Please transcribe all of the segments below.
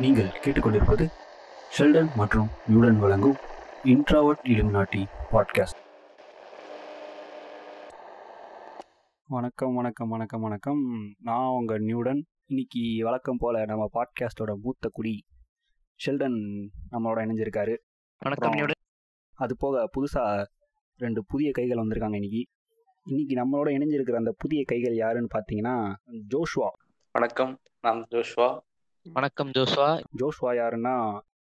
நீங்கள் கேட்டுக்கொண்டிருப்பது ஷெல்டன் மற்றும் நியூடன் வழங்கும் இன்ட்ராவர்ட் இலுமினாட்டி பாட்காஸ்ட் வணக்கம் வணக்கம் வணக்கம் வணக்கம். நான் உங்கள் நியூடன் இன்னைக்கு வழக்கம் போல் நம்ம பாட்காஸ்டோட மூத்த குடி ஷெல்டன் நம்மளோட இணைஞ்சிருக்காரு. வணக்கம் நியூடன் அது போக புதுசாக ரெண்டு புதிய கைகள் வந்திருக்காங்க இன்னைக்கு. இன்னைக்கு நம்மளோட இணைஞ்சிருக்கிற அந்த புதிய கைகள் யாருன்னு பார்த்தீங்கன்னா ஜோஷ்வா. வணக்கம் நான் ஜோஷ்வா. வணக்கம் ஜோஷ்வா ஜோஷ்வா யாருன்னா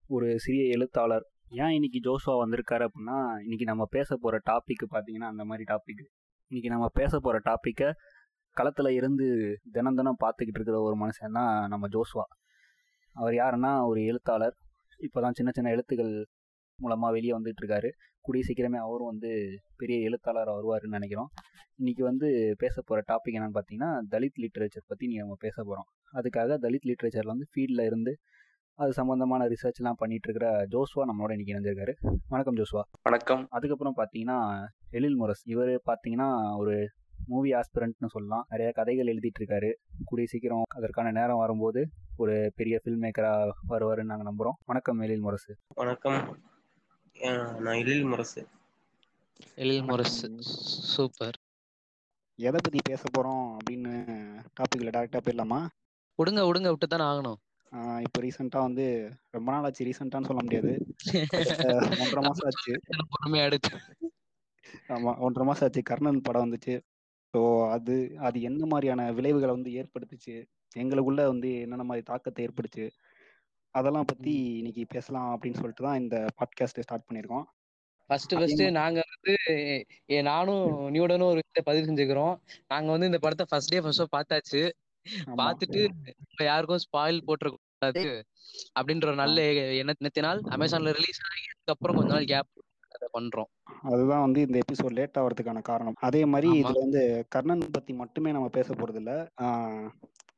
ஒரு சிறிய எழுத்தாளர். ஏன் இன்னைக்கு ஜோஷ்வா வந்திருக்காரு அப்படின்னா இன்னைக்கு நம்ம பேச போகிற டாபிக் பார்த்தீங்கன்னா அந்த மாதிரி டாபிக் இன்னைக்கு நம்ம பேச போகிற டாப்பிக்கை களத்தில் இருந்து தினம் தினம் பார்த்துக்கிட்டு இருக்கிற ஒரு மனுஷன் தான் நம்ம ஜோஷ்வா அவர் யாருன்னா ஒரு எழுத்தாளர். இப்போ தான் சின்ன சின்ன எழுத்துக்கள் மூலமாக வெளியே வந்துட்டு இருக்காரு. கூடிய சீக்கிரமே அவரும் வந்து பெரிய எழுத்தாளர் வருவாருன்னு நினைக்கிறோம். இன்னைக்கு வந்து பேச போகிற டாபிக் என்னன்னு பார்த்தீங்கன்னா தலித் லிட்ரேச்சர் பற்றி நீங்கள் நம்ம பேச போகிறோம் அதுக்காக தலித் லிட்ரேச்சரில் வந்து ஃபீல்டில் இருந்து அது சம்மந்தமான ரிசர்ச்லாம் பண்ணிட்டு இருக்கிற ஜோஸ்வா நம்மளோட இன்னைக்கு இணைஞ்சிருக்காரு. வணக்கம் ஜோஸ்வா. வணக்கம். அதுக்கப்புறம் பார்த்தீங்கன்னா எழில் முரஸ் இவர் பார்த்தீங்கன்னா ஒரு மூவி ஆஸ்பிரண்ட்னு சொல்லலாம். நிறைய கதைகள் எழுதிட்டு இருக்காரு. கூடிய சீக்கிரம் அதற்கான நேரம் வரும்போது ஒரு பெரிய ஃபில்ம் மேக்கராக வருவாருன்னு நாங்கள் நம்புகிறோம் வணக்கம் எழில் முரசு. வணக்கம். நான் எழில் முரசு. எழில் முரசு. சூப்பர். எதை பற்றி பேச போகிறோம் அப்படின்னு டாப்பிக்கில் டேரெக்டாக போயிடலாமா? விடுங்க விடுங்க விட்டு தானே ஆகணும். ஆஹ் இப்போ ரீசெண்டாக வந்து ரொம்ப நாள் ஆச்சு ரீசெண்டான்னு சொல்ல முடியாது. ஒன்றரை மாதம் ஆச்சு. பொறுமையா எடுத்து. ஆமாம் ஒன்றரை மாதம் ஆச்சு. கர்ணன் படம் வந்துச்சு. ஸோ அது அது என்ன மாதிரியான விளைவுகளை வந்து ஏற்படுத்துச்சு? எங்களுக்குள்ள வந்து என்னென்ன மாதிரி தாக்கத்தை ஏற்படுச்சு? அதெல்லாம் பற்றி இன்னைக்கு பேசலாம் அப்படின்னு சொல்லிட்டு தான் இந்த பாட்காஸ்ட்டை ஸ்டார்ட் பண்ணியிருக்கோம். ஃபர்ஸ்ட் ஃபர்ஸ்ட் நாங்க வந்து நானும் நியூடனும் ஒரு விஷயத்தை பதிவு செஞ்சுக்கிறோம். நாங்க வந்து இந்த படத்தை ஃபர்ஸ்ட் டே ஃபர்ஸ்ட் பார்த்தாச்சு. பார்த்துட்டு யாருக்கும் ஸ்பாயில் போட்டுறக்கூடாது அப்படின்ற ஒரு நல்ல எண்ணத்தினால் அமேசான்ல ரிலீஸ் ஆகி அதுக்கப்புறம் கொஞ்ச நாள் கேப் பண்றோம். அதுதான் வந்து இந்த எபிசோட் லேட் ஆகிறதுக்கான காரணம். அதே மாதிரி. இதுல வந்து கர்ணன் பத்தி மட்டுமே நம்ம பேச போறது இல்ல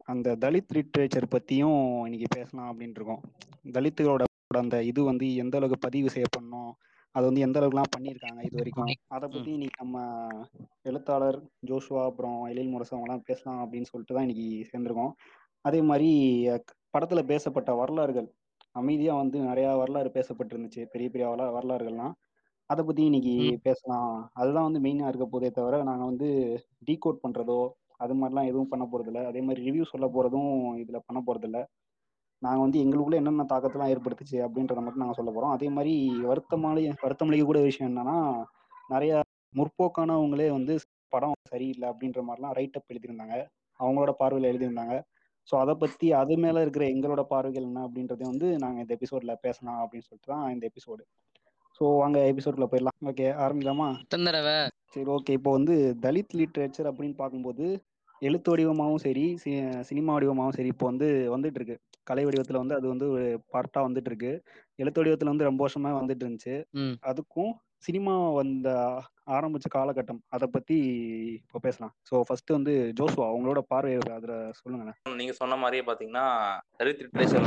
அந்த தலித் லிட்ரேச்சர் பத்தியும் இன்னைக்கு பேசலாம் அப்படின்னு இருக்கோம் தலித்துகளோட அந்த இது வந்து எந்த அளவுக்கு பதிவு செய்யப்படணும் அது வந்து எந்த அளவுக்குலாம் பண்ணியிருக்காங்க இது வரைக்கும் அதை பத்தி இன்னைக்கு நம்ம எழுத்தாளர் ஜோஷுவா அப்புறம் எழில் முரசு அவங்கலாம் பேசலாம் அப்படின்னு சொல்லிட்டு தான் இன்னைக்கு சேர்ந்திருக்கோம். அதே மாதிரி படத்துல பேசப்பட்ட வரலாறுகள் அமைதியா வந்து நிறைய வரலாறு பேசப்பட்டிருந்துச்சு பெரிய பெரிய வரலா- வரலாறுகள்லாம். அதை பத்தி இன்னைக்கு. பேசலாம். அதுதான் வந்து மெயினா இருக்க போதே தவிர நாங்க வந்து டீகோட் பண்றதோ அது மாதிரிலாம் எதுவும் பண்ண போறது இல்ல அதே மாதிரி ரிவ்யூ சொல்ல போறதும் இதுல பண்ண போறது இல்ல நாங்க வந்து எங்களுக்குள்ள என்னென்ன தாக்கத்தெல்லாம் ஏற்படுத்துச்சு அப்படின்றத மட்டும் நாங்க சொல்ல போறோம். அதே மாதிரி வருத்தமான வருத்தமளிக்க கூட விஷயம் என்னன்னா நிறைய முற்போக்கானவங்களே வந்து படம் சரியில்லை அப்படின்ற மாதிரிலாம் ரைட் அப் எழுதியிருந்தாங்க. அவங்களோட பார்வையில் எழுதியிருந்தாங்க. ஸோ அதை பத்தி அது மேல இருக்கிற எங்களோட பார்வைகள் என்ன அப்படின்றத வந்து நாங்க இந்த எபிசோட்ல பேசலாம் அப்படின்னு சொல்லிட்டு தான் இந்த எபிசோடு ஸோ வாங்க எபிசோட்ல போயிடலாம். ஓகே ஆரம்பிக்கலாமா? சரி ஓகே இப்போ வந்து தலித் லிட்ரேச்சர் அப்படின்னு பார்க்கும்போது எழுத்து வடிவமாகவும் சரி சி- சினிமா வடிவமாகவும் சரி இப்போ வந்து வந்துட்டு இருக்கு கலை வடிவத்துல வந்து அது வந்து ஒரு பார்ட்டா வந்துட்டு இருக்கு எழுத்து வடிவத்துல வந்து ரொம்ப வருஷமா வந்துட்டு இருந்துச்சு. அதுக்கும் சினிமா வந்த ஆரம்பிச்ச காலகட்டம் அதை பத்தி இப்போ பேசலாம். ஸோ ஃபர்ஸ்ட் வந்து ஜோசுவா அவங்களோட பார்வை அதுல சொல்லுங்க நீங்க சொன்ன மாதிரியே பாத்தீங்கன்னா தலித் லிட்ரேச்சர்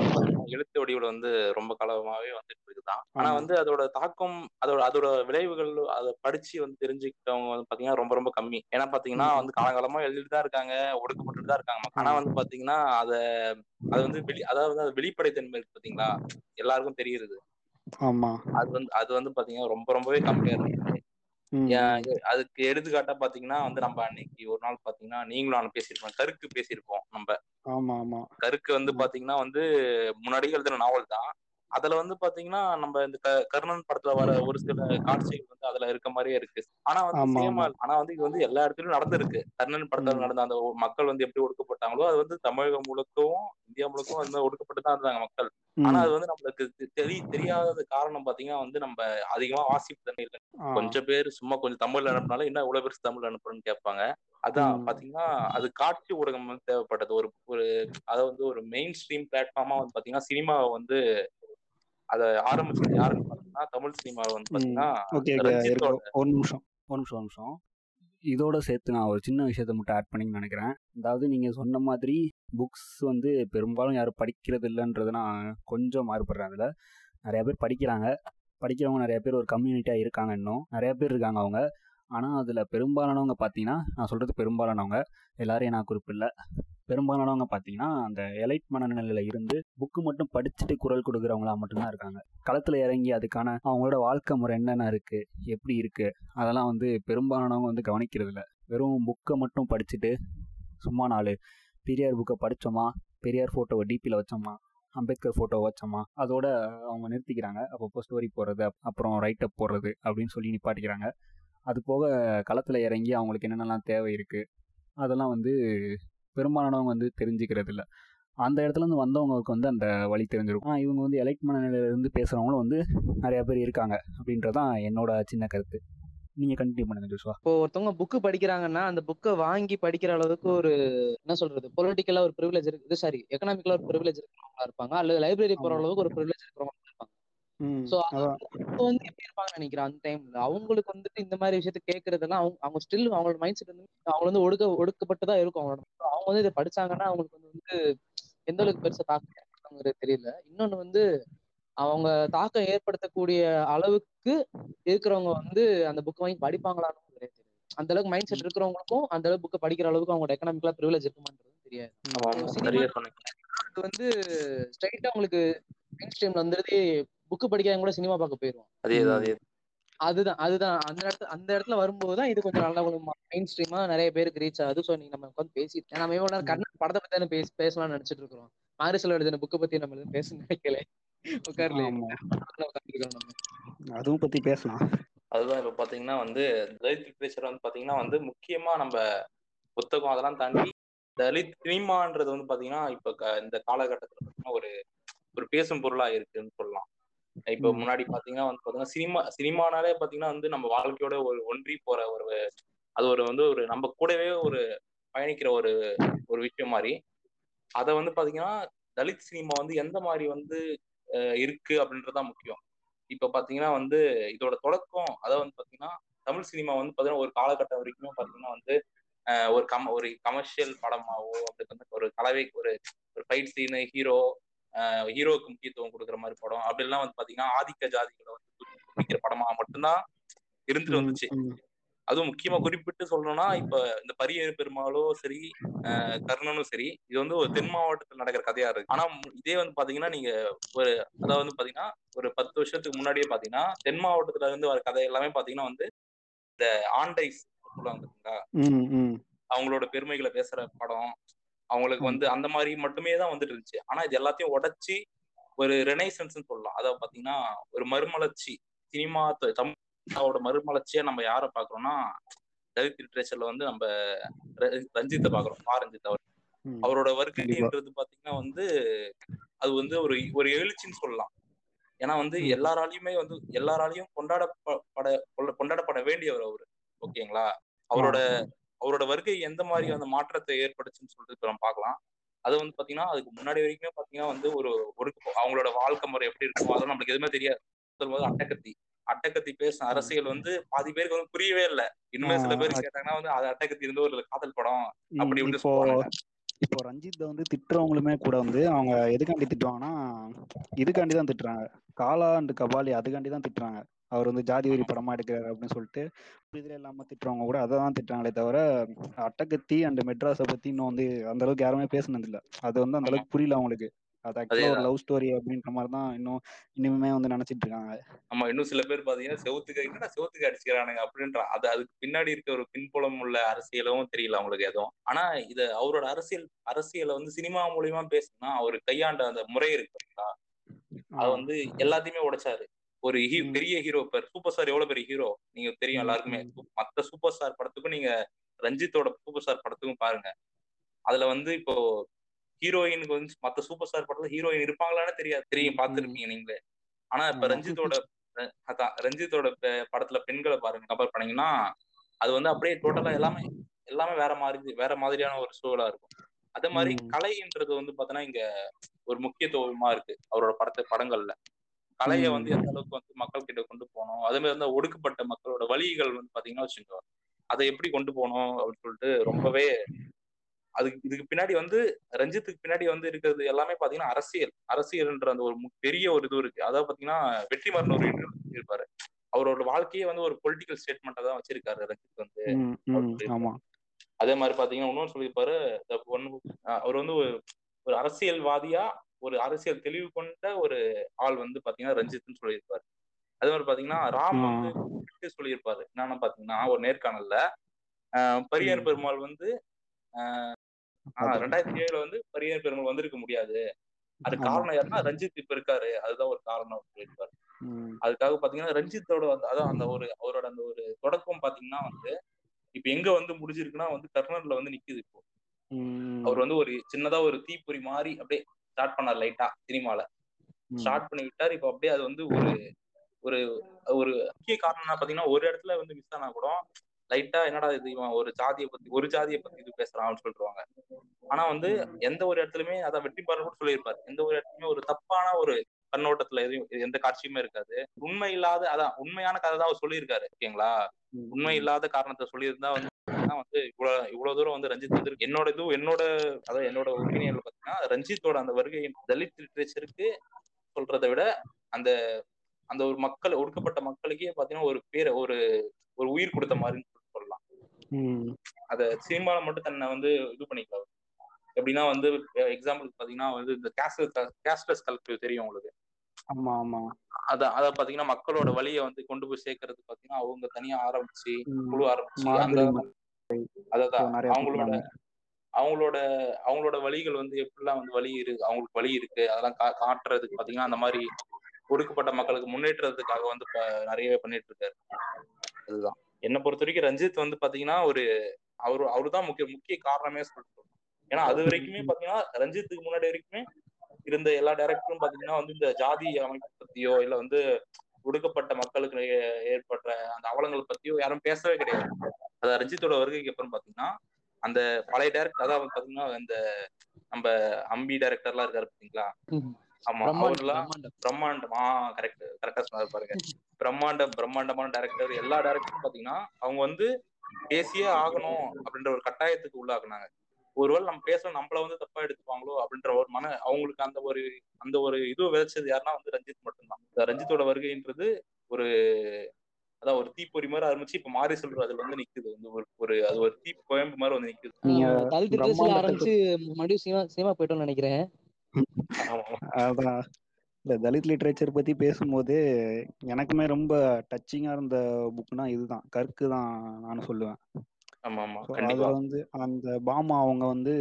எழுத்து வடிவில் வந்து ரொம்ப காலமாவே வந்துட்டு இருக்குதான். ஆனா. வந்து அதோட தாக்கம் அதோட அதோட விளைவுகள் அதை படிச்சு வந்து தெரிஞ்சுக்கிட்டவங்க வந்து பாத்தீங்கன்னா ரொம்ப ரொம்ப கம்மி. ஏன்னா பாத்தீங்கன்னா. வந்து காலகாலமா எழுதிட்டு தான் இருக்காங்க ஒடுக்கப்பட்டு தான் இருக்காங்க. ஆனா வந்து பாத்தீங்கன்னா அத அது வந்து வெளி அதாவது அது வெளிப்படைத்தன்மை இருக்கு பாத்தீங்களா? எல்லாருக்கும் தெரியுது அது வந்து அது வந்து பாத்தீங்கன்னா ரொம்ப ரொம்பவே கம்மியா ஏன் அதுக்கு எடுத்துக்காட்டா பாத்தீங்கன்னா வந்து நம்ம அன்னைக்கு ஒரு நாள் பாத்தீங்கன்னா நீங்களும் நானும் பேசியிருப்போம். கருக்கு பேசியிருப்போம் நம்ம. ஆமா ஆமா. கருக்கு வந்து பாத்தீங்கன்னா வந்து முன்னாடி எழுதின நாவல் தான். அதுல வந்து பாத்தீங்கன்னா நம்ம இந்த கர்ணன் படத்துல வர ஒரு சில காட்சிகள் வந்து அதுல இருக்க மாதிரியே இருக்கு. ஆனா வந்து சேமா. ஆனா வந்து இது வந்து எல்லா இடத்துலயும் நடந்திருக்கு. கர்ணன் படத்துல. நடந்த அந்த மக்கள் வந்து எப்படி ஒடுக்கப்பட்டாங்களோ அது வந்து தமிழகம் முழுக்கவும் இந்தியா முழுக்கவும் வந்து ஒடுக்கப்பட்டு தான் இருந்தாங்க மக்கள். ஆனா அது வந்து நம்மளுக்கு தெ- தெரி தெரியாத காரணம் பாத்தீங்கன்னா வந்து நம்ம அதிகமா வாசிப்பு தண்ணி இல்லை. கொஞ்சம் பேர் சும்மா கொஞ்சம் தமிழ்ல அனுப்புனாலும் என்ன இவ்வளவு பேர் தமிழ்ல அனுப்புறேன்னு கேட்பாங்க. அதான். பாத்தீங்கன்னா அது காட்சி ஊடகம் வந்து தேவைப்பட்டது. ஒரு ஒரு அதை வந்து ஒரு மெயின் ஸ்ட்ரீம் பிளாட்ஃபார்மா வந்து பாத்தீங்கன்னா சினிமாவை வந்து அதை ஆரம்பிச்சது யாருன்னு பாத்தீங்கன்னா தமிழ் சினிமாவை வந்து. பாத்தீங்கன்னா ஒரு நிமிஷம். ஒரு நிமிஷம் ஒரு நிமிஷம். இதோட சேர்த்து நான் ஒரு சின்ன விஷயத்தை மட்டும் ஆட் பண்ணி நினைக்கிறேன். அதாவது நீங்கள் சொன்ன மாதிரி புக்ஸ் வந்து பெரும்பாலும் யாரும் படிக்கிறது இல்லைன்றதை நான் கொஞ்சம் மாறுபடுறேன் அதில். நிறைய பேர் படிக்கிறாங்க. படிக்கிறவங்க நிறைய பேர் ஒரு கம்யூனிட்டியாக இருக்காங்க இன்னும். நிறைய பேர் இருக்காங்க அவங்க. ஆனால் அதில் பெரும்பாலானவங்க பார்த்தீங்கன்னா நான் சொல்கிறது பெரும்பாலானவங்க எல்லாரையும் நான் குறிப்பிடல. பெரும்பாலானவங்க பார்த்தீங்கன்னா அந்த எலைட் மனநிலையில் இருந்து புக்கு மட்டும் படிச்சுட்டு குரல் கொடுக்குறவங்களா மட்டும்தான் இருக்காங்க. களத்தில் இறங்கி அதுக்கான அவங்களோட வாழ்க்கை முறை என்னென்ன இருக்குது எப்படி இருக்குது அதெல்லாம் வந்து பெரும்பாலானவங்க வந்து கவனிக்கிறதில்ல. வெறும் புக்கை மட்டும் படிச்சுட்டு சும்மா நாலு பெரியார் புக்கை படித்தோமா பெரியார் ஃபோட்டோவை டிபியில் வச்சோமா அம்பேத்கர் ஃபோட்டோ வச்சோமா அதோட அவங்க நிறுத்திக்கிறாங்க. அப்பப்போ ஸ்டோரி போடுறது அப்புறம் ரைட்டப் போடுறது அப்படின்னு சொல்லி நிப்பாட்டிக்கிறாங்க. அது போக களத்தில் இறங்கி அவங்களுக்கு என்னென்னலாம் தேவை இருக்குது அதெல்லாம் வந்து பெரும்பாலானவங்க வந்து தெரிஞ்சுக்கிறது இல்லை அந்த இடத்துலேருந்து வந்தவங்களுக்கு வந்து அந்த வழி தெரிஞ்சிருக்கும். இவங்க வந்து எலைட் மனநிலையிலேருந்து பேசுகிறவங்களும் வந்து நிறையா பேர் இருக்காங்க அப்படின்றதான் என்னோட சின்ன கருத்து. நீங்கள் கண்டினியூ பண்ணுங்க ஜோஷுவா இப்போ ஒருத்தவங்க புக்கு படிக்கிறாங்கன்னா அந்த புக்கை வாங்கி படிக்கிற அளவுக்கு ஒரு என்ன சொல்றது பொலிட்டிக்கலா ஒரு ப்ரிவிலேஜ் இருக்கு. சாரி எக்கனாமிக்கலா ஒரு ப்ரிவிலேஜ் இருக்கிறவங்களா இருப்பாங்க அல்லது லைப்ரரி போற. அளவுக்கு ஒரு ப்ரிவிலேஜ் இருக்கிறவங்க இருப்பாங்க. சோ அவங்க வந்து எப்படி இருப்பாங்கன்னு நினைக்கிறேன் அந்த டைம்ல அவங்களுக்கு வந்துட்டு இந்த மாதிரி விஷயத்த கேட்கறதெல்லாம் அவங்க அவங்க ஸ்டில் அவங்களோட மைண்ட் செட் வந்து அவங்க வந்து ஒடுக்க ஒடுக்கப்பட்டு தான் இருக்கும் அவங்களோட அவங்க வந்து இதை படிச்சாங்கன்னா அவங்களுக்கு வந்து எந்த அளவுக்கு பெருசா தாக்கம் தெரியல. இன்னொன்னு வந்து அவங்க தாக்கம் ஏற்படுத்தக்கூடிய அளவுக்கு இருக்கிறவங்க வந்து அந்த புக் வாங்கி படிப்பாங்களான்னு தெரியாது அந்த அளவுக்கு மைண்ட் செட் இருக்கிறவங்களுக்கும் அந்த அளவுக்கு புக்கை படிக்கிற அளவுக்கு அவங்களோட எக்கனாமிக்கலா ப்ரிவிலேஜ் இருக்குமான்றது தெரியாது. வந்து ஸ்ட்ரைட்டா உங்களுக்கு மெயின் ஸ்ட்ரீம்ல வந்துட்டு புக்கு படிக்காதவங்க கூட சினிமா பார்க்க போயிருவோம். அதேதான் அதுதான் அதுதான். அந்த இடத்துல அந்த இடத்துல வரும்போது தான் இது கொஞ்சம் நல்லா கொஞ்சம் மெயின் ஸ்ட்ரீமா நிறைய பேருக்கு ரீச் ஆகுது. ஸோ நீங்க நம்ம உட்காந்து பேசிட்டு நம்ம எவ்வளவு நேரம் கர்ணன் படத்தை பத்தி தானே பேசி பேசலாம்னு நினைச்சிட்டு இருக்கிறோம். மாரிசல் எழுதின புக்கை பத்தி நம்ம எதுவும் பேச நினைக்கல. அதுவும் பத்தி பேசலாம். அதுதான் இப்ப பாத்தீங்கன்னா வந்து தலித் லிட்ரேச்சர் வந்து பாத்தீங்கன்னா வந்து முக்கியமா நம்ம புத்தகம் அதெல்லாம் தாண்டி தலித் சினிமான்றது வந்து பாத்தீங்கன்னா இப்ப இந்த காலகட்டத்துல பாத்தீங்கன்னா ஒரு ஒரு பேசும் பொருளா இருக்குன்னு சொல்லலாம். இப்ப முன்னாடி பாத்தீங்கன்னா வந்து பாத்தீங்கன்னா சினிமா சினிமானாலே பாத்தீங்கன்னா வந்து நம்ம வாழ்க்கையோட ஒரு ஒன்றி போற ஒரு அது ஒரு வந்து ஒரு நம்ம கூடவே ஒரு பயணிக்கிற ஒரு ஒரு விஷயம் மாதிரி. அதை வந்து பாத்தீங்கன்னா தலித் சினிமா வந்து எந்த மாதிரி வந்து இருக்கு அப்படின்றதுதான் முக்கியம். இப்ப பாத்தீங்கன்னா வந்து இதோட தொடக்கம் அதாவது வந்து பாத்தீங்கன்னா தமிழ் சினிமா வந்து பாத்தீங்கன்னா ஒரு காலகட்டம் வரைக்கும் பாத்தீங்கன்னா வந்து ஒரு கம் ஒரு கமர்ஷியல் படமாவோ அப்படி வந்து ஒரு கலவை ஒரு ஒரு ஃபைட் சீனு ஹீரோ ஹீரோவுக்கு முக்கியத்துவம் கொடுக்குற மாதிரி படம். அப்படிலாம் வந்து பாத்தீங்கன்னா ஆதிக்க ஜாதிகளை வந்து குறிக்கிற படமா மட்டும்தான் இருந்துட்டு வந்துச்சு. அதுவும் முக்கியமா குறிப்பிட்டு சொல்லணும்னா இப்ப இந்த பரியேறு பெருமாளோ சரி கர்ணனும் சரி இது வந்து ஒரு தென் மாவட்டத்தில் நடக்கிற கதையா இருக்கு. ஆனா இதே வந்து பாத்தீங்கன்னா நீங்க ஒரு அதாவது வந்து பாத்தீங்கன்னா ஒரு பத்து வருஷத்துக்கு முன்னாடியே பாத்தீங்கன்னா தென் மாவட்டத்துல இருந்து வர கதை எல்லாமே பாத்தீங்கன்னா வந்து இந்த ஆண்டைஸ் சொல்லுவாங்க அவங்களோட பெருமைகளை பேசுற படம் அவங்களுக்கு வந்து அந்த மாதிரி மட்டுமே தான் வந்துட்டு இருந்துச்சு. ஆனா இது எல்லாத்தையும் உடைச்சி ஒரு ரெனைசன்ஸ் சொல்லலாம். அதாவது பாத்தீங்கன்னா ஒரு மறுமலர்ச்சி சினிமா தமிழோட மறுமலர்ச்சியா நம்ம யாரை பாக்குறோம்னா தலித் லிட்ரேச்சர்ல வந்து நம்ம ரஞ்சித்தை பாக்குறோம். பா ரஞ்சித் அவர் அவரோட வருகைன்றது பாத்தீங்கன்னா வந்து அது வந்து ஒரு ஒரு எழுச்சின்னு சொல்லலாம். ஏன்னா வந்து எல்லாராலையுமே வந்து எல்லாராலையும் கொண்டாடப்பட கொண்டாடப்பட வேண்டியவர் அவரு. ஓகேங்களா? ஆ அவரோட அவரோட வருகை எந்த மாதிரி அந்த மாற்றத்தை ஏற்படுச்சுன்னு சொல்லிட்டு நம்ம பார்க்கலாம். அது வந்து பாத்தீங்கன்னா அதுக்கு முன்னாடி வரைக்குமே பாத்தீங்கன்னா வந்து ஒரு ஒரு அவங்களோட வாழ்க்கை முறை எப்படி இருக்கும் அதெல்லாம் நம்மளுக்கு எதுவுமே தெரியாது. சொல்லும்போது அட்டகத்தி. அட்டகத்தி பேசின ம் அரசியல் வந்து பாதி பேருக்கு வந்து புரியவே இல்லை. இன்னுமே சில பேர் கேட்டாங்கன்னா வந்து அது அட்டகத்தி இருந்து ஒரு காதல் படம் அப்படி இப்படி இப்போ ரஞ்சித்தை வந்து திட்டுறவங்களுமே கூட வந்து அவங்க எதுக்காண்டி திட்டுவாங்கன்னா இதுக்காண்டி தான் திட்டுறாங்க. காலா அண்ட் கபாலி அதுக்காண்டி தான் திட்டுறாங்க. அவர் வந்து ஜாதி வெறி படமா எடுக்கிறாரு அப்படின்னு சொல்லிட்டு இதுல இல்லாம திட்டுறவங்க கூட அதை தான் திட்டுறாங்களே தவிர அட்டகத்தி அண்ட் மெட்ராஸை பத்தி இன்னும் வந்து அந்த அளவுக்கு யாருமே பேசுனது இல்ல. அது வந்து அந்த அளவுக்கு புரியல அவங்களுக்கு. அது ஆக்சுவலா ஒரு லவ் ஸ்டோரி அப்படின்ற மாதிரி தான் இன்னும் இன்னுமே வந்து நினைச்சிட்டு இருக்காங்க. ஆமா இன்னும் சில பேர் பாத்தீங்கன்னா செவுத்துக்கு என்னடா செவுத்துக்கு அடிச்சுக்கிறானுங்க அப்படின்ற அது அதுக்கு பின்னாடி இருக்க ஒரு பின்புலம் உள்ள அரசியலும் தெரியல அவங்களுக்கு எதுவும். ஆனா இது அவரோட அரசியல் அரசியலை வந்து சினிமா மூலியமா பேசணும்னா அவர் கையாண்ட அந்த முறை இருக்கு அது வந்து எல்லாத்தையுமே உடைச்சாரு. ஒரு பெரிய ஹீரோ பேர் சூப்பர் ஸ்டார் எவ்வளவு பெரிய ஹீரோ நீங்க தெரியும் எல்லாருக்குமே. மத்த சூப்பர் ஸ்டார் படத்துக்கும் நீங்க ரஞ்சித்தோட சூப்பர் ஸ்டார் படத்துக்கும் பாருங்க. அதுல வந்து இப்போ ஹீரோயினுக்கு வந்து மத்த சூப்பர் ஸ்டார் படத்துல ஹீரோயின் இருப்பாங்களான்னு தெரியாது. தெரியும் பார்த்திருப்பீங்க நீங்களே. ஆனா இப்ப ரஞ்சித்தோட அதான் ரஞ்சித்தோட படத்துல பெண்களை பாருங்க. கம்பேர் பண்ணீங்கன்னா அது வந்து அப்படியே டோட்டலா எல்லாமே எல்லாமே வேற மாதிரி வேற மாதிரியான ஒரு சூழலா இருக்கும். அதே மாதிரி கலைன்றது வந்து பாத்தீங்கன்னா இங்க ஒரு முக்கியத்துவமா இருக்கு அவரோட படத்தை படங்கள்ல. கலையை வந்து எந்த அளவுக்கு வந்து மக்கள் கிட்ட கொண்டு போகணும் அதே மாதிரி வந்து ஒடுக்கப்பட்ட மக்களோட வழிகள் வந்து பாத்தீங்கன்னா வச்சுக்கோ அதை எப்படி கொண்டு போகணும் அப்படின்னு சொல்லிட்டு ரொம்பவே அதுக்கு இதுக்கு பின்னாடி வந்து ரஞ்சித்துக்கு பின்னாடி வந்து இருக்கிறது எல்லாமே பாத்தீங்கன்னா அரசியல். அரசியல்ன்ற அந்த ஒரு பெரிய ஒரு இது இருக்கு. அதாவது பாத்தீங்கன்னா வெற்றிமாறன் ஒரு interview இருப்பாரு அவரோட வாழ்க்கையே வந்து ஒரு பொலிட்டிக்கல் ஸ்டேட்மெண்ட்டா தான் வச்சிருக்காரு ரஞ்சித் வந்து. அதே மாதிரி பாத்தீங்கன்னா இன்னொன்று சொல்லியிருப்பாரு அவர் வந்து ஒரு அரசியல்வாதியா ஒரு அரசியல் தெளிவு கொண்ட ஒரு ஆள் வந்து பாத்தீங்கன்னா ரஞ்சித்னு சொல்லியிருப்பாரு. அதே மாதிரி பாத்தீங்கன்னா ராம். வந்து சொல்லியிருப்பாரு. என்னன்னு பாத்தீங்கன்னா ஒரு நேர்காணல்ல பரியார். பெருமாள் வந்து ஆஹ் ரெண்டாயிரத்தி ஏழுல வந்து பரியார் பெருமாள் வந்திருக்க முடியாது. அது. காரணம் யாருன்னா ரஞ்சித் இப்ப இருக்காரு. அதுதான் ஒரு காரணம் சொல்லியிருப்பாரு. அதுக்காக பாத்தீங்கன்னா ரஞ்சித்தோட வந்து அதான் அந்த ஒரு அவரோட அந்த ஒரு தொடக்கம் பாத்தீங்கன்னா வந்து இப்ப எங்க வந்து முடிஞ்சிருக்குன்னா வந்து கர்னல்ல வந்து நிக்குது இப்போ. அவர் வந்து ஒரு சின்னதா ஒரு தீப்பொறி மாதிரி அப்படியே ஸ்டார்ட் பண்ணார் லைட்டா சினிமால. ஸ்டார்ட் பண்ணி விட்டார். இப்போ அப்படியே அது வந்து ஒரு ஒரு ஒரு முக்கிய காரணம் என்ன பாத்தீங்கன்னா ஒரு இடத்துல வந்து மிஸ் ஆனா கூட லைட்டா என்னடா இது இவன் ஒரு ஜாதியை பத்தி ஒரு ஜாதியை பத்தி இது பேசுறான்னு சொல்லிடுவாங்க ஆனா வந்து எந்த ஒரு இடத்துலயுமே அதான் வெற்றி பாரு கூட சொல்லியிருப்பாரு. எந்த ஒரு இடத்துலயுமே ஒரு தப்பான ஒரு கண்ணோட்டத்துல எதுவும் எந்த காட்சியுமே இருக்காது. உண்மை இல்லாத அதான் உண்மையான கதை தான் அவர் சொல்லியிருக்காரு ஓகேங்களா. உண்மை இல்லாத காரணத்தை சொல்லியிருந்தா வந்து வந்து இவ்வளவு இவ்வளவு தூரம் வந்து ரஞ்சித் வந்து என்னோட இது என்னோட அதாவது என்னோட ஒப்பீனியன்ல பாத்தீங்கன்னா ரஞ்சித்தோட அந்த வருகை தலித் லிட்ரேச்சருக்கு சொல்றதை விட அந்த அந்த ஒரு மக்கள் ஒடுக்கப்பட்ட மக்களுக்கே பாத்தீங்கன்னா ஒரு பேரை ஒரு ஒரு உயிர் கொடுத்த மாதிரின்னு சொல்லலாம். அத சினிமால மட்டும் தன்னை வந்து இது பண்ணிக்கலாம் எப்படின்னா வந்து எக்ஸாம்பிளுக்கு பாத்தீங்கன்னா வந்து இந்த கேஸ்ட் கேஸ்ட்லெஸ் கலெக்டிவ் தெரியும் உங்களுக்கு? ஆமா ஆமா அத அத பாத்தீங்கன்னா மக்களோட வழியை வந்து கொண்டு போய் சேர்க்கறது பாத்தீங்கன்னா அவங்க தனியா ஆரம்பிச்சு. குழு ஆரம்பிச்சு அதான் அவங்களோட. அவங்களோட அவங்களோட வழிகள் வந்து எப்படிலாம் வந்து வழி இருக்கு அவங்களுக்கு வழி இருக்கு அதெல்லாம் காட்டுறதுக்கு பாத்தீங்கன்னா அந்த மாதிரி ஒடுக்கப்பட்ட மக்களுக்கு முன்னேற்றத்துக்காக வந்து நிறையவே பண்ணிட்டு இருக்காரு அதுதான் என்னை பொறுத்த வரைக்கும் ரஞ்சித் வந்து பாத்தீங்கன்னா ஒரு அவரு அவருதான் முக்கிய முக்கிய காரணமே சொல்லலாம். ஏன்னா அது வரைக்குமே பாத்தீங்கன்னா ரஞ்சித்துக்கு முன்னாடி வரைக்குமே இருந்த எல்லா டைரக்டரும் பாத்தீங்கன்னா வந்து இந்த ஜாதி அமைப்பு பத்தியோ இல்ல வந்து ஒடுக்கப்பட்ட மக்களுக்கு ஏ- ஏற்பட்ட அந்த அவலங்கள் பத்தியோ யாரும் பேசவே கிடையாது. அதான் ரஞ்சித்தோட வருகைக்கு அப்புறம் பாத்தீங்கன்னா அந்த பழைய டைரக்டர் அதாவது பாத்தீங்கன்னா இந்த நம்ம அம்பி டைரக்டர்லாம் இருக்காரு பாத்தீங்களா. ஆமா பிரம்மாண்டம் அவர்லாம் பிரம்மாண்டம். பிரம்மாண்டம் ஆ கரெக்ட் கரெக்டா சொன்னாரு பாருங்க. பிரம்மாண்டம் பிரம்மாண்டமான டைரக்டர் எல்லா டைரக்டரும் பாத்தீங்கன்னா அவங்க வந்து பேசியே ஆகணும் அப்படின்ற ஒரு கட்டாயத்துக்கு உள்ளாக்குனாங்க. ஒருவேளை நம்ம பேச நம்மள வந்து தப்பா எடுத்துப்பாங்களோ அப்படின்ற ஒரு மன அவங்களுக்கு அந்த ஒரு அந்த ஒரு இது விதைச்சது யாருன்னா வந்து ரஞ்சித் மட்டும்தான். இந்த ரஞ்சித்தோட வருகைன்றது ஒரு அதான் ஒரு தீப்பொறி மாதிரி ஆரம்பிச்சு இப்ப மாறி சொல்ற அதுல வந்து நிக்குது. வந்து ஒரு ஒரு அது ஒரு தீ கோயம்பு மாதிரி வந்து நிக்குது. ஆரம்பிச்சு மறுபடியும் சினிமா சினிமா போயிட்டோம்னு நினைக்கிறேன். ஆமா. அதான். இந்த தலித் லிட்ரேச்சர் பத்தி பேசும்போது எனக்குமே ரொம்ப டச்சிங்கா இருந்த புக்னா இதுதான். கற்கு தான் நான் சொல்லுவேன். அதுல வந்து அந்த பாமா அவங்க வந்து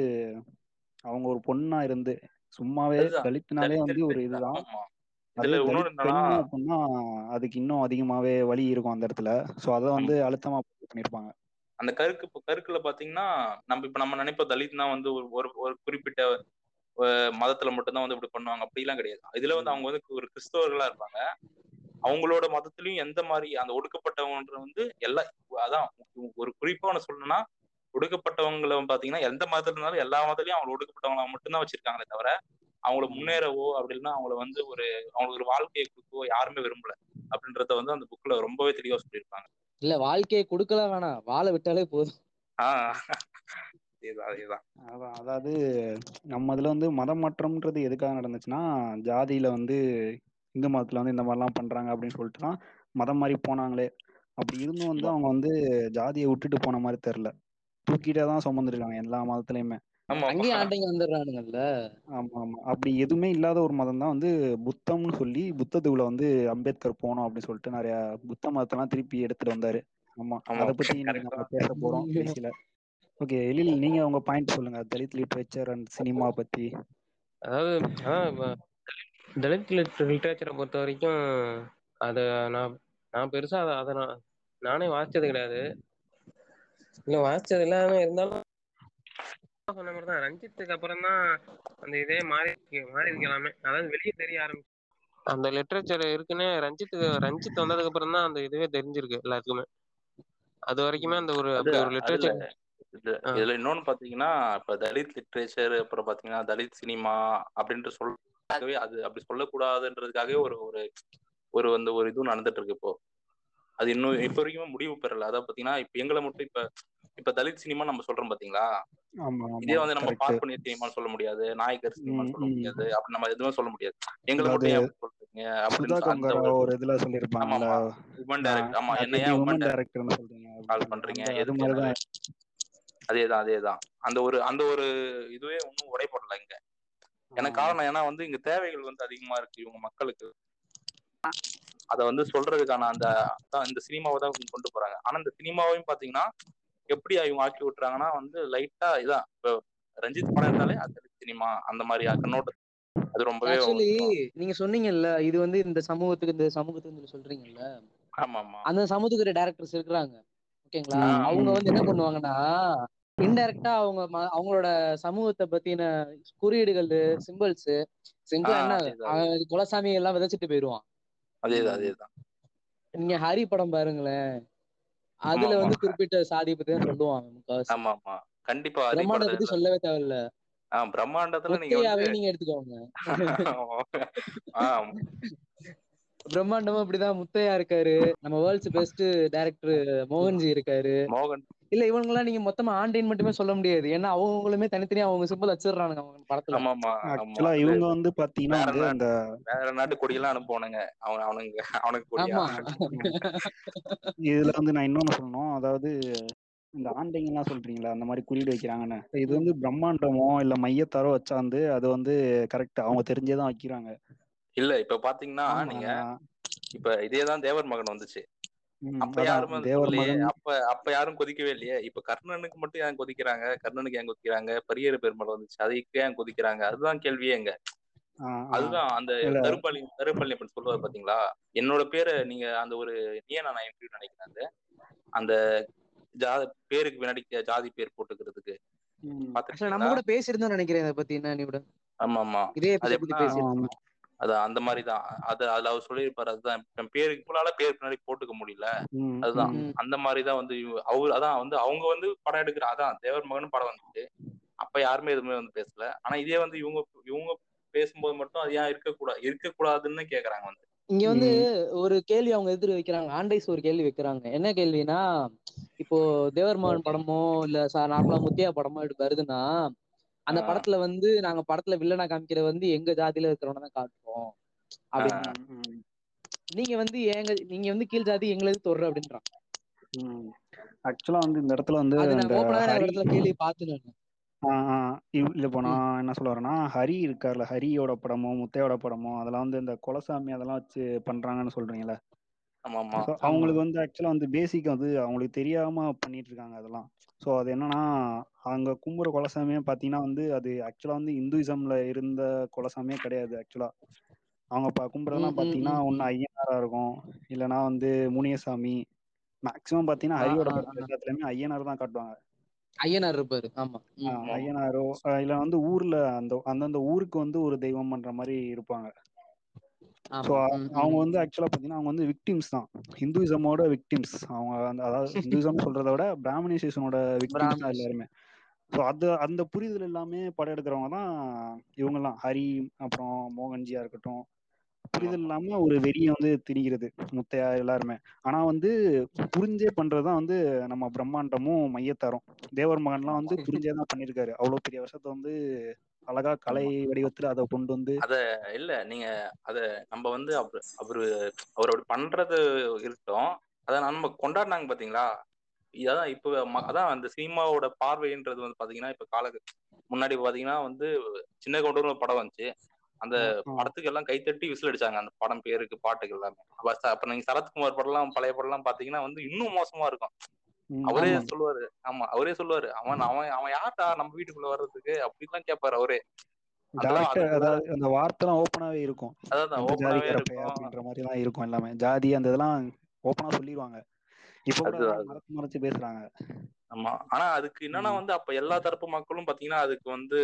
அவங்க ஒரு பொண்ணா இருந்து சும்மாவே அதுதான் தலித்னாலே தலித் வந்து ஒரு இதுதான். அப்படின்னா அதுக்கு இன்னும் அதிகமாவே வலி இருக்கும் அந்த இடத்துல. ஸோ அதை வந்து அழுத்தமா பண்ணியிருப்பாங்க. அந்த கருக்கு கருக்குல பாத்தீங்கன்னா நம்ம இப்ப நம்ம நினைப்போம் தலித்னா வந்து ஒரு ஒரு குறிப்பிட்ட மதத்துல மட்டும்தான் வந்து இப்படி பண்ணுவாங்க. அப்படிலாம் கிடையாது. இதுல வந்து அவங்க வந்து ஒரு கிறிஸ்தவர்களா இருப்பாங்க. அவங்களோட மதத்திலயும் எந்த மாதிரி அந்த ஒடுக்கப்பட்டவங்க வந்து எல்லா அதான் ஒரு குறிப்பா ஒண்ணு சொல்லணும்னா ஒடுக்கப்பட்டவங்களை பாத்தீங்கன்னா எந்த மதத்துல இருந்தாலும் எல்லா மதத்திலயும் அவங்க ஒடுக்கப்பட்டவங்கள மட்டும்தான் வச்சிருக்காங்களே தவிர அவங்கள முன்னேறவோ அப்படி இல்லைன்னா அவங்கள வந்து ஒரு அவங்களுக்கு ஒரு வாழ்க்கையை கொடுக்கவோ யாருமே விரும்பல. அப்படின்றத வந்து அந்த புக்ல ரொம்பவே தெளிவா சொல்லியிருப்பாங்க இல்ல வாழ்க்கையை கொடுக்கல வேணாம் வாழ விட்டாலே போதும். ஆஹ் அதேதான் அதேதான். அதான் அதாவது நம்ம இதுல வந்து மதம் மாற்றம்ன்றது எதுக்காக நடந்துச்சுன்னா ஜாதியில வந்து இந்து மதத்துல வந்து இந்த மாதிரிலாம் பண்றாங்க அப்படின்னு சொல்லிட்டு தான் மதம் மாதிரி போனாங்களே. அப்படி இருந்தும் வந்து அவங்க வந்து ஜாதியை விட்டுட்டு போன மாதிரி தெரியல. தூக்கிட்டே தான் சுமந்துருக்காங்க எல்லா மதத்துலயுமே. அங்கேயும் வந்துடுறானுங்கல்ல? ஆமா ஆமா. அப்படி எதுவுமே இல்லாத ஒரு மதம் தான் வந்து புத்தம்னு சொல்லி புத்தத்துக்குள்ள வந்து அம்பேத்கர் போனோம் அப்படின்னு சொல்லிட்டு நிறைய புத்த மதத்தெல்லாம் திருப்பி எடுத்துட்டு வந்தாரு. ஆமா. அதை பத்தி நம்ம பேச போறோம் கடைசியில. ஓகே எழில் நீங்க உங்க பாயிண்ட் சொல்லுங்க. தலித் லிட்ரேச்சர் அண்ட் சினிமா பத்தி. அதாவது தலித் லிட்ரேச்சரை பொறுத்த வரைக்கும் அதை நான் நான் பெருசா அதை அதை நான் நானே வாசிச்சது கிடையாது. இல்ல வாசிச்சது இல்ல ஆனா இருந்தாலும் சொன்ன மாதிரி தான். ரஞ்சித்துக்கு அப்புறம் தான் அந்த இதே மாறி மாறி இருக்கு எல்லாமே. அதாவது வெளியே தெரிய ஆரம்பிச்சு அந்த லிட்ரேச்சர் இருக்குன்னு ரஞ்சித்துக்கு ரஞ்சித் வந்ததுக்கு அப்புறம் தான் அந்த இதுவே தெரிஞ்சிருக்கு எல்லாத்துக்குமே. அது வரைக்குமே அந்த ஒரு அது அப்படி ஒரு லிட்ரேச்சர் இது இதுல இன்னொன்னு பாத்தீங்கன்னா இப்ப தலித் லிட்ரேச்சர் அப்புறம் பாத்தீங்கன்னா தலித் சினிமா அப்படின்ட்டு சொல்லவே அது அப்படி சொல்லக்கூடாதுன்றதுக்காகவே ஒரு ஒரு ஒரு அந்த ஒரு இது நடந்துட்டு இருக்கு இப்போ. அது இன்னும் இப்ப வரைக்குமே முடிவு பெறல. அதான் பாத்தீங்கன்னா இப்ப எங்களை மட்டும் இப்ப இப்ப தலித் சினிமா நம்ம சொல்றோம் பாத்தீங்களா? இதே வந்து நம்ம கரெக்ட் பார்ப்பனிய சினிமான்னு சொல்ல முடியாது. நாயக்கர் சினிமான்னு சொல்ல முடியாது. அப்படி நம்ம எதுவுமே சொல்ல முடியாது. எங்களை அதாவது மட்டும் சுதா அப்படின்னு ஒரு இதுல சொல்லியிருப்பாங்கல்ல. ஆமாமா உமன் டைரக்ட் ஆமா என்ன ஏன் உமன் டைரக்டர்னு சொல்றீங்க. கால் பண்றீங்க? எதுக்கு மாதிரிதான் அதேதான் அதேதான் அந்த ஒரு அந்த ஒரு இதுவே ஒன்றும் உடைப்படல இங்க. எனக்கு காரணம் ஏன்னா வந்து இங்க தேவைகள் வந்து அதிகமா இருக்கு இவங்க மக்களுக்கு. அதை வந்து சொல்றதுக்கான அந்த இந்த சினிமாவை தான் கொண்டு போறாங்க. ஆனா இந்த சினிமாவையும் பாத்தீங்கன்னா எப்படி இவங்க ஆக்கி விட்டுறாங்கன்னா வந்து லைட்டா இதான் இப்போ ரஞ்சித் படம் இருந்தாலே அது சினிமா அந்த மாதிரி கண்ணோட்ட அது ரொம்பவே ஆக்சுவலி நீங்க சொன்னீங்கல்ல இது வந்து இந்த சமூகத்துக்கு இந்த சமூகத்துக்கு சொல்லி சொல்றீங்கல்ல? ஆமா ஆமா அந்த சமூகத்துக்கு டேரக்டர்ஸ் இருக்கிறாங்க. ஓகேங்களா? அவங்க. வந்து என்ன பண்ணுவாங்கன்னா இன்டைரக்டா அவங்க அவங்களோட சமூகத்தை பத்தின குறியீடுகள் சிம்பிள்ஸ் சிம்பிளா என்ன? குலசாமி எல்லாம் விதைச்சிட்டு போயிருவான். அதேதான் அதேதான். நீங்க ஹரி படம் பாருங்களேன். அதுல வந்து. குறிப்பிட்ட சாதியை பத்தி தான் சொல்லுவாங்க ஆமா ஆமா. கண்டிப்பா அதே பிரம்மாண்ட பத்தி சொல்லவே தேவையில்ல. ஆ பிரம்மாண்டத்துல நீங்க நீங்க எடுத்துக்கோங்க. பிரம்மாண்டமும் அப்படிதான். முத்தையா இருக்காரு. நம்ம வேர்ல்ட்ஸ் பெஸ்ட் டைரக்டர் மோகன்ஜி இருக்காரு. மோகன் இல்ல இவங்க எல்லாம் நீங்க மொத்தமா ஆண்டின் மட்டுமே சொல்ல முடியாது. ஏன்னா அவங்களுமே தனித்தனியா அவங்க சிம்பிள் வச்சிடுறானுங்க அவங்க படத்துல. ஆமா ஆமா ஆமா. ஆக்சுவலா இவங்க வந்து பாத்தீங்கன்னா அந்த வேற நாட்டு கொடியெல்லாம் அனுப்புவானுங்க. அவன் அவனுங்க அவனுக்கு கொடியா. இதுல வந்து நான் இன்னொன்னு சொல்லணும். அதாவது இந்த ஆண்டைங்கெல்லாம் சொல்றீங்களா அந்த மாதிரி குறியீடு வைக்கிறாங்கன்னு. இது வந்து பிரம்மாண்டமோ இல்ல மையத்தாரோ வச்சா வந்து அது வந்து கரெக்ட் அவங்க தெரிஞ்சே தான் வைக்கிறாங்க. இல்ல இப்ப பாத்தீங்கன்னா. நீங்க இப்ப இதேதான் தேவர் மகன் வந்துச்சு. அப்ப யாருமே அப்ப அப்ப யாரும் கொதிக்கவே இல்லையே. இப்ப கர்ணனுக்கு மட்டும் ஏன் கொதிக்கிறாங்க? கர்ணனுக்கு ஏன் கொதிக்கிறாங்க? பரியேறு பெருமாள் வந்துச்சு அதுக்கு ஏன் கொதிக்கிறாங்க? அதுதான் கேள்வியே எங்க. அதுதான் அந்த. கருப்பாளி கருப்பள்ளி அப்படி சொல்லுவாரு பாத்தீங்களா? என்னோட பேரை நீங்க அந்த ஒரு நீயே நான் இன்டர்வியூ நினைக்கிறேன் அந்த. அந்த ஜா பேருக்கு பின்னாடி ஜாதி பேர் போட்டுக்கிறதுக்கு. நம்ம கூட பேசியிருந்தோம் நினைக்கிறேன் இதை பத்தி என்ன நீ கூட. ஆமா ஆமா இதே அது அது அந்த மாதிரி தான் அது அதுல அவர் சொல்லியிருப்பாரு அதுதான். என் பேருக்கு போலால பேர் பின்னாடி போட்டுக்க முடியல. அதுதான். அந்த மாதிரி தான் வந்து அவர் அதான் வந்து அவங்க வந்து படம் எடுக்கிற அதான் தேவர் மகன் படம் வந்துச்சு. அப்ப யாருமே எதுவுமே வந்து பேசல. ஆனா இதே வந்து இவங்க இவங்க பேசும்போது மட்டும் அது ஏன் இருக்கக்கூடாது இருக்கக்கூடாதுன்னு கேக்குறாங்க வந்து. இங்க வந்து ஒரு கேள்வி அவங்க எதிர் வைக்கிறாங்க. ஆண்டைஸ் ஒரு கேள்வி வைக்கிறாங்க. என்ன கேள்வினா இப்போ தேவர்மகன் படமோ இல்ல நார்மலா முத்தியா படமோ எடுத்து வருதுன்னா அந்த. படத்துல வந்து நாங்க படத்துல வில்லனா காமிக்கிறது வந்து எங்க ஜாதியில இருக்கிறவன தான் காட்டுறோம். அப்படின்னு நீங்க வந்து எங்க நீங்க வந்து கீழ் ஜாதி எங்களுக்கு தொடுற? அப்படின்றான். ஆக்சுவலா வந்து இந்த இடத்துல வந்து இடத்துல கேள்வி. இவ்- இல்ல இப்போ நான் என்ன சொல்ல வரேன்னா ஹரி இருக்கார்ல ஹரியோட படமோ முத்தையோட படமோ அதெல்லாம் வந்து இந்த குலசாமி அதெல்லாம் வச்சு பண்றாங்கன்னு ஸோ அவங்களுக்கு வந்து ஆக்சுவலாக வந்து பேசிக் வந்து அவங்களுக்கு தெரியாம பண்ணிட்டு இருக்காங்க அதெல்லாம். ஸோ அது என்னன்னா அங்க கும்புற குலசாமியே பார்த்தீங்கன்னா வந்து அது ஆக்சுவலாக வந்து இந்துயிசம்ல இருந்த குலசாமியே கிடையாது ஆக்சுவலாக அவங்க பா கும்புறதெல்லாம் ம், ஒன்று ஐயனாரா இருக்கும். இல்லைன்னா வந்து முனியசாமி. மேக்ஸிமம் பார்த்தீங்கன்னா ஆ, ஹரியோட. எல்லாத்துலயுமே ஐயனார் தான் காட்டுவாங்க. ஐயனார் இருப்பாரு. ஆமா. ஐயனாரோ இல்ல வந்து ஊர்ல அந்த அந்தந்த ஊருக்கு வந்து ஒரு தெய்வம் பண்ற மாதிரி இருப்பாங்க. ஸோ அவங்க. வந்து ஆக்சுவலா பாத்தீங்கன்னா அவங்க வந்து விக்டிம்ஸ் தான். ஹிந்துயிசமோட விக்டிம்ஸ் அவங்க அந்த அதாவது ஹிந்துயிசம் சொல்றத விட பிராமணிசேஷனோட விக்டிம்ஸ் தான். எல்லாருமே. ஸோ அது அந்த புரிதல் எல்லாமே படம் எடுக்கிறவங்க தான் இவங்கெல்லாம். ஹரி அப்புறம் மோகன்ஜியா இருக்கட்டும். புரிதல் இல்லாம ஒரு வெறியை வந்து திணிக்கிறது முத்தையா எல்லாருமே. ஆனா வந்து புரிஞ்சே பண்றதுதான் வந்து நம்ம பிரம்மாண்டமும் மையத்தாரும். தேவர் மகன்லாம் வந்து புரிஞ்சே தான் பண்ணியிருக்காரு அவ்வளவு பெரிய வருஷத்தை வந்து அழகா கலை வடிவத்துல அதை கொண்டு வந்து இல்ல நீங்க அத நம்ம வந்து அவரு அவரு அப்படி பண்றது இருக்கட்டும். அத நம்ம கொண்டாடினாங்க பாத்தீங்களா? அதான் இப்ப அதான் அந்த சினிமாவோட பார்வைன்றது வந்து பாத்தீங்கன்னா இப்ப கால முன்னாடி பாத்தீங்கன்னா வந்து சின்ன கவுண்டர்னு ஒரு படம் வந்துச்சு. அந்த. படத்துக்கு எல்லாம் கைத்தட்டி விசில் அடிச்சாங்க. அந்த படம் பேருக்கு பாட்டுக்கு எல்லாமே. அப்ப நீங்க சரத்குமார் படம்லாம் பழைய படம்லாம் பாத்தீங்கன்னா வந்து இன்னும் மோசமா இருக்கும். அவரே. சொல்லுவாரு. ஆமா அவரே சொல்லுவாரு. அவன் அவன் அவன் யார்டா நம்ம வீட்டுக்குள்ள வர்றதுக்கு? அப்படின்லாம் கேட்பாரு அவரே. அந்த வார்த்தைலாம் ஓப்பனாவே இருக்கும். அதான் ஓப்பனாவே இருக்கும். அப்படின்ற மாதிரி எல்லாம் இருக்கும் எல்லாமே. ஜாதி அந்த இதெல்லாம் ஓப்பனா சொல்லிடுவாங்க இப்ப மறைச்சு மறைச்சு பேசுறாங்க. ஆமா. ஆனா அதுக்கு என்னன்னா. வந்து அப்ப எல்லா தரப்பு மக்களும் பாத்தீங்கன்னா அதுக்கு வந்து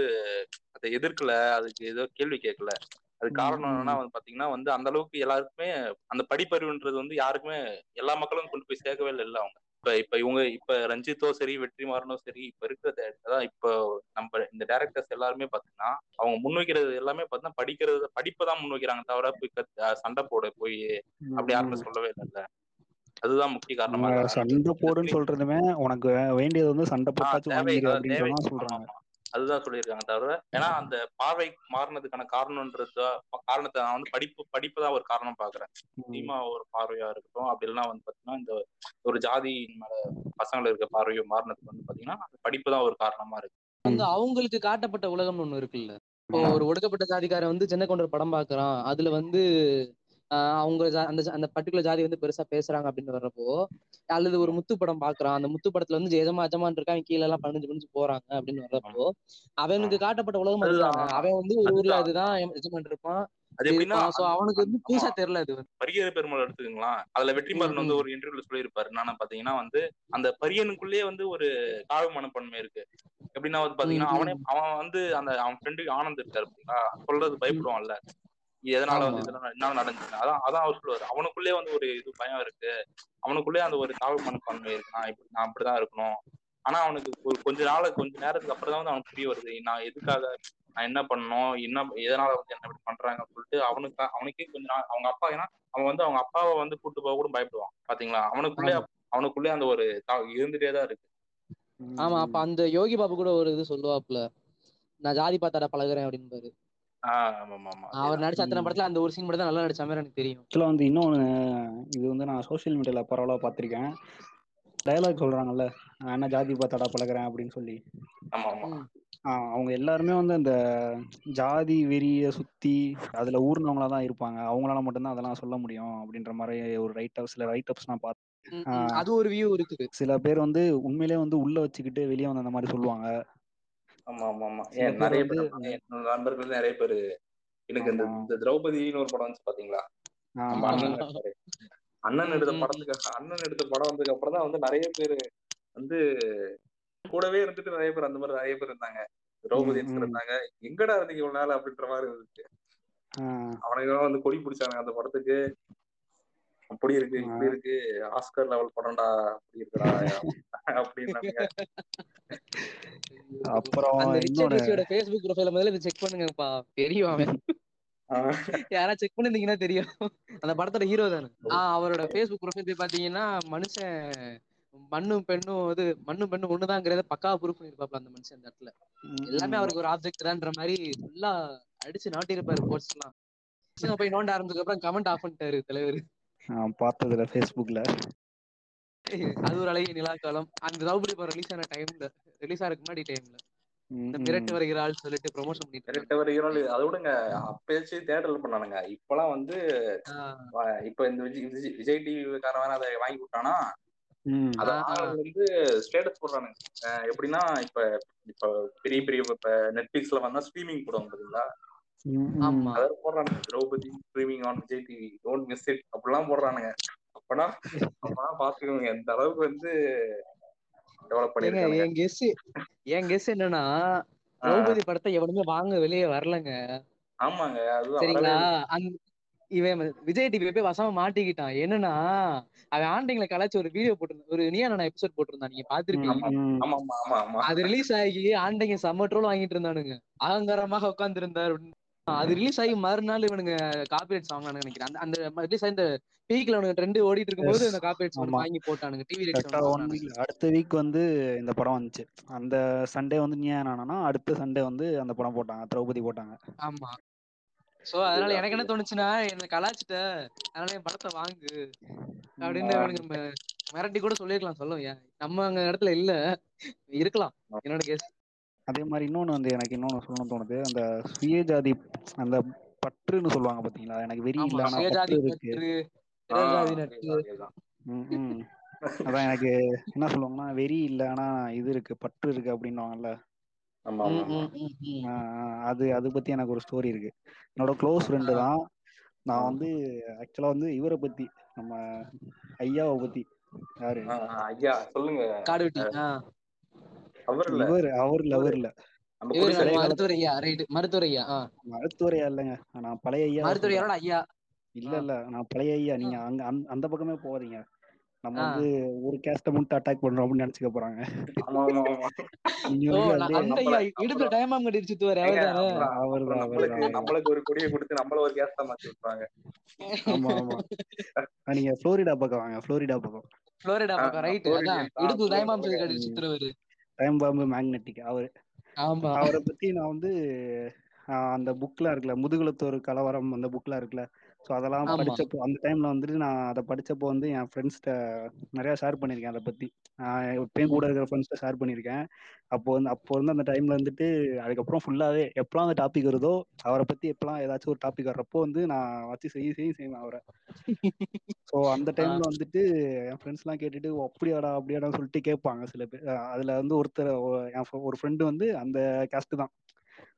அதை எதிர்க்கல. அதுக்கு ஏதோ கேள்வி கேட்கல. அது காரணம் என்னன்னா. வந்து பாத்தீங்கன்னா வந்து அந்த அளவுக்கு எல்லாருக்குமே அந்த படிப்பறிவுன்றது வந்து யாருக்குமே எல்லா மக்களும் கொண்டு போய் சேர்க்கவே இல்ல அவங்க. இப்ப இப்ப இவங்க இப்ப ரஞ்சித்தோ சரி வெற்றிமாறனோ சரி இப்ப இருக்கிற டே- அதான் இப்போ நம்ம இந்த டேரக்டர்ஸ் எல்லாருமே பாத்தீங்கன்னா அவங்க முன்வைக்கிறது எல்லாமே பாத்தீங்கன்னா படிக்கிறது படிப்பை தான் முன்வைக்கிறாங்க தவிர போய் சண்டை போட போய் அப்படி யாருமே. சொல்லவே இல்லைல்ல அதுதான் முக்கிய காரணமா. சண்டை போடுன்னு சொல்றதுமே உனக்கு வேண்டியது வந்து சண்டை போட்டாச்சும் தேவை வாங்கிடு அதாவது தேவை அப்படின்றதான் ஆமா சொல்றாங்க அதுதான் சொல்லியிருக்காங்க தவிர ஏன்னா அந்த பார்வை மாறினதுக்கான காரணம்ன்றது காரணத்தை நான் வந்து படிப்பு படிப்பு தான் ஒரு காரணம் பாக்குறேன். சினிமா ஒரு பார்வையா இருக்கட்டும் அப்படி இல்லைன்னா வந்து பாத்தீங்கன்னா இந்த ஒரு ஜாதி மேல பசங்களை இருக்க பார்வையோ மாறினதுக்கு வந்து பாத்தீங்கன்னா அந்த படிப்பு தான் ஒரு காரணமா இருக்கு. வந்து அவங்களுக்கு காட்டப்பட்ட உலகம்னு ஒண்ணு இருக்குல்ல. இப்போ ஒரு ஒடுக்கப்பட்ட ஜாதிக்காரன் வந்து சின்ன கொண்டர் படம் பாக்குறான். அதுல வந்து அவங்க அந்த அந்த பர்டிகுலர் ஜாதி வந்து பெருசா பேசுறாங்க அப்படின்னு வர்றப்போ அல்லது ஒரு முத்து படம் பாக்குறான். அந்த முத்து படத்துல வந்து எஜமா எஜமான் இருக்கான் கீழ எல்லாம் பணிஞ்சு பணிஞ்சு போறாங்க அப்படின்னு வர்றப்போ அவனுக்கு காட்டப்பட்ட உலகம் அதுதானே. அவன் வந்து ஒரு ஊர்ல அதுதான். எஜமான் இருப்பான். அது எப்படின்னா சோ அவனுக்கு வந்து. புதுசா தெரியல அது பரியர் பெருமாள் எடுத்துக்கங்களா. அதுல வெற்றிமாறன் வந்து. ஒரு இன்டர்வியூல சொல்லியிருப்பாரு. என்னன்னா பாத்தீங்கன்னா வந்து அந்த பரியனுக்குள்ளேயே வந்து ஒரு தாழ்வு மனப்பான்மை இருக்கு. எப்படின்னா வந்து பாத்தீங்கன்னா அவனே அவன் வந்து அந்த அவன் ஃப்ரெண்டு ஆனந்த் இருக்காரு சொல்றது பயப்படுவான்ல. எதனால வந்து. இதெல்லாம் என்ன நடந்துச்சு? அதான் அதான் அவர் சொல்லுவாரு. அவனுக்குள்ளே வந்து ஒரு இது பயம் இருக்கு. அவனுக்குள்ளே அந்த ஒரு தாழ்வு மனப்பான்மை இருக்கு. நான் இப்படி நான் அப்படிதான் இருக்கணும். ஆனா அவனுக்கு ஒரு கொஞ்ச நாள் கொஞ்ச நேரத்துக்கு அப்புறம் தான் வந்து அவனுக்கு புரிய வருது. நான் எதுக்காக நான் என்ன பண்ணணும்? என்ன எதனால வந்து என்ன இப்படி பண்றாங்கன்னு சொல்லிட்டு அவனுக்கு அவனுக்கே கொஞ்ச நாள் அவங்க அப்பா ஏன்னா அவன் வந்து அவங்க அப்பாவை வந்து கூட்டு போக கூட பயப்படுவான். பாத்தீங்களா? அவனுக்குள்ளே அவனுக்குள்ளே அந்த ஒரு தா- இருந்துட்டே தான் இருக்கு. ஆமா அப்ப அந்த யோகி பாபு கூட ஒரு இது சொல்லுவாப்ல நான் ஜாதி பார்த்தாடா பழகுறேன் அப்படின்னு அவர் நடிச்ச அத்தனை. படத்துல அந்த ஒரு சீன் மட்டும் தான் நல்லா நடிச்ச மாதிரி எனக்கு தெரியும். ஆக்சுவலாக வந்து இன்னொன்று இது வந்து நான் சோஷியல் மீடியாவில் பரவலாக பார்த்துருக்கேன். டயலாக் சொல்கிறாங்கல்ல நான் என்ன ஜாதி பார்த்தாடா பழகுறேன் அப்படின்னு சொல்லி. அவங்க எல்லாருமே வந்து அந்த ஜாதி வெறியை சுற்றி அதில் ஊர்னவங்களா தான் இருப்பாங்க. அவங்களால மட்டும்தான் அதெல்லாம் சொல்ல முடியும் அப்படின்ற மாதிரி ஒரு ரைட் சில ரைட் அப்ஸ் நான் பார்த்தேன். அது ஒரு வியூ இருக்குது. சில பேர் வந்து உண்மையிலே வந்து உள்ள வச்சுக்கிட்டு வெளியே வந்து அந்த மாதிரி சொல்லுவாங்க. ஆமா ஆமா ஆமா ஏன் நிறைய நண்பர்கள் நிறைய பேர். எனக்கு இந்த திரௌபதினு ஒரு படம் வந்து பாத்தீங்களா. அண்ணன் எடுத்த படத்துக்கு அண்ணன் எடுத்த படம் வந்ததுக்கு அப்புறம் தான் வந்து நிறைய பேர் வந்து கூடவே இருந்துட்டு நிறைய பேர் அந்த மாதிரி நிறைய பேர் இருந்தாங்க. திரௌபதி. இருந்தாங்க. எங்கடா இருந்தீங்க இவ்வளவு நாள் அப்படின்ற மாதிரி இருந்துச்சு. ஆ, அவனுங்க வந்து கொடி பிடிச்சாங்க அந்த படத்துக்கு. அப்படி இருக்கு இப்படி இருக்கு ஆஸ்கர் லெவல் படம்டா அப்படி இருக்குடா அப்படின்னாங்க அப்புறம் அந்த ரிச்சர்ட் ஃபேஸ்புக் ப்ரொஃபைல முதல்ல செக் பண்ணுங்கப்பா. தெரியும் அவன். யாராவது செக் பண்ணிருந்தீங்கன்னா தெரியும். அந்த படத்தோட ஹீரோ தானே. ஆஹ் அவரோட ஃபேஸ்புக் ப்ரொஃபைல் போய் பாத்தீங்கன்னா மனுஷன் மண்ணும் பெண்ணும் இது மண்ணும் பெண்ணும் ஒண்ணுதாங்கிறத பக்கா ப்ரூஃப் பண்ணிருப்பாப்ல அந்த மனுஷன் அந்த இடத்துல. எல்லாமே. அவருக்கு ஒரு ஆப்ஜெக்ட் தான்ற மாதிரி ஃபுல்லா அடிச்சு நாட்டிருப்பாரு போஸ்ட் எல்லாம் போய் நோண்ட ஆரம்பிச்சதுக்கு அப்புறம் கமெண்ட் ஆஃப் பண்ணிட்டாரு தலைவர். பார்த்ததுல ஃபேஸ்புக்கில் அது ஒரு அழகிய நிலாக்காலம் அந்த திரௌபதி படம் ரிலீஸ் ஆன டைம்ல ரிலீஸ் ஆகிறதுக்கு முன்னாடி டைம்ல இந்த மிரட்டு வருகிறாள் சொல்லிட்டு ப்ரொமோஷன் பண்ணிட்டு. ரெண்டு வரைக்கும் அதை விடுங்க. அப்பயாச்சு தேட்டர்ல பண்ணானுங்க. இப்பெல்லாம் வந்து இப்ப இந்த விஜய் டிவி காரன் அதை வாங்கி விட்டானா? வந்து ஸ்டேட்டஸ் போடுறானுங்க. எப்படின்னா இப்ப இப்ப பெரிய பெரிய இப்ப நெட்ஃபிளிக்ஸ்ல வந்தா ஸ்ட்ரீமிங் போடுவாங்க பாத்தீங்களா? அதாவது போடுறானுங்க. Draupadi streaming on Vijay TV don't miss it அப்படிலாம் போடுறானுங்க. அப்பனா அப்பனா பாத்துக்கோங்க. எந்த அளவுக்கு வந்து டெவலப் ஏங்க பண்ணிருக்கானுங்க என் கெஸ் என் கெஸ் என்னன்னா திரௌபதி படத்தை எவனுமே வாங்க வெளியே வரலங்க. ஆமாங்க சரிங்களா? இவன் விஜய் டிவி போய் வசமா மாட்டிக்கிட்டான். என்னன்னா அவன் ஆண்டிங்களை கலாச்சி ஒரு வீடியோ போட்டிருந்தான். ஒரு நியான எபிசோட் போட்டிருந்தான். நீங்க பாத்திருப்பீங்க. ம், ம். ஆமா ஆமா ஆமா ஆமா அது ரிலீஸ் ஆகி ஆண்டைங்க செம்ம ட்ரோல் வாங்கிட்டு இருந்தானுங்க. அகங்காரமாக உட்கார்ந்து இருந்தாரு அது ரிலீஸ் ஆகி மறுநாள் இவனுங்க காப்பிரைட் சாங் நினைக்கிறேன். அந்த அந்த ரிலீஸ் ஆகி இந்த பீக்ல அவனுக்கு ட்ரெண்ட் ஓடிட்டு இருக்கும்போது. இந்த காப்பிரைட் சாங். வாங்கி போட்டானுங்க. டிவி அடுத்த வீக் வந்து இந்த படம் வந்துச்சு. அந்த சண்டே வந்து நீ ஆனா அடுத்த சண்டே வந்து அந்த படம் போட்டாங்க. திரௌபதி போட்டாங்க. ஆமா. சோ அதனால எனக்கு என்ன தோணுச்சுன்னா என்ன கலாச்சிட்ட அதனால என் படத்தை வாங்கு. அப்படின்னு ம- மிரட்டி கூட சொல்லிருக்கலாம் சொல்லும் ஏன் நம்ம அங்க இடத்துல இல்ல. இருக்கலாம். என்னோட கேஸ் அதே மாதிரி இன்னொன்று வந்து எனக்கு இன்னொன்று சொல்லணும்னு தோணுது. அந்த சுயஜாதி அந்த பற்றுன்னு சொல்லுவாங்க பாத்தீங்களா? எனக்கு வெறி ஆமா இல்ல ஆனா சுயஜாதி பற்று இருக்கு. பற்று ஆ, பிறஜாதி நட்பு. அதேதான், அதேதான். ம், ம். அதான் எனக்கு என்ன சொல்லுவாங்கன்னா வெறி இல்ல ஆனா இது இருக்கு பற்று இருக்கு அப்படின்னுவாங்கல்ல? அது அது பத்தி எனக்கு ஒரு ஸ்டோரி இருக்கு. என்னோட க்ளோஸ் ஃப்ரெண்டு. தான். நான். வந்து ஆக்சுவலா வந்து இவரை பத்தி நம்ம ஐயாவை பத்தி. யாரு? ஐயா சொல்லுங்க. அவர் இல்ல இவர் அவர் இல்ல அவர் இல்ல நம்ம இவரு குடிசை பழைய மருத்துவர் ஐயா ரைட் மருத்துவர் ஐயா ஆ. மருத்துவர் ஐயா இல்லைங்க. நான் பழைய ஐயா மருத்துவர் சொல்றேன். ஐயாவோட ஐயா. இல்ல இல்ல. நான் பழைய ஐயா. நீங்க அங்க அந்த- பக்கமே போகாதீங்க. நம்ம. வந்து ஒரு கேஸ்ட மட்டும் அட்டாக் பண்றோம் அப்படின்னு நினைச்சுக்க போறாங்க. இடுப்புல டைமாம் கட்டி சுத்துவாரு அவர்தான், நம்மளுக்கு ஒரு கொடியை கொடுத்து நம்மள ஒரு கேஸ் தான் மாத்தி விட்டுறாங்க ஆமா ஆமா ஆ, நீங்க புளோரிடா பக்கம் வாங்க. புளோரிடா பக்கம். புளோரிடா பக்கம் ரைட் அதான். இடுப்பு. கட்டி சுத்துறவரு டைம் பாம்பு மேக்னெட்டிக். அவர். ஆமா. அவரை பத்தி நான் வந்து அந்த புக்லாம் இருக்குல்ல முதுகுலத்தோர் கலவரம் அந்த புக்லாம் இருக்குல்ல ஸோ அதெல்லாம் ஆமா. படிச்சப்போ அந்த டைம்ல வந்துட்டு நான் அதை படிச்சப்போ வந்து என் ஃப்ரெண்ட்ஸ்கிட்ட நிறைய ஷேர் பண்ணியிருக்கேன் அதை பத்தி. ஆஹ் எப்பயும் கூட இருக்கிற ஃப்ரெண்ட்ஸ்கிட்ட ஷேர் பண்ணியிருக்கேன். அப்போ வந்து அப்போ வந்து அந்த டைம்ல வந்துட்டு அதுக்கப்புறம் ஃபுல்லாவே எப்பலாம் அந்த டாபிக் வருதோ அவரை பத்தி எப்பலாம் ஏதாச்சும் ஒரு டாபிக் வர்றப்போ வந்து நான் வச்சு செய்ய செய்ய செய்வேன் அவரை. ஸோ அந்த டைம்ல வந்துட்டு என் ஃப்ரெண்ட்ஸ்லாம் கேட்டுட்டு "ஓ, அப்படியாடா அப்படியாடா சொல்லிட்டு கேட்பாங்க சில பேர். அதுல வந்து ஒருத்தர் என் ஒரு ஃப்ரெண்டு வந்து அந்த கேஸ்ட் தான்.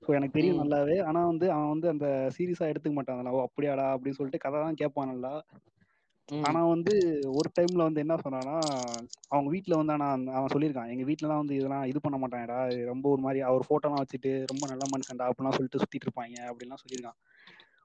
ஸோ எனக்கு தெரியும் நல்லாவே. ஆனா வந்து அவன் வந்து அந்த சீரியஸா எடுத்துக்க மாட்டான் ஓ அப்படியாடா அப்படின்னு சொல்லிட்டு கதை தான் கேட்பான் நல்லா ஆனா வந்து ஒரு டைம்ல வந்து என்ன சொன்னான்னா அவங்க வீட்ல வந்து ஆனா அவன் சொல்லியிருக்கான் எங்க வீட்லலாம் வந்து இதெல்லாம் இது பண்ண மாட்டாங்கடா. இது ரொம்ப ஒரு மாதிரி அவர் போட்டோலாம் வச்சுட்டு ரொம்ப நல்ல மனுஷன்டா அப்படிலாம் சொல்லிட்டு சுத்திட்டு இருப்பாங்க அப்படிலாம் சொல்லியிருக்கான்.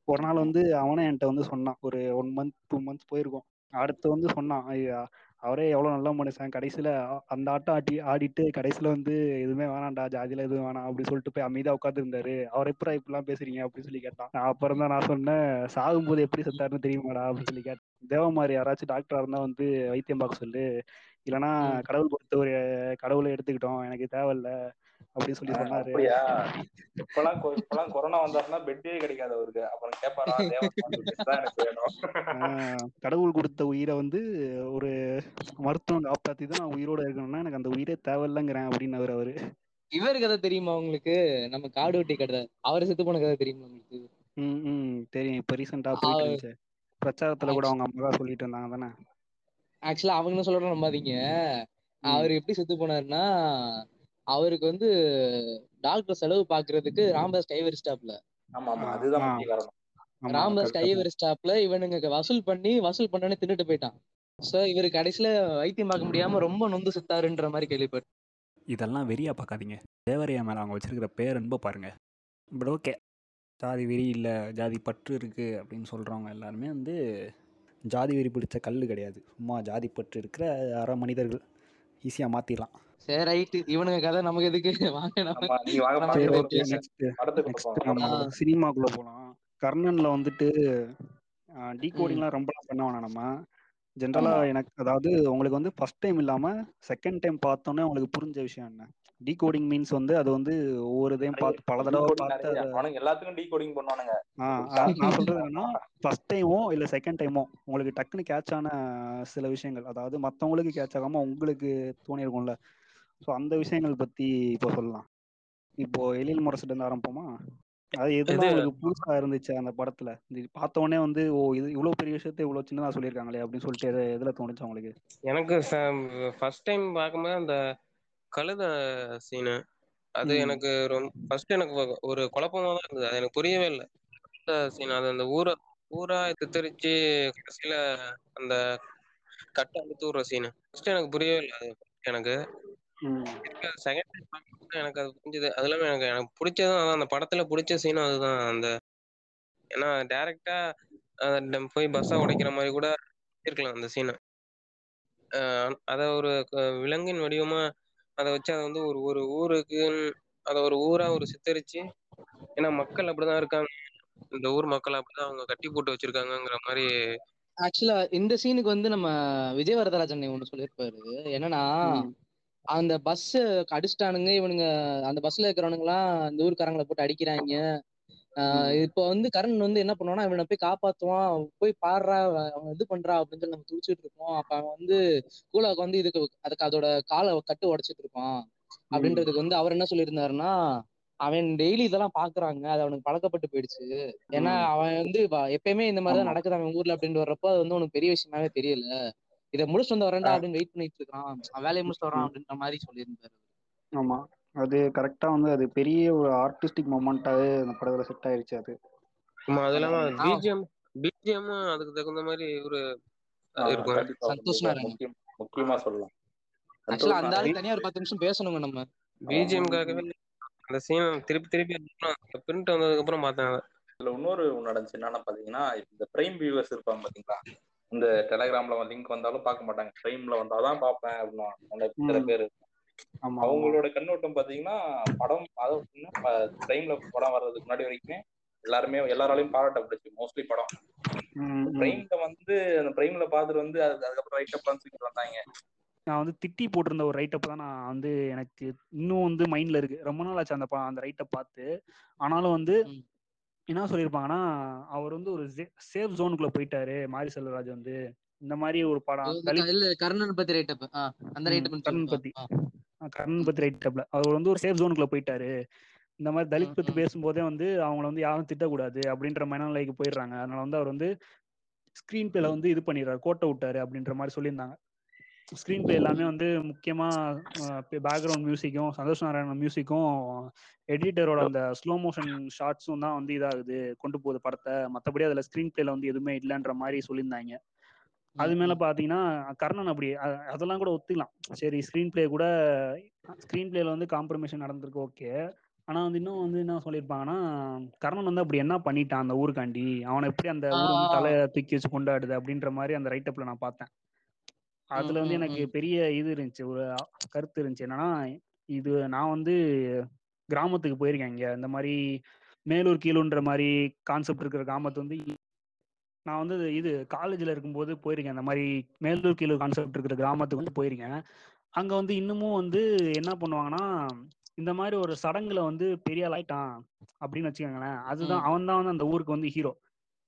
ஒரு நாள் வந்து அவனே என்கிட்ட வந்து சொன்னான். ஒரு ஒன் மந்த் டூ மந்த்ஸ் போயிருக்கும். அடுத்து வந்து சொன்னான் ஐயா, அவரே எவ்வளவு நல்ல மனுஷன். கடைசியில அந்த ஆட்டம் ஆட்டி ஆடிட்டு கடைசியில வந்து எதுவுமே வேணாம்டா ஜாதியில எதுவும் வேணாம் அப்படி சொல்லிட்டு போய் அமைதியா உட்கார்ந்து இருந்தாரு அவர் எப்படா இப்படிலாம் பேசுறீங்க அப்படின்னு சொல்லி கேட்டான். நான் அப்புறம் தான் நான் சொன்னேன் சாகும்போது எப்படி செத்தாருன்னு தெரியுமாடா அப்படின்னு சொல்லி கேட்டேன். தேவமாரி யாராச்சும் டாக்டரா இருந்தா வந்து வைத்தியம் பார்க்க சொல்லு. இல்லைன்னா கடவுள் கொடுத்த ஒரு கடவுளை எடுத்துக்கிட்டோம் எனக்கு தேவையில்ல. அப்படின்னு சொல்லி சொன்னாரு. அப்படியா? இப்பெல்லாம் இப்பெல்லாம் கொரோனா வந்தாருன்னா பெட்டே கிடைக்காது அவருக்கு. அப்புறம் ஆஹ் கடவுள் கொடுத்த உயிரை வந்து ஒரு மருத்துவம் காப்பாத்தி தான் நான் உயிரோட இருக்கணும்னா எனக்கு அந்த உயிரே தேவையில்லைங்கிறேன் அப்படின்னு அவரு. அவரு இவர் கதை தெரியுமா உங்களுக்கு? நம்ம காடு வெட்டி கதை. அவர் செத்து போன கதை தெரியுமா உங்களுக்கு? ம் ம் தெரியும். இப்ப ரீசெண்டா போயிட்டு பிரச்சாரத்துல கூட அவங்க அம்மா தான் சொல்லிட்டு இருந்தாங்க தானே ஆக்சுவலா அவங்க என்ன சொல்றோம் நம்பாதீங்க அவர் எப்படி செத்து போனாருன்னா அவருக்கு வந்து டாக்டர் செலவு பாக்குறதுக்கு ராமதாஸ் டைவர் ஸ்டாப்ல. ராமதாஸ் டைவர் ஸ்டாப்ல இவனுங்க வசூல் பண்ணி வசூல் பண்ணனே தின்னுட்டு போயிட்டான். சோ இவரு கடைசியில வைத்தியம் பார்க்க முடியாம ரொம்ப நொந்து செத்தாருன்ற மாதிரி கேள்விப்பட்டேன். இதெல்லாம் வெறியா பார்க்காதீங்க. தேவரையா மேலே அவங்க வச்சிருக்கிற பேரன்பை பாருங்க. பட் ஓகே ஜாதி வெறி இல்லை ஜாதி பற்று இருக்குது அப்படின்னு சொல்கிறவங்க எல்லாருமே வந்து ஜாதி வெறி பிடிச்ச கல் கிடையாது. சும்மா ஜாதி பற்று இருக்கிற அற மனிதர்கள். ஈஸியாக மாற்றிடலாம் சரி ரைட்டு இவனுங்க கதை நமக்கு எதுக்கு? வாங்க சினிமாக்குள்ள போலாம். கர்ணன்ல வந்துட்டு டீகோடிங்லாம் ரொம்பலாம் பண்ண வேணாம் நம்ம? ஜென்ரலா எனக்கு அதாவது உங்களுக்கு வந்து ஃபர்ஸ்ட் டைம் இல்லாம செகண்ட் டைம் பார்த்தோன்னே உங்களுக்கு புரிஞ்ச விஷயம் என்ன? டீகோடிங் மீன்ஸ் வந்து அது வந்து ஒவ்வொரு இதையும் பார்த்து பல தடவை பார்த்து எல்லாத்துக்கும் டீகோடிங் பண்ணுவானுங்க. நான் சொல்றது என்னன்னா ஃபர்ஸ்ட் டைமோ இல்ல செகண்ட் டைமோ உங்களுக்கு டக்குன்னு கேட்ச் ஆன சில விஷயங்கள். அதாவது மத்தவங்களுக்கு கேட்ச் ஆகாம உங்களுக்கு தோணியிருக்கும்ல. ஸோ அந்த விஷயங்கள் பத்தி இப்போ சொல்லலாம். இப்போ எழில் முரசிட்டு இருந்து ஆரம்பிப்போமா? அது எதெல்லாம் உங்களுக்கு புதுசா இருந்துச்சு அந்த படத்துல? இது பார்த்த உடனே வந்து ஓ இது இவ்வளவு பெரிய விஷயத்த இவ்வளவு சின்னதா சொல்லியிருக்காங்களே அப்படின்னு சொல்லிட்டு எது எதுல தோணுச்சு உங்களுக்கு? எனக்கு ஃபர்ஸ்ட் டைம் பார்க்கும்போது அந்த கழுத சீனு அது எனக்கு ரொம்ப ஃபர்ஸ்ட் எனக்கு ஒரு குழப்பமா தான் இருந்தது. அது எனக்கு புரியவே இல்லை. கழுத சீன் அது அந்த ஊரை ஊரா தித்தரிச்சு கடைசியில அந்த கட்டை அழுத்து விடுற சீனு ஃபர்ஸ்ட் எனக்கு புரியவே இல்லை அது எனக்கு. செகண்ட் எனக்கு அது புரிஞ்சுது. அது இல்லாம எனக்கு எனக்கு பிடிச்சதும் அதான் அந்த படத்துல பிடிச்ச சீனும் அதுதான். அந்த ஏன்னா டைரக்டா போய் பஸ்ஸை உடைக்கிற மாதிரி கூட இருக்கலாம் அந்த சீனை அத ஒரு விலங்கின் வடிவமா அதை வச்சு அதை வந்து ஒரு ஒரு ஊருக்கு அதை ஒரு ஊரா ஒரு சித்தரிச்சு ஏன்னா மக்கள் அப்படிதான் இருக்காங்க. இந்த ஊர் மக்கள் அப்படிதான் அவங்க கட்டி போட்டு வச்சிருக்காங்கங்கிற மாதிரி ஆக்சுவலா இந்த சீனுக்கு வந்து நம்ம விஜய் வரதராஜன் ஒண்ணு சொல்லியிருப்பாரு. என்னன்னா அந்த பஸ் அடிச்சிட்டானுங்க. இவனுங்க அந்த பஸ்ல இருக்கிறவனுங்க எல்லாம் இந்த ஊர்க்காரங்களை போட்டு அடிக்கிறாங்க. இப்போ வந்து கரண் வந்து என்ன பண்ணுவான்னா இவனை போய் காப்பாத்துவான். போய் பாடுறா அவன் இது பண்றா அப்படின்னு சொல்லி நம்ம துடிச்சிட்டு இருப்போம். அப்ப அவன் வந்து கூலாக்கு வந்து இதுக்கு அதுக்கு அதோட காலை கட்டு உடைச்சிட்டு இருப்பான். அப்படின்றதுக்கு வந்து அவர் என்ன சொல்லியிருந்தாருன்னா அவன் டெய்லி இதெல்லாம் பாக்குறாங்க. அது அவனுக்கு பழக்கப்பட்டு போயிடுச்சு. ஏன்னா அவன் வந்து எப்பயுமே இந்த மாதிரிதான் நடக்குது. அவன் ஊர்ல அப்படின்னு வர்றப்போ அது வந்து உனக்கு பெரிய விஷயமாவே தெரியல. இதை முடிச்சுட்டு வந்து வரேன்டா அப்படின்னு வெயிட் பண்ணிட்டு இருக்கான். வேலையை முடிச்சுட்டு வரான் அப்படின்ற மாதிரி சொல்லியிருந்தாரு. ஆமா. அது கரெக்டா வந்து அது பெரிய ஒரு ஆர்டிஸ்டிக் மொமெண்டாவே அந்த படத்துல செட் ஆயிருச்சு அது. ஆமா அது இல்லாம பிஜிஎம் பிஜிஎம்மும் அதுக்கு தகுந்த மாதிரி ஒரு இருக்கும். முக்கியம் சொல்லலாம். ஆக்சுவலா அந்த நாராயணன் தனியா ஒரு பத்து நிமிஷம் பேசணுங்க நம்ம. பிஜிஎம்காகவே அந்த சீன் திருப்பி திருப்பி பிரிண்ட் வந்ததுக்கு அப்புறம் பார்த்தேன். இதுல இன்னொரு நடந்துச்சு. என்னன்னா பாத்தீங்கன்னா இந்த பிரைம் வியூவர்ஸ் இருப்பாங்க பாத்தீங்களா இந்த டெலகிராம்ல லிங்க் வந்தாலும் பார்க்க மாட்டாங்க. பிரைம்ல வந்தாதான் பார்ப்பேன் அப்படின்னா சில பேர். அவங்களோட கண்ணோட்டம் பாத்தீங்கன்னா படம் அதாவது பிரைம்ல படம் வர்றதுக்கு முன்னாடி வரைக்குமே எல்லாருமே எல்லாராலையும் பாராட்டப்பட்டுச்சு மோஸ்ட்லி படம். பிரைம்ல வந்து அந்த பிரைம்ல பார்த்துட்டு வந்து அது அதுக்கப்புறம் ரைட் அப் தூக்கிட்டு வந்தாங்க. நான் வந்து திட்டி போட்டிருந்த ஒரு ரைட்டப் தான் நான் வந்து எனக்கு இன்னும் வந்து மைண்ட்ல இருக்கு. ரொம்ப நாள் ஆச்சு அந்த அந்த ரைட்டை பார்த்து. ஆனாலும் வந்து. என்ன சொல்லியிருப்பாங்கன்னா அவர் வந்து ஒரு சேஃப் ஜோனுக்குள்ள போயிட்டாரு மாரி செல்வராஜ் வந்து. இந்த மாதிரி ஒரு படம் கர்ணன் பத்தி ரைட்டப் அந்த ரைட்டப் கர்ணன் பத்தி. கர்ணன் பத்தி ரைட்டப்ல அவர் வந்து ஒரு சேஃப் ஜோனுக்குள்ள போயிட்டாரு. இந்த மாதிரி தலித் பத்தி பேசும்போதே வந்து அவங்கள வந்து யாரும் திட்டக்கூடாது அப்படின்ற மனநிலைக்கு போயிடுறாங்க. அதனால வந்து அவர் வந்து ஸ்க்ரீன் பிளேல வந்து இது பண்ணிடுறாரு கோட்டை விட்டாரு அப்படின்ற மாதிரி சொல்லியிருந்தாங்க. ஸ்க்ரீன் பிளே எல்லாமே வந்து முக்கியமா பேக்ரவுண்ட் மியூசிக்கும் சந்தோஷ் நாராயணன் மியூசிக்கும் எடிட்டரோட அந்த ஸ்லோ மோஷன் ஷார்ட்ஸும் தான் வந்து இதாகுது. கொண்டு போகுது படத்தை. மற்றபடி அதுல ஸ்க்ரீன் பிளேல வந்து எதுவுமே இல்லைன்ற மாதிரி சொல்லியிருந்தாங்க. அது மேல பாத்தீங்கன்னா கர்ணன் அப்படி அதெல்லாம் கூட ஒத்துக்கலாம். சரி ஸ்க்ரீன் பிளே கூட ஸ்க்ரீன் பிளேல வந்து காம்ப்ரமைஷன் நடந்திருக்கு ஓகே ஆனா வந்து இன்னும் வந்து என்ன சொல்லியிருப்பாங்கன்னா கர்ணன் வந்து அப்படி என்ன பண்ணிட்டான் அந்த ஊருக்காண்டி? அவனை எப்படி அந்த ஊர் வந்து. தலையை தூக்கி வச்சு கொண்டாடுது அப்படின்ற மாதிரி அந்த ரைட்டப்ல நான் பார்த்தேன். அதுல வந்து எனக்கு. பெரிய இது இருந்துச்சு. ஒரு கருத்து இருந்துச்சு. என்னன்னா இது நான் வந்து கிராமத்துக்கு போயிருக்கேன் இங்க. இந்த மாதிரி மேலூர் கீழூன்ற மாதிரி கான்செப்ட் இருக்கிற கிராமத்து வந்து நான் வந்து இது காலேஜில் இருக்கும்போது போயிருக்கேன். இந்த மாதிரி மேலூர் கீழூர் கான்செப்ட் இருக்கிற கிராமத்துக்கு வந்து போயிருக்கேன். அங்கே வந்து இன்னமும் வந்து என்ன பண்ணுவாங்கன்னா இந்த மாதிரி ஒரு சடங்குல வந்து பெரிய ஆள் ஆயிட்டான் அப்படின்னு வச்சுக்கோங்களேன். அதுதான். அவன் தான் வந்து அந்த ஊருக்கு வந்து ஹீரோ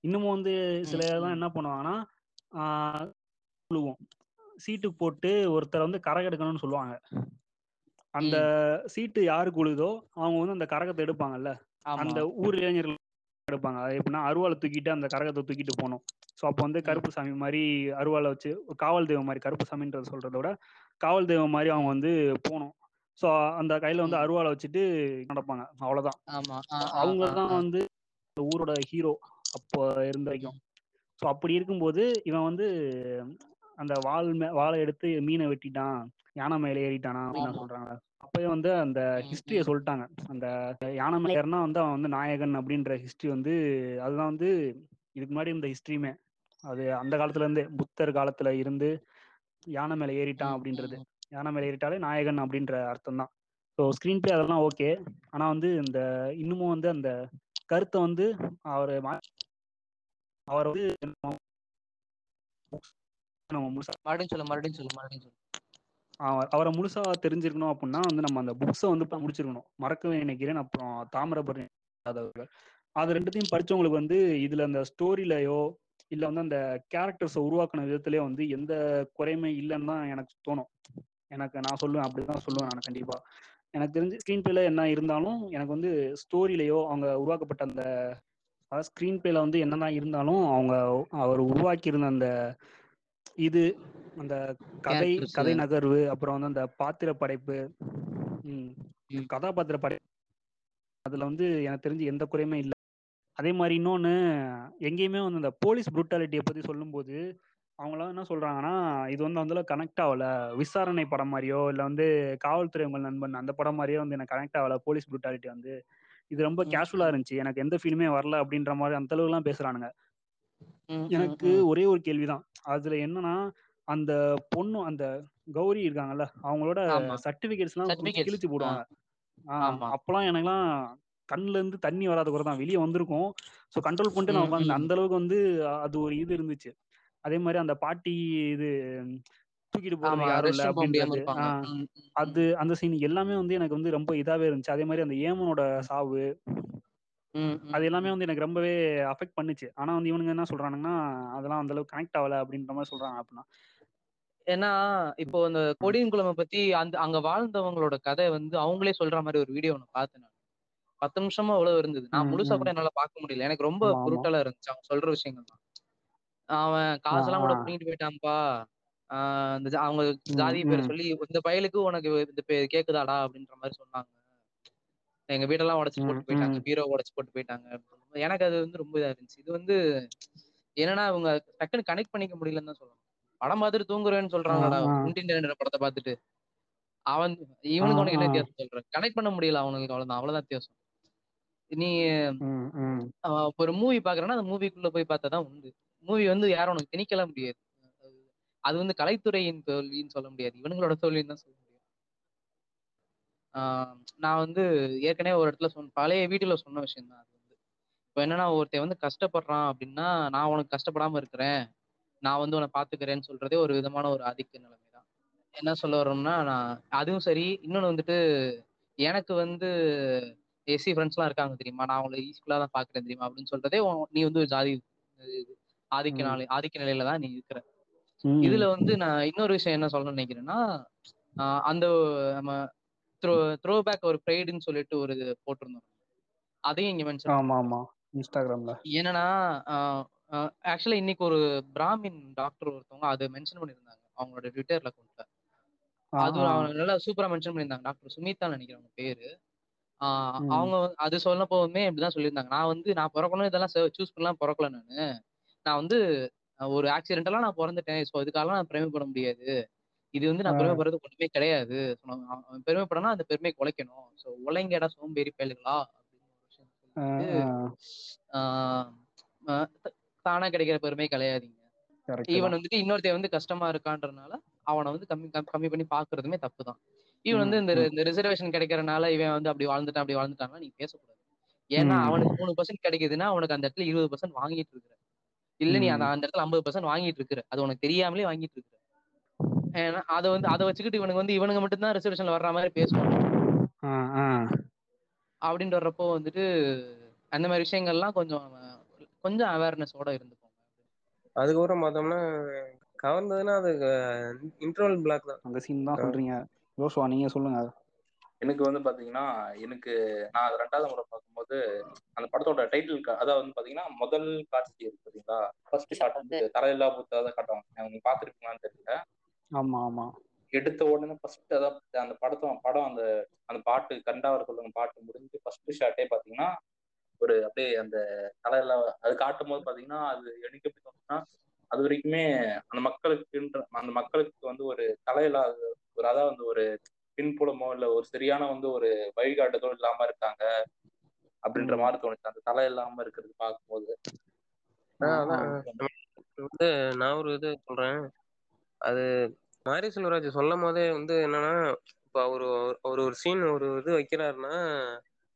இன்னமும் வந்து சில இதெல்லாம். என்ன பண்ணுவாங்கன்னா ஆஹ் விழுவோம் சீட்டு போட்டு ஒருத்தரை வந்து கரகம் எடுக்கணும்னு சொல்லுவாங்க. அந்த சீட்டு யாருக்கு உழுதோ அவங்க வந்து அந்த கரகத்தை எடுப்பாங்கல்ல. அந்த ஊர் இளைஞர்கள் எடுப்பாங்க. அது எப்படின்னா அருவாளை தூக்கிட்டு அந்த கரகத்தை தூக்கிட்டு போகணும். ஸோ அப்போ வந்து. கருப்பு சாமி மாதிரி அருவாளை வச்சு காவல் தெய்வம் மாதிரி கருப்பு சாமின்றத சொல்றத விட காவல் தெய்வம் மாதிரி அவங்க வந்து போகணும். ஸோ அந்த கையில வந்து ம். அருவாளை வச்சுட்டு நடப்பாங்க. ஆ, அவங்க தான். வந்து ஊரோட ஹீரோ அப்போ இருந்த வரைக்கும். ஸோ அப்படி இருக்கும்போது இவன் வந்து அந்த வாள் மே வாளை எடுத்து மீனை வெட்டிட்டான் யானை மேலே ஏறிட்டானா அப்படின்னு. சொல்றாங்க அப்பயே வந்து அந்த ஹிஸ்டரியை. சொல்லிட்டாங்க அந்த யானை மேலே ஏறினா வந்து அவன் வந்து நாயகன் அப்படின்ற ஹிஸ்டரி வந்து அதுதான் வந்து இதுக்கு முன்னாடி இந்த ஹிஸ்டரியுமே அது அந்த காலத்துல இருந்தே புத்தர் காலத்துல இருந்து யானை மேலே ஏறிட்டான் அப்படின்றது. யானை மேலே ஏறிட்டாலே நாயகன் அப்படின்ற அர்த்தம் தான் ஸோ ஸ்க்ரீன் பிளே அதெல்லாம் ஓகே ஆனா வந்து இந்த இன்னமும் வந்து அந்த கருத்தை வந்து அவர் அவர் வந்து நம்ம முழுசா மறுபடியும் சொல்லு மறுபடியும் சொல்லு மறுபடியும் சொல்லு. அவர் அவரை முழுசா தெரிஞ்சிருக்கணும் அப்படின்னா வந்து நம்ம அந்த புக்ஸை வந்து முடிச்சிருக்கணும். மறக்கவே நினைக்கிறேன். அப்புறம் தாமிரபரணி அது ரெண்டுத்தையும் படிச்சவங்களுக்கு வந்து இதுல அந்த ஸ்டோரியிலயோ இல்ல வந்து அந்த கேரக்டர்ஸை உருவாக்குன விதத்திலயோ வந்து எந்த குறையுமே இல்லைன்னு தான் எனக்கு தோணும். எனக்கு நான் சொல்லுவேன். அப்படிதான் சொல்லுவேன் நான் கண்டிப்பா. எனக்கு தெரிஞ்சு ஸ்க்ரீன் பிளேல என்ன இருந்தாலும் எனக்கு வந்து ஸ்டோரியிலயோ அவங்க உருவாக்கப்பட்ட அந்த அதாவது ஸ்க்ரீன் பிளேல வந்து என்னதான் இருந்தாலும் அவங்க அவர் உருவாக்கியிருந்த அந்த இது அந்த கதை. கதை நகர்வு அப்புறம் வந்து அந்த பாத்திர படைப்பு. கதாபாத்திர படை அதுல வந்து எனக்கு தெரிஞ்சு எந்த குறையுமே இல்லை அதே மாதிரி இன்னொன்னு எங்கேயுமே வந்து இந்த போலீஸ் புரூட்டாலிட்டியை பத்தி சொல்லும்போது அவங்களாம் என்ன சொல்றாங்கன்னா இது வந்து வந்து கனெக்ட் ஆகல விசாரணை படம் மாதிரியோ இல்ல வந்து காவல்துறை உங்கள் நண்பன் அந்த படம் மாதிரியோ வந்து எனக்கு கனெக்ட் ஆகல போலீஸ் புரூட்டாலிட்டி வந்து இது ரொம்ப கேஷுவலா. இருந்துச்சு எனக்கு எந்த ஃபீலுமே வரல அப்படின்ற மாதிரி அந்த அளவுக்குலாம் பேசுறானுங்க எனக்கு. ஒரே ஒரு கேள்விதான் அதுல என்னன்னா அந்த பொண்ணு அந்த கௌரி இருக்காங்கல்ல அவங்களோட சர்டிபிகேட்ஸ் எல்லாம். கிழிச்சு போடுவாங்க. அப்பெல்லாம் எனக்குலாம் கண்ணுல இருந்து தண்ணி வராத கூட தான். வெளியே வந்திருக்கும். ஸோ கண்ட்ரோல் பண்ணிட்டு நான் உட்காந்து. அந்த அளவுக்கு வந்து அது ஒரு இது இருந்துச்சு. அதே மாதிரி அந்த பாட்டி இது தூக்கிட்டு போறது யாரும் இல்ல அப்படின்றது. அது அந்த சீன் எல்லாமே வந்து எனக்கு வந்து ரொம்ப இதாவே இருந்துச்சு. அதே மாதிரி அந்த ஏமனோட சாவு ம், ம், அது எல்லாமே ம். வந்து எனக்கு ரொம்பவே அஃபெக்ட் பண்ணுச்சு. ஆனா வந்து இவனுங்க என்ன சொல்றானுங்கன்னா அதெல்லாம் அந்த அளவுக்கு கனெக்ட் ஆகல அப்படின்ற மாதிரி சொல்றாங்க அப்படின்னா. ஏன்னா இப்போ அந்த கொடியின் குளமை பத்தி அந்த அங்க வாழ்ந்தவங்களோட கதை வந்து அவங்களே சொல்ற மாதிரி ஒரு வீடியோ ஒண்ணு பார்த்தேன் நான். பத்து நிமிஷமா அவ்வளவு இருந்தது. நான் ம், முழுசா ம். கூட என்னால பார்க்க முடியல. எனக்கு ரொம்ப ஆமா ஆமா. புருட்டலா இருந்துச்சு. அவங்க சொல்ற விஷயங்கள் தான். அவன் காசெல்லாம் கூட ஆ, ஆ. புடிங்கிட்டு போயிட்டான்ப்பா. ஜா- அவங்க ம், ஜாதி பேரை ம். சொல்லி இந்த பயலுக்கு உனக்கு இந்த பேர் கேக்குதாடா? அப்படின்ற மாதிரி சொன்னாங்க. எங்க வீடெல்லாம் உடைச்சு போட்டு போயிட்டாங்க. பீரோ உடைச்சு போட்டு போயிட்டாங்க. எனக்கு அது வந்து ரொம்ப இதா இருந்துச்சு. இது வந்து என்னன்னா இவங்க டக்குன்னு கனெக்ட் பண்ணிக்க முடியலன்னு தான் சொல்லணும். படம் பார்த்துட்டு தூங்குறேன்னு சொல்றாங்கடா ஆ. உண்டின்ற படத்தை பார்த்துட்டு. அவன் இவனுக்கு அவனுக்கு என்ன. வித்தியாசம் சொல்றேன். கனெக்ட் பண்ண முடியல அவனுக்கு அவ்வளவுதான். அவ்வளவுதான் வித்தியாசம். நீ ஒரு மூவி பாக்குறேன்னா அந்த மூவிக்குள்ள போய் பார்த்தா தான் உண்டு. மூவி வந்து யாரும் உனக்கு திணிக்கலாம் முடியாது. அது வந்து கலைத்துறையின் தோல்வின்னு சொல்ல முடியாது. இவனுங்களோட தோல்வின்னு தான் சொல்ல முடியும் ஆஹ் நான் வந்து ஏற்கனவே ஒரு இடத்துல சொன்ன பழைய வீடியோல சொன்ன விஷயம் தான் அது வந்து. இப்போ என்னன்னா ஒருத்தன் வந்து கஷ்டப்படுறான் அப்படின்னா நான் உனக்கு கஷ்டப்படாம இருக்கிறேன். நான் வந்து உன்னை பாத்துக்கிறேன்னு சொல்றதே ஒரு விதமான ஒரு ஆதிக்க நிலைமை தான் என்ன சொல்ல வரோம்னா நான் அதுவும் சரி இன்னொன்னு வந்துட்டு எனக்கு வந்து எஸ்சி ஃப்ரெண்ட்ஸ்லாம் இருக்காங்க தெரியுமா? நான் அவங்களை ஈஸ்வலாக தான் பார்க்குறேன் தெரியுமா? அப்படின்னு சொல்றதே உன்- நீ வந்து ஒரு ஜாதி ஆதிக்க. நாளை ஆதிக்க நிலையில தான் நீ இருக்கிற. இதுல வந்து நான் இன்னொரு விஷயம் என்ன சொல்லணும்னு நினைக்கிறேன்னா ஆஹ் அந்த நம்ம த்ரோ த்ரோ பேக் ஒரு ப்ரைடுன்னு சொல்லிட்டு ஒரு இது போட்டிருந்தோம். அதையும் இங்க மென்ஷன் ஆமா ஆமா. இன்ஸ்டாகிராம்ல. என்னன்னா ஆக்சுவலா இன்னைக்கு ஒரு பிராமின் டாக்டர் ஒருத்தவங்க அதை மென்ஷன் பண்ணியிருந்தாங்க. அவங்களோட ட்விட்டர்ல ஆ, அது. அவங்க நல்லா சூப்பரா மென்ஷன் பண்ணியிருந்தாங்க. டாக்டர் சுமிதா நினைக்கிறேன் அவங்க பேரு. அவங்க அது சொல்ல போதுமே இப்படிதான் சொல்லியிருந்தாங்க. நான் வந்து நான் பிறக்கணும் இதெல்லாம் சூஸ் பண்ணலாம் பிறக்கல நானு. நான் வந்து ஒரு ஆக்சிடென்டெல்லாம் நான் பிறந்துட்டேன். ஸோ இதுக்காக நான் பெருமைப்பட முடியாது. இது வந்து நான். பெருமைப்படுறது ஒன்றுமே கிடையாது. பெருமைப்படனா அந்த பெருமை குலைக்கணும். ஸோ உலங்கடா சோம்பேறி த- தானா கிடைக்கிற பெருமை கிடையாதுங்க ஈவன். வந்துட்டு இன்னொருத்தன் வந்து கஷ்டமா இருக்கான்றனால அவனை வந்து கம்மி கம்- கம்மி பண்ணி பாக்குறதுமே தப்பு தான். ஈவன் வந்து இந்த ரிசர்வேஷன் கிடைக்கிறனால இவன் வந்து அப்படி வாழ்ந்துட்டான் அப்படி வாழ்ந்துட்டான்னா நீ பேசக்கூடாது. ஏன்னா. அவனுக்கு மூணு பர்சன்ட் கிடைக்குதுன்னா அவனுக்கு அந்த இடத்துல இருபது பர்சன்ட் வாங்கிட்டு இருக்கிற இல்ல நீ அந்த. அந்த இடத்துல ஐம்பது பர்சன்ட் வாங்கிட்டு இருக்கிற அது உனக்கு தெரியாமலே வாங்கிட்டு இருக்கிற ஏன்னா அதை வந்து அதை வச்சுக்கிட்டு இவனுக்கு வந்து இவனுங்க மட்டும்தான் ரிசர்வேஷன்ல வர்ற மாதிரி ஆ. அப்படின்ட்டு வர்றப்போ வந்துட்டு அந்த மாதிரி விஷயங்கள்லாம் கொஞ்சம் கொஞ்சம் அவேர்னஸோட இருந்துக்கோங்க. அதுக்கப்புறம் பார்த்தோம்னா கவர்ந்ததுன்னா அது இன்டர்வல் பிளாக் தான். அந்த சீன் தான் சொல்றீங்க. யோசுவா நீங்க சொல்லுங்க. எனக்கு வந்து பாத்தீங்கன்னா எனக்கு நான் அது ரெண்டாவது முறை பார்க்கும்போது அந்த படத்தோட டைட்டில் அதாவது வந்து பாத்தீங்கன்னா முதல் காட்சி இருக்கு பாத்தீங்களா ஃபர்ஸ்ட் ஷாட் வந்து தரையில்லா புத்தா காட்டுவாங்க நீங்க பாத்துருக்கீங்களான்னு தெரியல. ஆமா ஆமா. எடுத்த உடனே ஃபர்ஸ்ட் அதான் அந்த படத்தை படம் அந்த அந்த பாட்டு கண்டாவர் சொல்லுங்க பாட்டு முடிஞ்சு ஃபர்ஸ்ட் ஷாட்டே பாத்தீங்கன்னா ஒரு அப்படியே அந்த தலையில அது காட்டும் போது பாத்தீங்கன்னா அது எனக்கு எப்படி தோணுச்சுன்னா அது வரைக்குமே அந்த மக்களுக்குன்ற அந்த மக்களுக்கு வந்து ஒரு தலையில்லாத ஒரு அதாவது வந்து ஒரு பின்புலமோ இல்ல ஒரு சரியான வந்து ஒரு வழிகாட்டுதோ இல்லாம இருக்காங்க அப்படின்ற. மாதிரி தோணுச்சு. அந்த தலை இல்லாம இருக்கிறது பார்க்கும்போது. வந்து நான் ஒரு இது சொல்றேன். அது மாரி செல்வராஜ் சொல்லும் போதே வந்து என்னன்னா இப்ப அவரு ஒரு ஒரு சீன் ஒரு இது வைக்கிறாருன்னா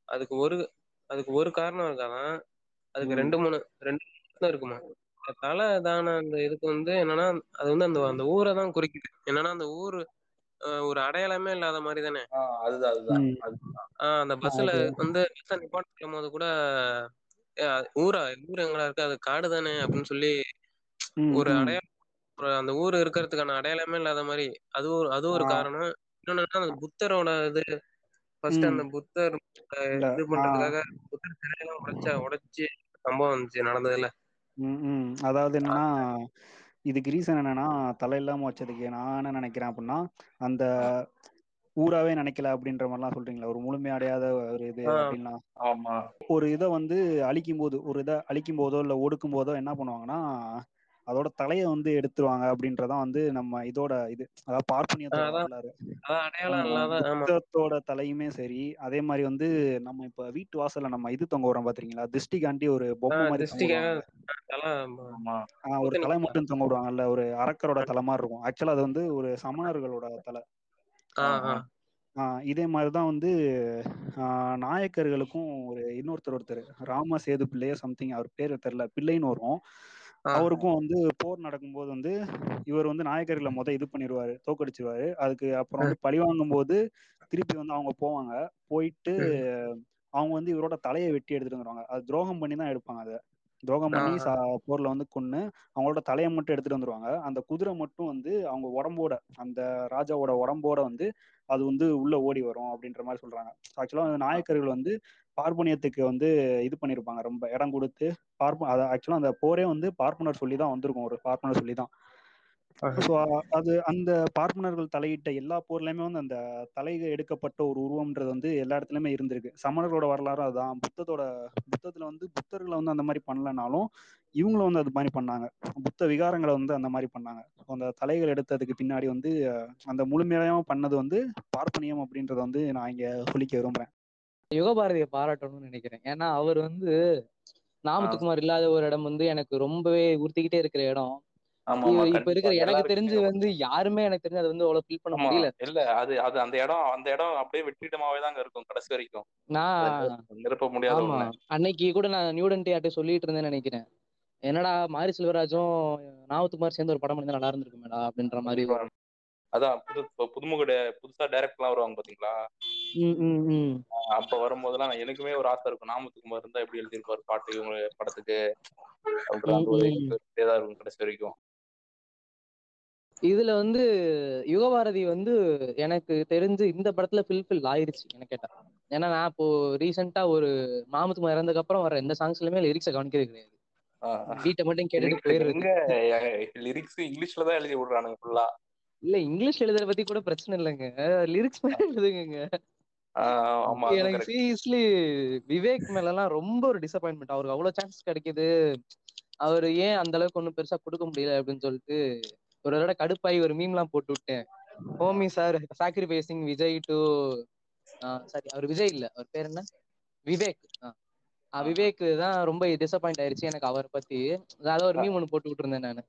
அதுக்கு ஒரு அதுக்கு ஒரு காரணம் இருக்காதான் அதுக்கு. ரெண்டு மூணு ரெண்டு காரணம் இருக்குமா? தலை தான அந்த இதுக்கு வந்து என்னன்னா அது வந்து அந்த அந்த ஊரை தான் குறிக்குது. என்னன்னா அந்த ஊர் ஒரு அடையாளமே இல்லாத மாதிரி தானே? ஆஹ் அந்த பஸ்ல வந்து பஸ்ஸை நிப்பாட்டும் போது கூட "ஏய், ஊரா ஊர் எங்கடா இருக்கு? அது காடு தானே அப்படின்னு சொல்லி ஒரு ம். அந்த ஊர் இருக்கிறதுக்கான அடையாளமே இல்லாத மாதிரி அது ஒரு அது ஒரு. காரணம் இன்னொன்னு என்னன்னா, அந்த புத்தரோட இது ஃபர்ஸ்ட். அந்த புத்தர் இது. பண்றதுக்காக புத்தர் சிலையெல்லாம் உடைச்ச உடைச்சு சம்பவம் வந்துச்சு நடந்ததுல ம், ம். அதாவது என்னன்னா இதுக்கு ரீசன் என்னன்னா தலை இல்லாம வச்சதுக்கு நான் என்ன நினைக்கிறேன் அப்படின்னா அந்த ஊராவே நினைக்கல அப்படின்ற மாதிரிலாம் சொல்றீங்களா ஒரு முழுமை அடையாத ஒரு இது ஆமா ஒரு இதை வந்து அழிக்கும் போது ஒரு இதை அழிக்கும் போதோ இல்லை ஒடுக்கும் போதோ என்ன பண்ணுவாங்கன்னா அதோட தலையை வந்து எடுத்துருவாங்க அப்படின்றதான் வந்து நம்ம இதோட இது அதாவது பார்ப்பனியத்தோட தலையுமே சரி அதே மாதிரி வந்து நம்ம இப்ப வீட்டு வாசல்ல நம்ம இது தொங்க விடுறோம் பாத்தீங்களா? திருஷ்டிகாண்டி ஒரு பொம்மை மாதிரி ஒரு தலை மட்டும் தொங்க விடுவாங்கல்ல ஒரு அரக்கரோட தலை மாதிரி இருக்கும். ஆக்சுவலா அது வந்து ஒரு சமணர்களோட தலை. இதே மாதிரிதான் வந்து ஆஹ் நாயக்கர்களுக்கும் ஒரு இன்னொருத்தர் ஒருத்தர் ராம சேது பிள்ளையோ சம்திங் அவர் பேர் தெரியல பிள்ளைன்னு வரும். அவருக்கும் வந்து போர் நடக்கும்போது வந்து இவர் வந்து நாயக்கர்களை முத இது பண்ணிடுவாரு தோக்கடிச்சிருவாரு அதுக்கு அப்புறம் வந்து பழி வாங்கும் போது திருப்பி வந்து அவங்க போவாங்க. போயிட்டு அவங்க வந்து இவரோட தலையை வெட்டி எடுத்துட்டு வந்துருவாங்க. அது துரோகம் பண்ணி தான் எடுப்பாங்க அதை. துரோகம் பண்ணி போர்ல வந்து கொன்னு அவங்களோட தலையை மட்டும் எடுத்துட்டு வந்துருவாங்க. அந்த குதிரை மட்டும் வந்து அவங்க உடம்போட அந்த ராஜாவோட உடம்போட வந்து அது வந்து உள்ள ஓடி வரும் அப்படின்ற மாதிரி சொல்றாங்க. ஆக்சுவலா நாயக்கர்கள் வந்து பார்ப்பனியத்துக்கு வந்து இது பண்ணியிருப்பாங்க ரொம்ப இடம் கொடுத்து பார்ப்ப அது ஆக்சுவலா அந்த போரே வந்து பார்ப்பனர் சொல்லி தான் வந்திருக்கும். ஒரு பார்ப்பனர் சொல்லி தான் ஸோ அது அந்த பார்ப்பனர்கள் தலையிட்ட எல்லா போர்லயுமே வந்து அந்த தலை எடுக்கப்பட்ட ஒரு உருவம்ன்றது வந்து எல்லா இடத்துலயுமே இருந்திருக்கு. சமணர்களோட வரலாறும் அதுதான். புத்தத்தோட புத்தத்துல வந்து புத்தர்களை வந்து அந்த மாதிரி பண்ணலனாலும் இவங்களும் வந்து அது மாதிரி பண்ணாங்க. புத்த விகாரங்களை வந்து அந்த மாதிரி பண்ணாங்க. அந்த தலைகள் எடுத்ததுக்கு பின்னாடி வந்து அந்த முழுமையாக பண்ணது வந்து பார்ப்பனியம் அப்படின்றத வந்து நான் இங்க சொல்லிக்க விரும்புறேன். யுகபாரதியை பாராட்டணும்னு நினைக்கிறேன். ஏன்னா அவர் வந்து நாமத்துக்குமார் இல்லாத ஒரு இடம் வந்து எனக்கு ரொம்பவே உறுத்திக்கிட்டே இருக்கிற இடம். இப்ப இருக்கிற எனக்கு தெரிஞ்சு வந்து யாருமே எனக்கு தெரிஞ்சு அதை வந்து அவ்வளவு ஃபீல் பண்ண முடியல. இல்ல அது அது அந்த இடம் அந்த இடம் அப்படியே வெற்றிடமாவே தாங்க இருக்கும் கடைசி வரைக்கும். நான் நிர- நிரப்ப முடியாத அன்னைக்கு கூட நான் நியூடன் யார்ட்ட சொல்லிட்டு இருந்தேன்னு நினைக்கிறேன். என்னடா மாரி செல்வராஜும் நாவத்துக்குமார் சேர்ந்து ஒரு படம் பண்ணி நல்லா இருந்திருக்குமேடா அப்படின்ற மாதிரி அதான் புது புதுமுக புதுசா டைரக்டர்லாம் வருவாங்க பாத்தீங்களா? அப்ப வரும்போதெல்லாம் எனக்குமே ஒரு ஆசை இருக்கும். நாமத்துக்குமார் இருந்தா எப்படி எழுதியிருப்பாரு பாட்டு இவங்க படத்துக்கு அப்படின்ற அந்த ஒரு ம், ம். இதே தான் இருக்கும் கடைசி வரைக்கும். இதுல வந்து யுகபாரதி வந்து எனக்கு தெரிஞ்சு இந்த படத்துல ஃபில்ஃபில் ஆயிருச்சு எனக்கு கேட்டா. ஏன்னா நான் இப்போ ரீசெண்டா ஒரு மாமுத்துமா இறந்ததுக்கு அப்புறம் வர எந்த சாங்ஸ்லயுமே லிரிக்ஸை கவனிக்கிறது கிடையாது. பீட்டை மட்டும் கேட்டுட்டு எங்க லிரிக்ஸ் இங்கிலீஷ்ல தான் எழுதி விடுறானுங்க ஃபுல்லா இல்ல இங்கிலீஷ் எழுதுற பத்தி கூட பிரச்சனை இல்லைங்க. லிரிக்ஸ் மட்டும் எழுதுங்க எனக்கு. சீரியஸ்லி விவேக் மேல எல்லாம் ரொம்ப ஒரு டிசப்பாயின்மெண்ட் அவருக்கு அவ்வளவு சான்ஸ் கிடைக்குது. அவர் ஏன் அந்த அளவுக்கு ஒன்றும் பெருசா கொடுக்க முடியல அப்படின்னு சொல்லிட்டு ஒரு தடவை கடுப்பாயி ஒரு மீம்லாம் போட்டு விட்டேன். Homie sir sacrificing Vijay to sorry அவர் விஜய் இல்ல. அவர் பேர் என்ன? விவேக். விவேக் தான் ரொம்ப டிசப்பாயிண்ட் ஆயிருச்சு எனக்கு அவர் பத்தி. அதாவது ஒரு மீம் ஒன்று போட்டு விட்டுருந்தேன் நான்.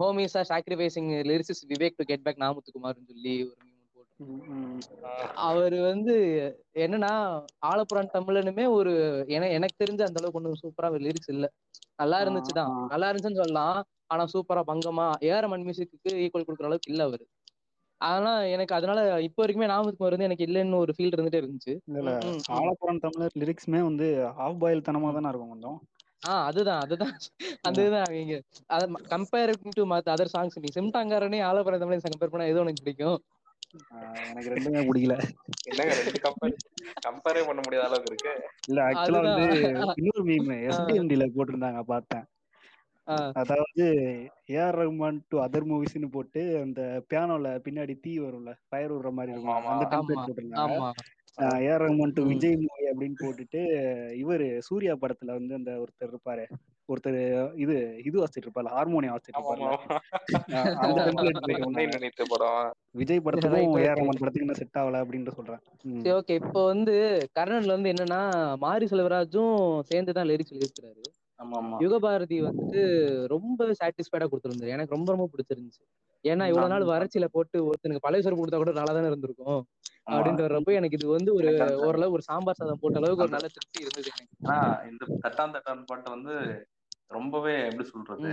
Homie sir sacrificing lyricist Vivek to get back நாமுத்துக்குமார்னு சொல்லி ஒரு மீம். அவர் வந்து என்னன்னா ஆலப்புறான் தமிழனுமே ஒரு என எனக்கு தெரிஞ்ச அந்த அளவுக்கு ஒன்றும் சூப்பரா லிரிக்ஸ் இல்ல. நல்லா இருந்துச்சுதான். நல்லா இருந்துச்சுன்னு சொல்லலாம். ஆனா சூப்பரா பங்கமா ஏஆர்எமன் மியூசிக்கு ஈக்குவல் கொடுக்குற அளவுக்கு இல்ல அவரு. ஆனா எனக்கு அதனால இப்போ வரைக்குமே நாமத்துக்கு வந்து எனக்கு இல்லைன்னு ஒரு ஃபீல் இருந்துட்டே இருந்துச்சு. இல்ல. ஆலப்புறம் தமிழர் லிரிக்ஸ்மே வந்து ஆஃப் பாயில் தனமா தானே இருக்கும் கொஞ்சம். ஆஹ் அதுதான் அதுதான். அந்த இதுதான் அவங்க கம்பேர் டு மத்த அதர் சாங்ஸ் நீ சிம்டாங்காரனே ஆலப்புறம் தமிழ் கம்பேர் பண்ணா எது உனக்கு பிடிக்கும். எனக்கு ரெண்டுமே பிடிக்கல. என்னங்க ரெண்டு கம்பேர் கம்பேரே பண்ண முடியாத அளவுக்கு இருக்கு. இல்ல ஆக்சுவலா வந்து இன்னொரு மீம் எஸ்டிஎம்டில போட்டிருந்தாங்க பார்த்தேன். அதாவது A R Rahman to other மூவிஸ்னு போட்டு அந்த பியானோல பின்னாடி தீ வரும்ல ஃபயர் விடுற மாதிரி இருக்கும். அந்த டெம்ப்ளேட் போட்டிருந்தாங்க. ஆமா. A R Rahman to. Vijay movie அப்படின்னு போட்டுட்டு இவரு சூர்யா படத்துல வந்து அந்த ஒருத்தர் இருப்பாரு. ஒருத்தர் இது இது வச்சிட்டு இருப்பாரு ஹார்மோனியம் அந்த டெம்ப்ளேட் நினைத்த படம். விஜய் படத்துக்கும் ஏஆர். ரஹ்மான் படத்துக்கு இன்னும் செட் ஆகல அப்படின்னு சொல்றேன். சரி ஓகே இப்போ வந்து கர்ணன்ல வந்து என்னன்னா மாரி செல்வராஜும் சேர்ந்து தான் லிரிக்ஸ் ஆமா யுகபாரதி வந்துட்டு ரொம்ப சாட்டிஸ்ஃபைடா கொடுத்துருந்தாரு. எனக்கு ரொம்ப ரொம்ப பிடிச்சிருந்துச்சு. ஏன்னா இவ்வளவு நாள் வறட்சியில போட்டு ஒருத்தனுக்கு பழைய சோறு கொடுத்தா கூட நல்லா தானே இருந்திருக்கும். அப்படின்ட்டு வர்றப்போ எனக்கு இது வந்து ஒரு ஓரளவு ஒரு சாம்பார் சாதம் போட்ட அளவுக்கு ஒரு நல்ல திருப்தி இருந்தது எனக்கு. ஆனா இந்த தட்டான் தட்டான் பாட்டு வந்து ரொம்பவே எப்படி சொல்றது?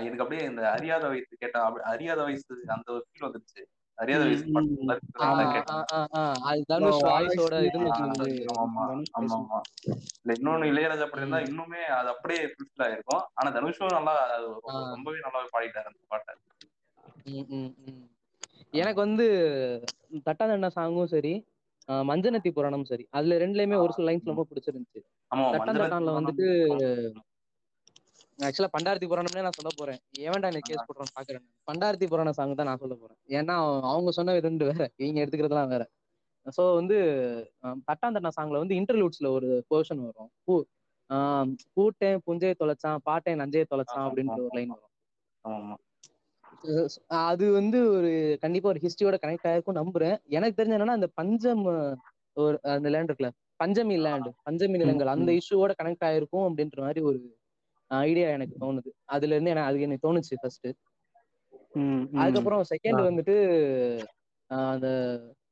எனக்கு அப்படியே இந்த அறியாத வயசு கேட்டா அறியாத வயசு அந்த ஒரு ஃபீல் வந்துருச்சு. அறியாத வயசு இன்னொன்னு இளையராஜா படம் ம். இன்னுமே அது அப்படியே ஃபுல்ஃபில் ஆயிருக்கும். ஆனா தனுஷும் நல்லா. ரொம்பவே நல்லாவே பாடிட்டாரு அந்த பாட்டை. எனக்கு வந்து தட்டாதண்ணா சாங்கும் சரி மஞ்சனத்தி புராணமும் சரி அதுல ரெண்டுலயுமே ஒரு சில லைன்ஸ் ரொம்ப பிடிச்சிருந்துச்சு. ஆமா தட்டான் மஞ்சள் தட்டான்ல வந்துட்டு ஆக்சுவலா பண்டாரத்தி புராணம்னே நான் சொல்ல போறேன். ஏன்டா இந்த கேஸ் போடுறோம் பாக்குறேன் பண்டாரத்தி புராண சாங் தான் நான் சொல்ல போறேன். ஏன்னா அவங்க சொன்ன ரெண்டு வேற. இவங்க எடுத்துக்கிறதுலாம் வேற. சோ வந்து தட்டா சாங்ல வந்து இன்டர்லூட்ஸ்ல ஒரு போர்ஷன் வரும். பூ பூட்டேன் புஞ்சையை தொலைச்சான் பாட்டேன் நஞ்சையை தொலைச்சான் அப்படின்ற ஒரு லைன் வரும். அது வந்து ஒரு கண்டிப்பா ஒரு ஹிஸ்டரியோட கனெக்ட் ஆயிருக்கும் நம்புறேன். எனக்கு தெரிஞ்ச என்னன்னா அந்த பஞ்சம் ஒரு அந்த லேண்ட் இருக்குல்ல. பஞ்சமி லேண்ட் பஞ்சமி நிலங்கள் அந்த இஷ்யூவோட கனெக்ட் ஆயிருக்கும் அப்படின்ற மாதிரி ஒரு ஐடியா எனக்கு தோணுது. அதுல இருந்து எனக்கு அது எனக்கு தோணுச்சு ஃபர்ஸ்ட். அதுக்கப்புறம் செகண்ட் வந்துட்டு ஆஹ் அந்த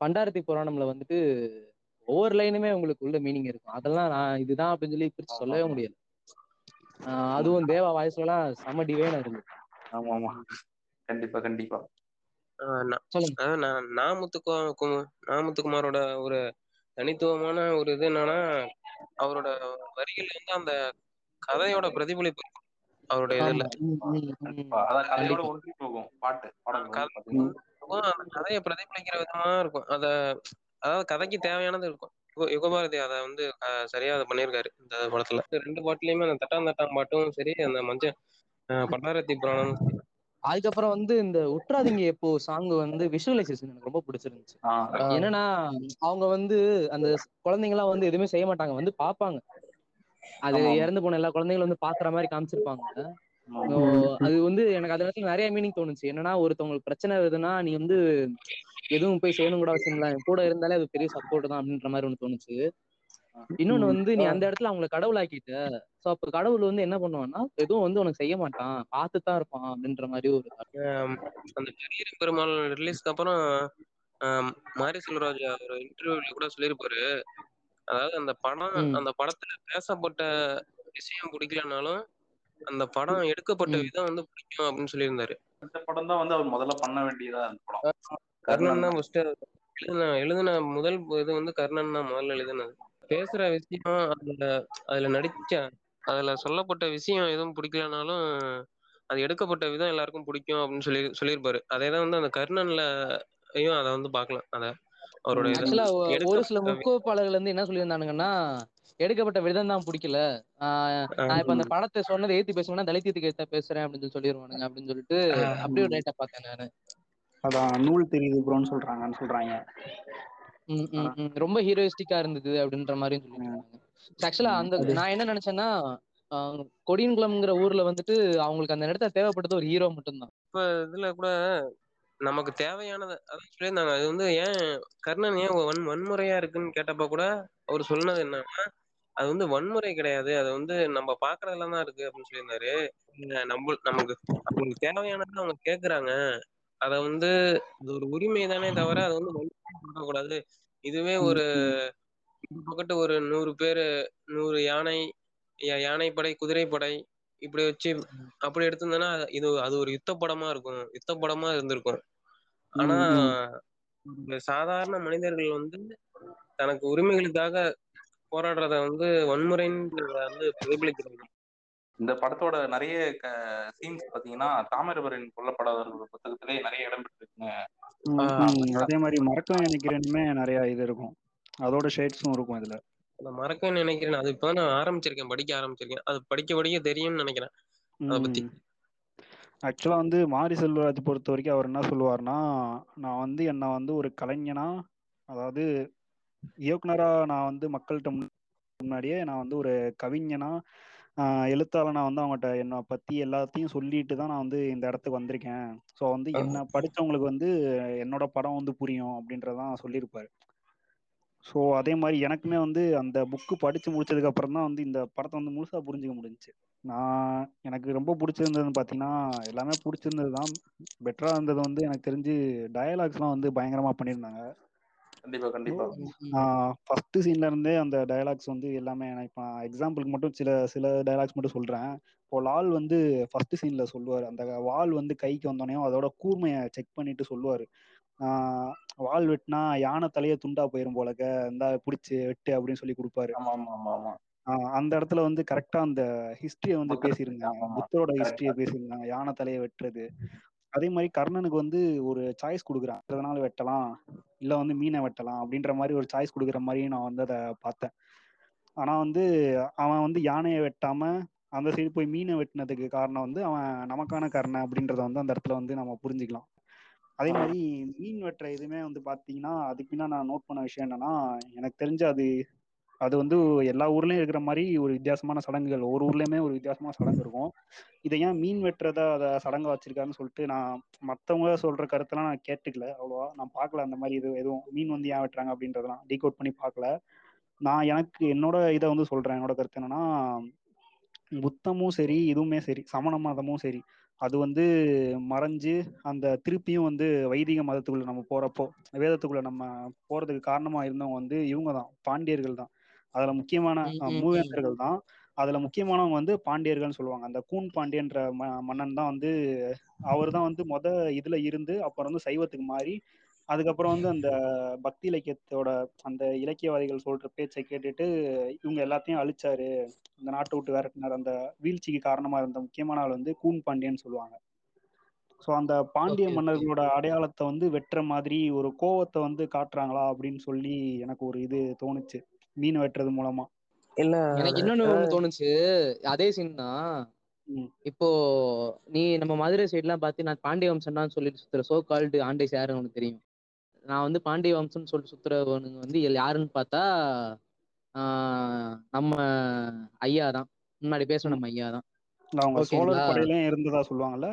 பண்டாரத்தி புராணம்ல வந்துட்டு ஒவ்வொரு லைனுமே உங்களுக்கு உள்ள மீனிங் இருக்கும். அதெல்லாம் நான் இதுதான் அப்படின்னு சொல்லி பிரிச்சு சொல்லவே முடியாது ஆஹ் அதுவும் தேவா வாய்ஸ்ல எல்லாம் செம டிவைனா இருந்தது ஆமா ஆமா. கண்டிப்பா கண்டிப்பா. ஆஹ் நா- சொல்லுங்க. அதாவது நான் நாமுத்துக்கு கு- நாமுத்துக்குமாரோட ஒரு தனித்துவமான ஒரு இது என்னன்னா அவரோட வரிகள் வந்து அந்த கதையோட பிரதிபலிப்பு இருக்கும். அவரோட இதுல. கதையோட ஒன்றி போகும் பாட்டு கதையை பிரதிபலிக்கிற விதமா இருக்கும். அத அதாவது கதைக்கு தேவையானது இருக்கும். யுக- யுகபாரதி அதை வந்து சரியா அதை பண்ணியிருக்காரு இந்த படத்துல. ரெண்டு பாட்டுலயுமே அந்த தட்டான் தட்டான் பாட்டும் சரி அந்த மஞ்ச அஹ், பண்டாரத்தி புராணமும் சரி. அதுக்கப்புறம் வந்து இந்த உற்றாதீங்க எப்போ சாங் வந்து விஷுவலைசேஷன் எனக்கு ரொம்ப பிடிச்சிருந்துச்சு. என்னன்னா அவங்க வந்து அந்த குழந்தைங்க எல்லாம் வந்து எதுவுமே செய்ய மாட்டாங்க. வந்து பாப்பாங்க அது. இறந்து போன எல்லா குழந்தைங்களும் வந்து பாக்குற மாதிரி காமிச்சிருப்பாங்க. அது வந்து எனக்கு அது இடத்துல நிறைய மீனிங் தோணுச்சு. என்னன்னா ஒருத்தவங்களுக்கு பிரச்சனை வருதுன்னா நீ வந்து எதுவும் போய் செய்யணும் கூட அவசியம் இல்லை. கூட இருந்தாலே அது பெரிய சப்போர்ட் தான் அப்படின்ற மாதிரி ஒண்ணு தோணுச்சு. இன்னொன்னு வந்து நீ அந்த இடத்துல அவங்கள கடவுளாக்கிட்ட சோ அப்ப கடவுள் வந்து என்ன பண்ணுவான்னா எதுவும் வந்து உனக்கு செய்ய மாட்டான். பார்த்துதான் இருப்பான் அப்படின்ற மாதிரி ஒரு அந்த பெரிய பெருமாள் ரிலீஸ்க்கு அப்புறம் மாரி செல்வராஜ் ஒரு இன்டர்வியூல கூட சொல்லியிருப்பாரு. அதாவது அந்த படம். அந்த படத்துல பேசப்பட்ட விஷயம் பிடிக்கலனாலும் அந்த படம் எடுக்கப்பட்ட. விதம் வந்து பிடிக்கும் அப்படின்னு சொல்லியிருந்தாரு. இந்த படம் தான் வந்து அவர் முதல்ல பண்ண வேண்டியதா அந்த படம். கர்ணன் தான் ஃபர்ஸ்ட் எழுதின எழுதின முதல் இது வந்து கர்ணன் தான் முதல்ல எழுதினது. பேசுற விஷயம் அதுல அதுல நடிச்ச அதுல சொல்லப்பட்ட விஷயம் எதுவும் பிடிக்கலனாலும் அது எடுக்கப்பட்ட விதம் எல்லாருக்கும் பிடிக்கும் அப்படின்னு சொல்லி சொல்லியிருப்பாரு. அதே தான் வந்து அந்த கர்ணன்லயும் அதை வந்து பார்க்கலாம். அத ஆக்சுவலா ஒரு சில முக்கோப்பாளர்கள் வந்து என்ன சொல்லியிருந்தானுங்கன்னா எடுக்கப்பட்ட விதம் தான் பிடிக்கல. ஆஹ் நான் இப்ப அந்த படத்தை சொன்னதை ஏத்தி பேசுவேன்னா தலித்தியத்துக்கு ஏத்த பேசுறேன் அப்படின்னு சொல்லி சொல்லிடுவானுங்க அப்படின்னு சொல்லிட்டு அப்படியே ஒரு ரைட்டா பார்த்தேன் நானு. அதான் நூல் தெரியுது ப்ரோன்னு சொல்றாங்கன்னு சொல்றாங்க. ரொம்ப ஹீரோயிஸ்டிக்கா இருந்தது அப்படின்ற மாதிரியும் சொல்லிட்டு ஆக்சுவலா அந்த நான் என்ன நினைச்சேன்னா கொடியன்குளம்ங்கிற ஊர்ல வந்துட்டு அவங்களுக்கு அந்த இடத்துல தேவைப்பட்டது ஒரு ஹீரோ மட்டும்தான். இப்ப இதுல கூட நமக்கு தேவையானது அதான் சொல்லியிருந்தாங்க. அது வந்து ஏன் கர்ணன் ஏன் வன் வன்முறையா இருக்குன்னு கேட்டப்ப கூட அவர் சொன்னது என்னன்னா அது வந்து வன்முறை கிடையாது. அது வந்து நம்ம பாக்குறதுல தான் இருக்கு அப்படின்னு சொல்லியிருந்தாரு. அஹ் நம்ம நமக்கு அவங்களுக்கு தேவையானது அவங்க கேக்குறாங்க. அத வந்து அது ஒரு உரிமை தானே தவிர அது வந்து வன்முறை கூடாது இதுவே ஒரு பக்கத்து ஒரு நூறு பேரு நூறு யானை யா- யானைப்படை குதிரைப்படை இப்படி வச்சு அப்படி எடுத்திருந்தேன்னா இது அது ஒரு யுத்த படமா இருக்கும். யுத்த படமா இருந்திருக்கும். ஆனா சாதாரண மனிதர்கள் வந்து தனக்கு உரிமைகளுக்காக போராடுறத வந்து வன்முறைன்னு வந்து பிரதிபலிக்கிறாங்க இந்த படத்தோட நிறைய சீன்ஸ் பாத்தீங்கன்னா தாமிரபரணி கொல்லப்படாதவர்கள் புத்தகத்திலே நிறைய இடம் பெற்றிருக்குங்க. அதே மாதிரி மறக்க நினைக்கிறேனுமே நிறைய இது இருக்கும். அதோட ஷேட்ஸும் இருக்கும் இதுல. மறக்க நினைக்கிறேன். அது இப்பதான் நான் ஆரம்பிச்சிருக்கேன். படிக்க ஆரம்பிச்சிருக்கேன். அது படிக்க படிக்க தெரியும்னு நினைக்கிறேன். அதை பத்தி. ஆக்சுவலா வந்து மாரி செல்வராஜ் பொறுத்த வரைக்கும் அவர் என்ன சொல்லுவார்னா நான் வந்து என்னை வந்து ஒரு கலைஞனா அதாவது இயக்குனரா நான் வந்து மக்கள்கிட்ட முன்~ முன்னாடியே நான் வந்து ஒரு கவிஞனா எழுத்தாளனா வந்து அவங்ககிட்ட என்னை பத்தி எல்லாத்தையும் சொல்லிட்டு தான் நான் வந்து இந்த இடத்துக்கு வந்திருக்கேன். ஸோ வந்து என்ன படிச்சவங்களுக்கு வந்து என்னோட படம் வந்து புரியும் அப்படின்றதான் சொல்லியிருப்பாரு. ஸோ அதே மாதிரி எனக்குமே வந்து அந்த புக்கு படிச்சு முடிச்சதுக்கு அப்புறம் தான் வந்து இந்த படத்தை வந்து முழுசா புரிஞ்சுக்க முடிஞ்சுச்சு. நான் எனக்கு ரொம்ப பிடிச்சிருந்ததுன்னு பார்த்தீங்கன்னா எல்லாமே பிடிச்சிருந்தது தான் பெட்டராக இருந்தது வந்து எனக்கு தெரிஞ்சு டயலாக்ஸ்லாம் வந்து பயங்கரமாக பண்ணியிருந்தாங்க. கண்டிப்பா கண்டிப்பா. ஃபர்ஸ்ட் சீன்ல இருந்தே அந்த டயலாக்ஸ் வந்து எல்லாமே எனக்கு இப்போ எக்ஸாம்பிளுக்கு மட்டும் சில சில டயலாக்ஸ் மட்டும் சொல்றேன். இப்போ லால் வந்து ஃபர்ஸ்ட் சீன்ல சொல்லுவார். அந்த வால் வந்து கைக்கு வந்தோடனே அதோட கூர்மையை செக் பண்ணிட்டு சொல்லுவார். வால் வெட்டினா யானை தலையே துண்டா போயிரும் போலக்க. இந்தா பிடிச்சி வெட்டு அப்படின்னு சொல்லி கொடுப்பாரு. அந்த இடத்துல வந்து கரெக்டா அந்த ஹிஸ்டரியை வந்து பேசியிருந்தாங்க. புத்தரோட ஹிஸ்டரியை பேசியிருந்தாங்க யானை தலையை வெட்டுறது. அதே மாதிரி கர்ணனுக்கு வந்து ஒரு சாய்ஸ் கொடுக்குறான். அதனால வெட்டலாம்? இல்ல வந்து மீனை வெட்டலாம் அப்படின்ற மாதிரி ஒரு சாய்ஸ் கொடுக்குற மாதிரி நான் வந்து அதை பார்த்தேன். ஆனா வந்து அவன் வந்து யானையை வெட்டாம அந்த சைடு போய் மீனை வெட்டினதுக்கு காரணம் வந்து அவன் நமக்கான கர்ணன் அப்படின்றத வந்து அந்த இடத்துல வந்து நம்ம புரிஞ்சுக்கலாம். அதே மாதிரி மீன் வெட்டுற இதுவுமே வந்து பாத்தீங்கன்னா அதுக்கு பின்னா நான் நோட் பண்ண விஷயம் என்னன்னா எனக்கு தெரிஞ்சு அது அது வந்து எல்லா ஊர்லயும் இருக்கிற மாதிரி ஒரு வித்தியாசமான சடங்குகள். ஒரு ஊர்லயுமே ஒரு வித்தியாசமான சடங்கு இருக்கும். இதை ஏன் மீன் வெட்டுறதா அதை சடங்கா வச்சிருக்காருன்னு சொல்லிட்டு நான் மத்தவங்க சொல்ற கருத்தெல்லாம் நான் கேட்டுக்கல அவ்வளோவா. நான் பார்க்கல அந்த மாதிரி இது எதுவும் மீன் வந்து ஏன் வெட்டுறாங்க அப்படின்றதெல்லாம் டீகோட் பண்ணி பார்க்கல. நான் எனக்கு என்னோட இதை வந்து சொல்றேன். என்னோட கருத்து என்னன்னா புத்தமும் சரி இதுவுமே சரி சமண மதமும் சரி. அது வந்து மறைஞ்சு அந்த திருப்பியும் வந்து வைதிக மதத்துக்குள்ள நம்ம போறப்போ வேதத்துக்குள்ள நம்ம போறதுக்கு காரணமா இருந்தவங்க வந்து இவங்க தான் பாண்டியர்கள் தான் அதுல முக்கியமான. மூவேந்தர்கள் தான். அதுல முக்கியமானவங்க வந்து பாண்டியர்கள்னு சொல்லுவாங்க. அந்த கூன் பாண்டியன்ற ம மன்னன் தான் வந்து அவர் தான் வந்து மொத இதுல இருந்து அப்புறம் வந்து சைவத்துக்கு மாறி அதுக்கப்புறம் வந்து அந்த பக்தி இலக்கியத்தோட அந்த இலக்கியவாதிகள் சொல்ற பேச்சை கேட்டுட்டு இவங்க எல்லாத்தையும் அழிச்சாரு. இந்த நாட்டை விட்டு விரட்டினார். அந்த வீழ்ச்சிக்கு காரணமா இருந்த முக்கியமான ஆள் வந்து கூன் பாண்டியன்னு சொல்லுவாங்க. ஸோ அந்த பாண்டிய. மன்னர்களோட அடையாளத்தை வந்து வெட்டுற மாதிரி ஒரு கோவத்தை வந்து காட்டுறாங்களா அப்படின்னு சொல்லி எனக்கு ஒரு இது தோணுச்சு. மீன் வெட்டுறது மூலமா. இல்ல எனக்கு இன்னொன்னு தோணுச்சு. அதே சீன் தான். இப்போ நீ நம்ம மதுரை சைட்லாம் பார்த்து நான் பாண்டிய வம்சம்தான் சொல்லிட்டு சுத்துற. சோ கால்டு ஆண்டேஸ் யாருன்னு உனக்கு தெரியும். நான் வந்து பாண்டிய வம்சம்னு சொல்லிட்டு சுத்துறவனுங்க வந்து யாருன்னு பார்த்தா ஆஹ் நம்ம ஐயா தான். முன்னாடி பேசுன நம்ம ஐயா தான். அவங்க சோழர் படையிலயும் இருந்ததா சொல்லுவாங்கல்ல?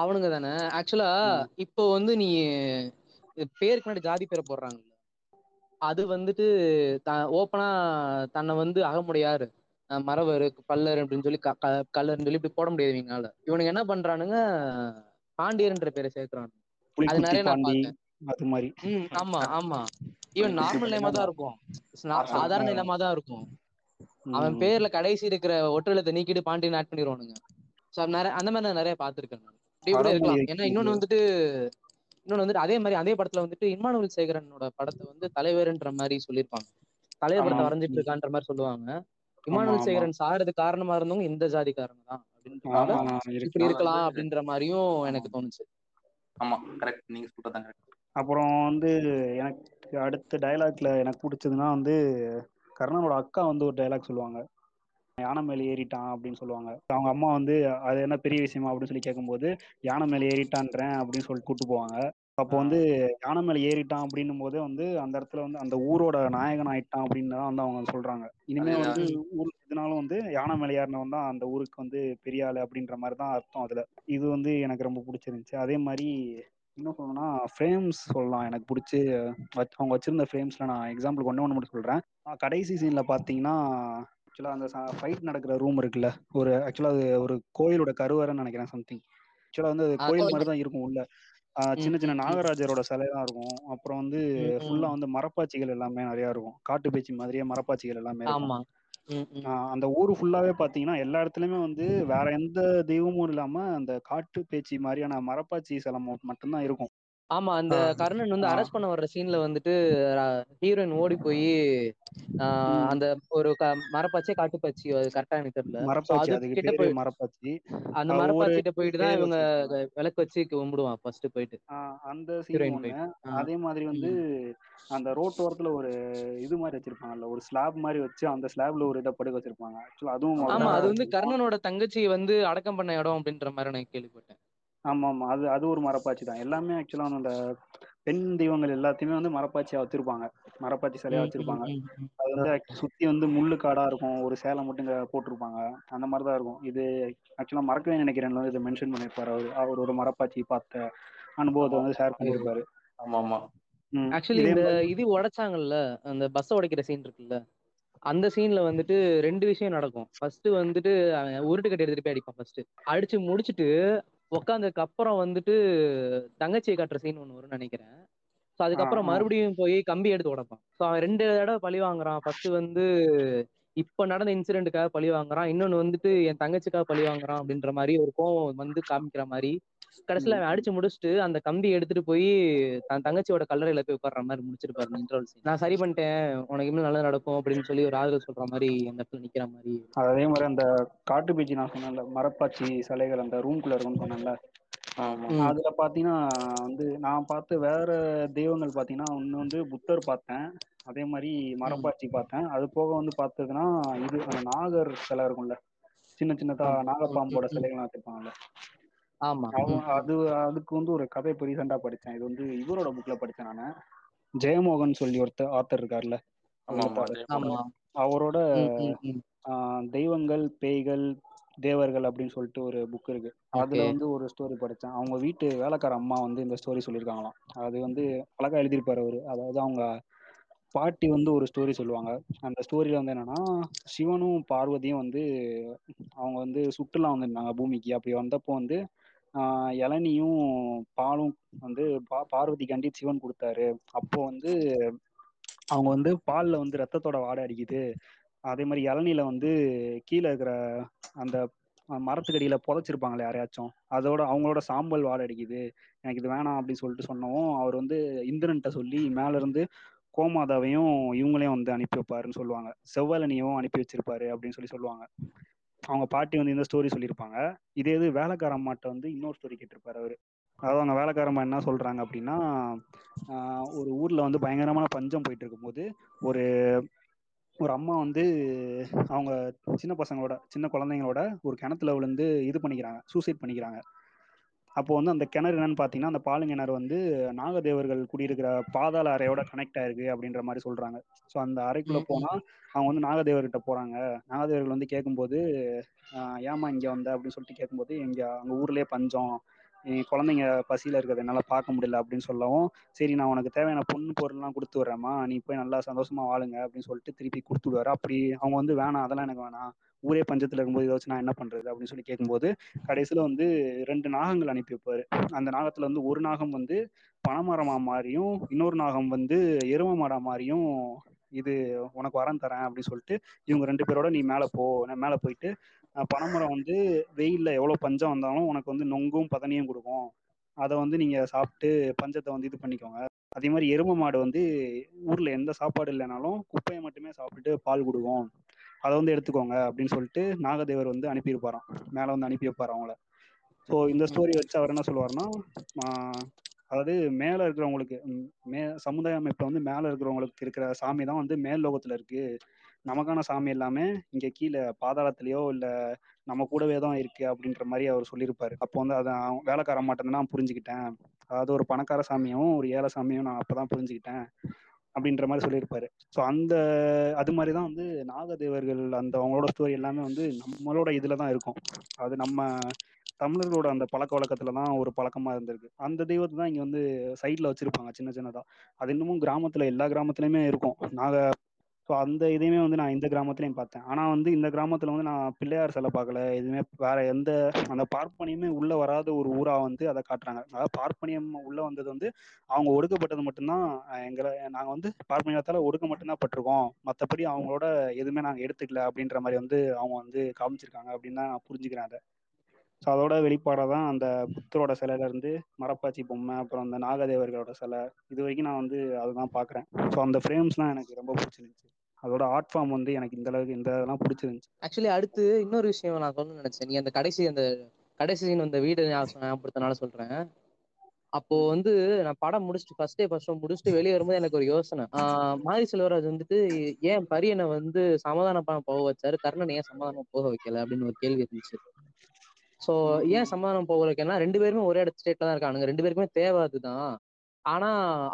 அவனுங்க தானே. ஆக்சுவலா. இப்போ வந்து நீ பேருக்கு முன்னாடி ஜாதி பேரை போடுறாங்கல்ல அது வந்துட்டு த ஓப்பனா தன்னை வந்து அகமுடையார் மறவர் பல்லர் அப்படின்னு சொல்லி க- க- கல்லர்னு சொல்லி இப்படி போட முடியாது இவங்களால. இவனுங்க என்ன பண்றானுங்க? பாண்டியர்ன்ற பேரை சேர்க்கிறானுங்க அது நிறைய நான் பார்த்தேன். அது மாதிரி. ம் ஆமா ஆமா. ஈவன் புலிக்குச்சி நார்மல் நேமா தான் இருக்கும். சாதாரண நிலமா தான் இருக்கும். அவன். பேர்ல கடைசி இருக்கிற ஒற்றெழுத்தை நீக்கிட்டு பாண்டியன் ஆட் பண்ணிடுவானுங்க அந்த மாதிரி நான் நிறைய பார்த்திருக்கேன் இப்படி கூட இருக்கலாம். ஏன்னா. இன்னொன்னு வந்துட்டு இன்னொன்னு வந்துட்டு அதே மாதிரி அதே படத்துல வந்துட்டு இம்மானுவல் சேகரனோட படத்தை வந்து தலைவர்ன்ற மாதிரி சொல்லியிருப்பாங்க. தலைவர் படத்தை. வரைஞ்சிட்டு இருக்கான்ற மாதிரி சொல்லுவாங்க. ஆமா. சேகரன் சாகிறது காரணமா இருந்தவங்க இந்த ஜாதிக்காரங்க தான் அப்படின்றனால ஆமா, இப்படி இருக்கலாம். அப்படின்ற மாதிரியும் எனக்கு தோணுச்சு. ஆமா கரெக்ட் நீங்க சொல்றதான் கரெக்ட் அப்புறம் வந்து எனக்கு அடுத்த டயலாக்ல எனக்கு பிடிச்சதுன்னா வந்து கர்ணனோட அக்கா வந்து ஒரு டயலாக் சொல்லுவாங்க. யானை மேலே ஏறிட்டான் அப்படின்னு சொல்லுவாங்க. அவங்க அம்மா வந்து அது என்ன பெரிய விஷயமா? அப்படின்னு சொல்லி கேட்கும்போது யானை மேலே ஏறிட்டான்றேன் அப்படின்னு சொல்லி கூட்டு போவாங்க. அப்போ வந்து யானை மேலே ஏறிட்டான் அப்படின்னும் போதே வந்து அந்த இடத்துல வந்து அந்த ஊரோட நாயகன் ஆயிட்டான் அப்படின்னு தான் வந்து அவங்க சொல்றாங்க. இனிமே வந்து ஊர் இதனாலும் வந்து யானை மேலே ஏறினவன் தான் அந்த ஊருக்கு வந்து பெரிய ஆளு அப்படின்ற மாதிரி தான் அர்த்தம் அதுல. இது வந்து எனக்கு ரொம்ப பிடிச்சிருந்துச்சு. அதே மாதிரி இன்னும் சொல்லணும்னா ஃப்ரேம்ஸ் சொல்லலாம். எனக்கு பிடிச்சி அவங்க வச்சிருந்த ஃப்ரேம்ஸ்ல நான் எக்ஸாம்பிள் ஒன்று ஒன்று மட்டும் சொல்றேன். கடைசி சீன்ல பாத்தீங்கன்னா ஆக்சுவலாக அந்த ஃபைட் நடக்கிற ரூம் இருக்குல்ல ஒரு ஆக்சுவலாக அது ஒரு கோயிலோட கருவறைன்னு நினைக்கிறேன் சம்திங் ஆக்சுவலாக வந்து அது கோயில். மாதிரி தான் இருக்கும் உள்ள. சின்ன சின்ன. நாகராஜரோட சிலை தான் இருக்கும். அப்புறம் வந்து. ஃபுல்லா வந்து மரப்பாச்சிகள் எல்லாமே நிறைய இருக்கும். காட்டு பேச்சு மாதிரியே மரப்பாச்சிகள் எல்லாமே இருக்கும். அந்த ஊர் ஃபுல்லாவே பாத்தீங்கன்னா எல்லா இடத்துலயுமே வந்து வேற எந்த தெய்வமும் இல்லாம அந்த காட்டு பேச்சு மாதிரியான மரப்பாச்சி சிலை மட்டும்தான் இருக்கும். ஆமா அந்த கர்ணன் வந்து. அரெஸ்ட் பண்ண வர்ற சீன்ல வந்துட்டு ஹீரோயின் ஓடி போய். அந்த ஒரு மரப்பாச்சே காட்டுப்பாச்சி அது கரெக்டா எனக்கு தெரியல. கிட்ட போய் மரப்பாச்சி. அந்த மரப்பாச்சி கிட்ட போயிட்டு தான் இவங்க விளக்கு வச்சு கும்பிடுவான் ஃபர்ஸ்ட் போயிட்டு. அந்த சீன் அதே மாதிரி வந்து அந்த ரோட்டோரத்துல ஒரு இது மாதிரி வச்சிருப்பாங்கல்ல ஒரு ஸ்லாப் மாதிரி வச்சு அந்த ஸ்லாப்ல ஒரு இதை படுக்க வச்சிருப்பாங்க. அதுவும் ஆமா அது வந்து கர்ணனோட தங்கச்சி வந்து அடக்கம் பண்ண இடம் அப்படின்ற மாதிரி நான் கேள்விப்பட்டேன். ஆமா ஆமா அது அது ஒரு மரப்பாச்சி தான். எல்லாமே ஆக்சுவலா அந்த பெண் தெய்வங்கள் எல்லாத்தையுமே வந்து மரப்பாச்சியா வச்சிருப்பாங்க. மரப்பாச்சி சிலையா வச்சிருப்பாங்க. அது வந்து சுத்தி வந்து முள்ளு காடா இருக்கும். ஒரு சேலை மட்டும் போட்டிருப்பாங்க. அந்த மாதிரி தான் இருக்கும். இது ஆக்சுவலா மறக்கவே நினைக்கிறேன். இதை மென்ஷன் பண்ணிருப்பாரு அவர். அவர் ஒரு மரப்பாச்சி பார்த்த அனுபவத்தை வந்து ஷேர் பண்ணியிருப்பாரு. ஆமா ஆமா. ஆக்சுவலி இந்த இது உடைச்சாங்கல்ல அந்த பஸ் உடைக்கிற சீன் இருக்குல்ல அந்த சீன்ல வந்துட்டு ரெண்டு விஷயம் நடக்கும். ஃபர்ஸ்ட் வந்துட்டு அவன் உருட்டு கட்டி எடுத்துட்டு போய் அடிப்பான் ஃபர்ஸ்ட் அடிச்சு முடிச்சுட்டு உக்காந்ததுக்கு அப்புறம் வந்துட்டு தங்கச்சியை காட்டுற சீன் ஒண்ணு வரும்னு நினைக்கிறேன். ஸோ அதுக்கப்புறம். மறுபடியும் போய் கம்பி எடுத்து உடைப்பான். ஸோ அவன் ரெண்டு தடவை பழி வாங்குறான். ஃபர்ஸ்ட் வந்து இப்ப நடந்த இன்சிடென்ட்டுக்காக பழி வாங்குறான். இன்னொன்னு வந்துட்டு என் தங்கச்சிக்காக பழி வாங்குறான் அப்படின்ற மாதிரி ஒரு கோவம் வந்து காமிக்கிற மாதிரி கடைசியில அவன் அடிச்சு முடிச்சுட்டு அந்த கம்பி எடுத்துட்டு போய் தன் தங்கச்சியோட கல்லறையில போய் உட்கார்ற மாதிரி முடிச்சிருப்பாரு இன்டர்வல் நான் சரி பண்ணிட்டேன் உனக்கு இன்னும் நல்லது நடக்கும் அப்படின்னு சொல்லி ஒரு ஆறுதல் சொல்ற மாதிரி அந்த இடத்துல நிக்கிற மாதிரி. அதே மாதிரி அந்த காட்டு பீச்சி நான் சொன்னேன்ல மரப்பாச்சி சிலைகள் அந்த ரூம்குள்ள இருக்கும்னு சொன்னேன்ல. அதுல பாத்தீங்கன்னா வந்து நான் பார்த்த வேற தெய்வங்கள் பாத்தீங்கன்னா ஒண்ணு வந்து புத்தர் பார்த்தேன் அதே மாதிரி மரப்பாச்சி பார்த்தேன். அது போக வந்து பார்த்ததுன்னா இது அந்த நாகர் சிலை இருக்கும்ல சின்ன சின்னதா நாகப்பாம்போட. சிலைகள்லாம் வச்சிருப்பாங்கல்ல. ஆமா. அது அதுக்கு வந்து ஒரு கதை இப்போ ரீசெண்டாக படித்தேன் இது வந்து இவரோட புக்கில் படித்தேன் நான். ஜெயமோகன் சொல்லி ஒருத்தர் ஆத்தர் இருக்கார்ல அவரோட தெய்வங்கள் பேய்கள் தேவர்கள் அப்படின்னு சொல்லிட்டு ஒரு புக் இருக்கு. அதுல வந்து ஒரு ஸ்டோரி படித்தேன் அவங்க வீட்டு வேலைக்கார அம்மா வந்து இந்த ஸ்டோரி சொல்லியிருக்காங்களாம். அது வந்து அழகா எழுதியிருப்பாரு அவரு. அதாவது அவங்க பாட்டி வந்து ஒரு ஸ்டோரி சொல்லுவாங்க. அந்த ஸ்டோரியில வந்து என்னன்னா சிவனும் பார்வதியும் வந்து அவங்க வந்து சுற்றுலா வந்திருந்தாங்க பூமிக்கு. அப்படி வந்தப்போ வந்து இளநியும் பாலும் வந்து பா பார்வதிக்காண்டி சிவன் கொடுத்தாரு. அப்போ வந்து அவங்க வந்து பால்ல வந்து ரத்தத்தோட வாடை அடிக்குது. அதே மாதிரி இளநில வந்து கீழே இருக்கிற அந்த மரத்துக்கடியில புதைச்சிருப்பாங்களே யாரையாச்சும். அதோட அவங்களோட சாம்பல் வாடை அடிக்குது. எனக்கு இது வேணாம் அப்படின்னு சொல்லிட்டு சொன்னவும் அவர் வந்து இந்திரன்ட்ட சொல்லி மேல இருந்து கோமாதாவையும் இவங்களையும் வந்து அனுப்பி வைப்பாருன்னு சொல்லுவாங்க. செவ்வலனியும் அனுப்பி வச்சிருப்பாரு அப்படின்னு சொல்லி சொல்லுவாங்க. அவங்க பாட்டி வந்து இந்த ஸ்டோரி சொல்லியிருப்பாங்க. இதே இது வேலைக்கார அம்மாட்ட வந்து இன்னொரு ஸ்டோரி கேட்டிருப்பாரு அவரு. அதாவது அவங்க வேலைக்கார அம்மா என்ன சொல்றாங்க அப்படின்னா ஒரு ஊர்ல வந்து பயங்கரமான பஞ்சம் போயிட்டு இருக்கும்போது ஒரு ஒரு அம்மா வந்து அவங்க சின்ன பசங்களோட சின்ன குழந்தைங்களோட ஒரு கிணத்துல விழுந்து இது பண்ணிக்கிறாங்க சூசைட் பண்ணிக்கிறாங்க. அப்போ வந்து அந்த கிணறு என்னன்னு பார்த்தீங்கன்னா அந்த பாலுங்கிணறு வந்து நாகதேவர்கள் குடியிருக்கிற பாதாள அறையோட கனெக்ட் ஆயிருக்கு அப்படின்ற மாதிரி சொல்றாங்க. ஸோ அந்த அறைக்குள்ள போனா அவங்க வந்து நாகதேவர்கிட்ட போறாங்க. நாகதேவர்கள் வந்து கேட்கும்போது ஏம்மா இங்க வந்த? அப்படின்னு சொல்லிட்டு கேட்கும்போது எங்க அங்க ஊர்லயே பஞ்சம். குழந்தைங்க பசியில இருக்கிறத என்னால பார்க்க முடியல. அப்படின்னு சொல்லவும் சரி நான் உனக்கு தேவையான பொண்ணு பொருள்லாம் கொடுத்து விட்றேம்மா. நீ போய் நல்லா சந்தோஷமா வாழுங்க. அப்படின்னு சொல்லிட்டு திருப்பி கொடுத்து விடுவாரு. அப்படி அவங்க வந்து வேணாம் அதெல்லாம் எனக்கு வேணாம். ஊரே பஞ்சத்துல இருக்கும்போது ஏதாச்சும் நான் என்ன பண்றது அப்படின்னு சொல்லி கேட்கும்போது கடைசியில வந்து ரெண்டு நாகங்கள் அனுப்பி வைப்பாரு. அந்த நாகத்துல வந்து ஒரு நாகம் வந்து பனைமரமா மாறியும் இன்னொரு நாகம் வந்து எரும மாடா மாறியும் இது உனக்கு வரம் தரேன் அப்படின்னு சொல்லிட்டு இவங்க ரெண்டு பேரோட நீ மேலே போ நான் மேலே போயிட்டு பனைமரம் வந்து வெயில்ல எவ்வளோ பஞ்சம் வந்தாலும் உனக்கு வந்து நொங்கும் பதனியும் கொடுக்கும். அதை வந்து நீங்கள் சாப்பிட்டு பஞ்சத்தை வந்து இது பண்ணிக்கோங்க. அதே மாதிரி எருமை மாடு வந்து ஊரில் எந்த சாப்பாடு இல்லைனாலும் குப்பையை மட்டுமே சாப்பிட்டுட்டு பால் கொடுக்கும். அதை வந்து எடுத்துக்கோங்க அப்படின்னு சொல்லிட்டு நாகதேவர் வந்து அனுப்பியிருப்பாராம். மேலே வந்து அனுப்பி வைப்பார் அவங்கள. ஸோ இந்த ஸ்டோரி வச்சு அவர் என்ன சொல்லுவார்னா அதாவது மேலே இருக்கிறவங்களுக்கு மே சமுதாய அமைப்பில் வந்து மேலே இருக்கிறவங்களுக்கு இருக்கிற சாமி தான் வந்து மேல் லோகத்தில் இருக்கு. நமக்கான சாமி எல்லாமே இங்கே கீழே பாதாளத்திலேயோ இல்லை நம்ம கூடவே தான் இருக்கு அப்படின்ற மாதிரி அவர் சொல்லியிருப்பாரு. அப்போ வந்து அதை வேலைக்கார மாட்டேன்னு நான் புரிஞ்சுக்கிட்டேன். அதாவது ஒரு பணக்கார சாமியும் ஒரு ஏழை சாமியும் நான் அப்பதான் புரிஞ்சுக்கிட்டேன். அப்படின்ற மாதிரி சொல்லியிருப்பாரு. ஸோ அந்த அது மாதிரி தான் வந்து நாகதேவர்கள் அந்த அவங்களோட ஸ்டோரி எல்லாமே வந்து நம்மளோட இதில் தான் இருக்கும். அது நம்ம தமிழர்களோட அந்த பழக்க வழக்கத்துல தான் ஒரு பழக்கமா இருந்திருக்கு. அந்த தெய்வத்தை தான் இங்க வந்து சைட்ல வச்சிருப்பாங்க சின்ன சின்னதா. அது இன்னமும் கிராமத்துல எல்லா கிராமத்துலயுமே இருக்கும். நாக ஸோ அந்த இதையுமே வந்து நான் இந்த கிராமத்துலையும் பார்த்தேன். ஆனால் வந்து இந்த கிராமத்தில் வந்து நான் பிள்ளையார் சிலை பார்க்கல. எதுவுமே வேற எந்த அந்த பார்ப்பனியமே உள்ளே வராத ஒரு ஊராக வந்து அதை காட்டுறாங்க. அதாவது பார்ப்பனியம் உள்ளே வந்தது வந்து அவங்க ஒடுக்கப்பட்டது மட்டும்தான் எங்களை நாங்கள் வந்து பார்ப்பனியத்தால் ஒடுக்க மட்டும்தான் பட்டிருக்கோம். மற்றபடி அவங்களோட எதுவுமே நாங்கள் எடுத்துக்கல அப்படின்ற மாதிரி வந்து அவங்க வந்து காமிச்சிருக்காங்க அப்படின்னு தான் நான் புரிஞ்சுக்கிறேன் அதை. ஸோ அதோட வெளிப்பாடாக தான் அந்த புத்தரோட சிலையில இருந்து மரப்பாச்சி பொம்மை அப்புறம் அந்த நாகதேவர்களோட சிலை இது வரைக்கும் நான் வந்து அதுதான் பார்க்குறேன். ஸோ அந்த ஃப்ரேம்ஸ்லாம் எனக்கு ரொம்ப பிடிச்சிருந்துச்சு. அதோட ஆர்ட் ஃபார்ம் வந்து எனக்கு இந்த அளவுக்கு இந்த இதெல்லாம் பிடிச்சிருந்துச்சு. ஆக்சுவலி அடுத்து இன்னொரு விஷயம் நான் சொல்லணும்னு நினைச்சேன். நீ அந்த கடைசி அந்த கடைசி அந்த வீடு ஞாபகப்படுத்தனால ஞாபகப்படுத்தினால சொல்றேன். அப்போ வந்து நான் படம் முடிச்சுட்டு ஃபர்ஸ்ட் டே ஃபர்ஸ்ட் முடிச்சுட்டு வெளியே வரும்போது எனக்கு ஒரு யோசனை. மாரி செல்வராஜ் வந்துட்டு ஏன் பரியனை வந்து சமாதானம் பண்ண போக வச்சாரு? கர்ணன் ஏன் சமாதானம் போக வைக்கல? அப்படின்னு ஒரு கேள்வி இருந்துச்சு. சோ ஏன் சமாதானம் போக ரெண்டு பேருமே ஒரே இடத்து ஸ்டேட்ல தான் இருக்கானுங்க. ரெண்டு பேருக்குமே தேவை அதுதான். ஆனா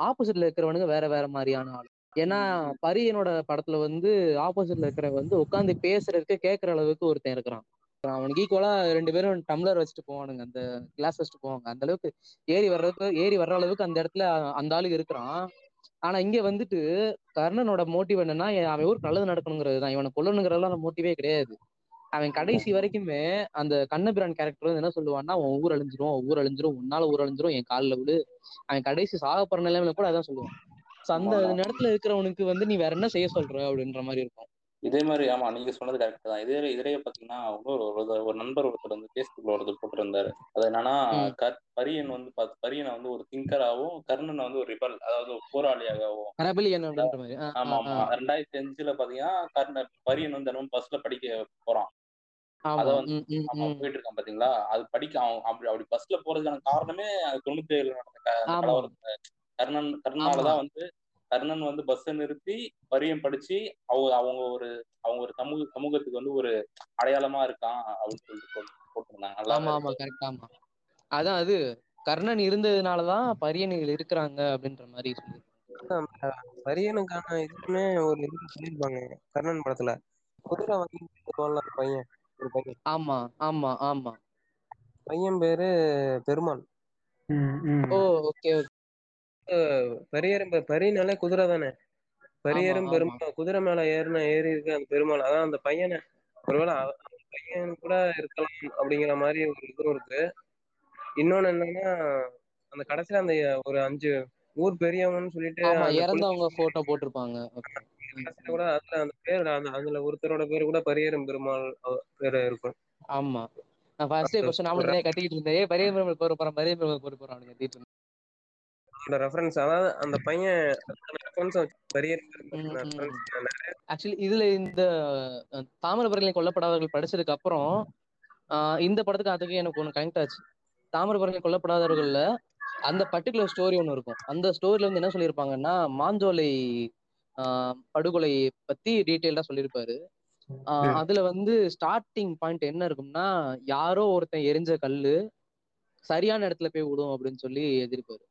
ஆப்போசிட்ல இருக்கிறவனுங்க வேற வேற மாதிரியான ஆள். ஏன்னா பரியனோட படத்துல வந்து ஆப்போசிட்ல இருக்கிறவன் வந்து உட்காந்து பேசுறதுக்கு கேட்கற அளவுக்கு ஒருத்தன் இருக்கிறான். அவனுக்கு ஈக்குவலா ரெண்டு பேரும் டம்ளர் வச்சுட்டு போவானுங்க. அந்த கிளாஸ் வச்சுட்டு போவாங்க. அந்த அளவுக்கு ஏறி வர்றதுக்கு ஏறி வர்ற அளவுக்கு அந்த இடத்துல அந்த ஆளுக்கு இருக்கிறான். ஆனா இங்க வந்துட்டு கர்ணனோட மோட்டிவ் என்னன்னா அவன் ஊருக்கு நல்லது நடக்கணுங்கிறது தான். இவனை கொல்லணுங்கிறதெல்லாம் மோட்டிவே கிடையாது. அவன் கடைசி வரைக்குமே அந்த கண்ணபிரான் கேரக்டர் வந்து என்ன சொல்லுவான்னா உன் ஊர் அழிஞ்சிரும் ஊர் அழிஞ்சிரும் உன்னால ஊர் அழிஞ்சிரும் என் காலில் விடு. அவன் கடைசி சாகப்படுற நிலைமையில கூட அதான் சொல்லுவான். அந்த நேரத்துல இருக்கிறவனுக்கு வந்து நீ வேற என்ன செய்ய சொல்ற? அப்படின்ற மாதிரி இருக்கும். இதே மாதிரி ஆமா நீங்க சொன்னது கரெக்ட் தான். இதே இதே பாத்தீங்கன்னா இன்னொரு ஒரு ஒரு நண்பர் ஒருத்தர் வந்து பேஸ்புக்ல ஒருத்தர் போட்டிருந்தாரு. அது என்னன்னா பரியன் வந்து பரியனை வந்து ஒரு திங்கராகவும் கர்ணனை வந்து ஒரு ரிபல் அதாவது ஒரு போராளியாகவும். ஆமா ஆமா. ரெண்டாயிரத்தி அஞ்சுல பாத்தீங்கன்னா கர்ணன் பரியன் வந்து தினமும் பஸ்ல படிக்க போறான். அத வந்து. போயிட்டு இருக்கான் பாத்தீங்களா? அது படிக்க அவன் அப்படி அப்படி பஸ்ல போறதுக்கான காரணமே அது தொண்ணூத்தி நடந்த கலவரத்துல கர்ணன் கர்ணனாலதான் வந்து கர்ணன் வந்து பஸ்ஸை நிறுத்தி பரியம் படிச்சு அவங்க அவங்க ஒரு அவங்க ஒரு சமூக சமூகத்துக்கு வந்து ஒரு அடையாளமா இருக்கான் அப்படின்னு சொல்லிட்டு போட்டு- போட்டிருந்தாங்க. ஆமா ஆமா கரெக்ட் ஆமா. அதான் அது கர்ணன் இருந்ததுனாலதான் பரியணிகள் இருக்கிறாங்க அப்படின்ற மாதிரி சொல்லி பரியனுக்கான இதுவுமே ஒரு இது சொல்லியிருப்பாங்க கர்ணன் படத்துல. குதிரை வாங்கி பையன். ஒரு பையன் ஆமா ஆமா ஆமா. பையன் பேரு பெருமாள். ஓ ஓகே பரியரும் பரியனாலே குதிரை தானே? பரியரும். பெருமாள் குதிரை மேல ஏறின ஏறி இருக்கு அந்த பெருமாள். அதான் அந்த பையனை. ஒருவேளை பையன் கூட இருக்கலாம் அப்படிங்கிற மாதிரி ஒரு இதுவும் இருக்கு. இன்னொன்னு என்னன்னா அந்த கடைசியில அந்த ஒரு அஞ்சு ஊர் பெரியவங்கன்னு சொல்லிட்டு இறந்தவங்க போட்டோ போட்டிருப்பாங்க. ஓகே கூட அதுல அந்த பேர் அதுல ஒருத்தரோட பேர் கூட பரியரும் பெருமாள் பேரு இருக்கும். ஆமா. நான் ஃபர்ஸ்ட் ஃபர்ஸ்ட் நாமளும் நிறைய கட்டிக்கிட்டு இருந்தேன். பெரிய பெருமாள் போற போறேன் பெரிய பெருமாள் போற போறான் கட்டிட்டு அந்த ரெஃபரன்ஸ் அதாவது அந்த பையன் ரெஃபரன்ஸ். ரெஃபரன்ஸ் ஆக்சுவலி இதுல இந்த அஹ், தாமிரபரணியில் கொல்லப்படாதவர்கள் படிச்சதுக்கு அப்புறம் இந்த படத்துக்கு அதுக்கு எனக்கு ஒன்று கனெக்ட் ஆச்சு. தாமிரபரணியில் கொல்லப்படாதவர்கள்ல அந்த பர்டிகுலர் ஸ்டோரி ஒன்று இருக்கும். அந்த ஸ்டோரியில வந்து என்ன சொல்லியிருப்பாங்கன்னா மாஞ்சோலை படுகொலை பத்தி டீட்டெயில்டா சொல்லியிருப்பாரு ஆஹ், அதுல வந்து ஸ்டார்டிங் பாயிண்ட் என்ன இருக்கும்னா யாரோ ஒருத்தன் எரிஞ்ச கல்லு சரியான இடத்துல போய் விடும் அப்படின்னு சொல்லி எழுதியிருப்பாரு.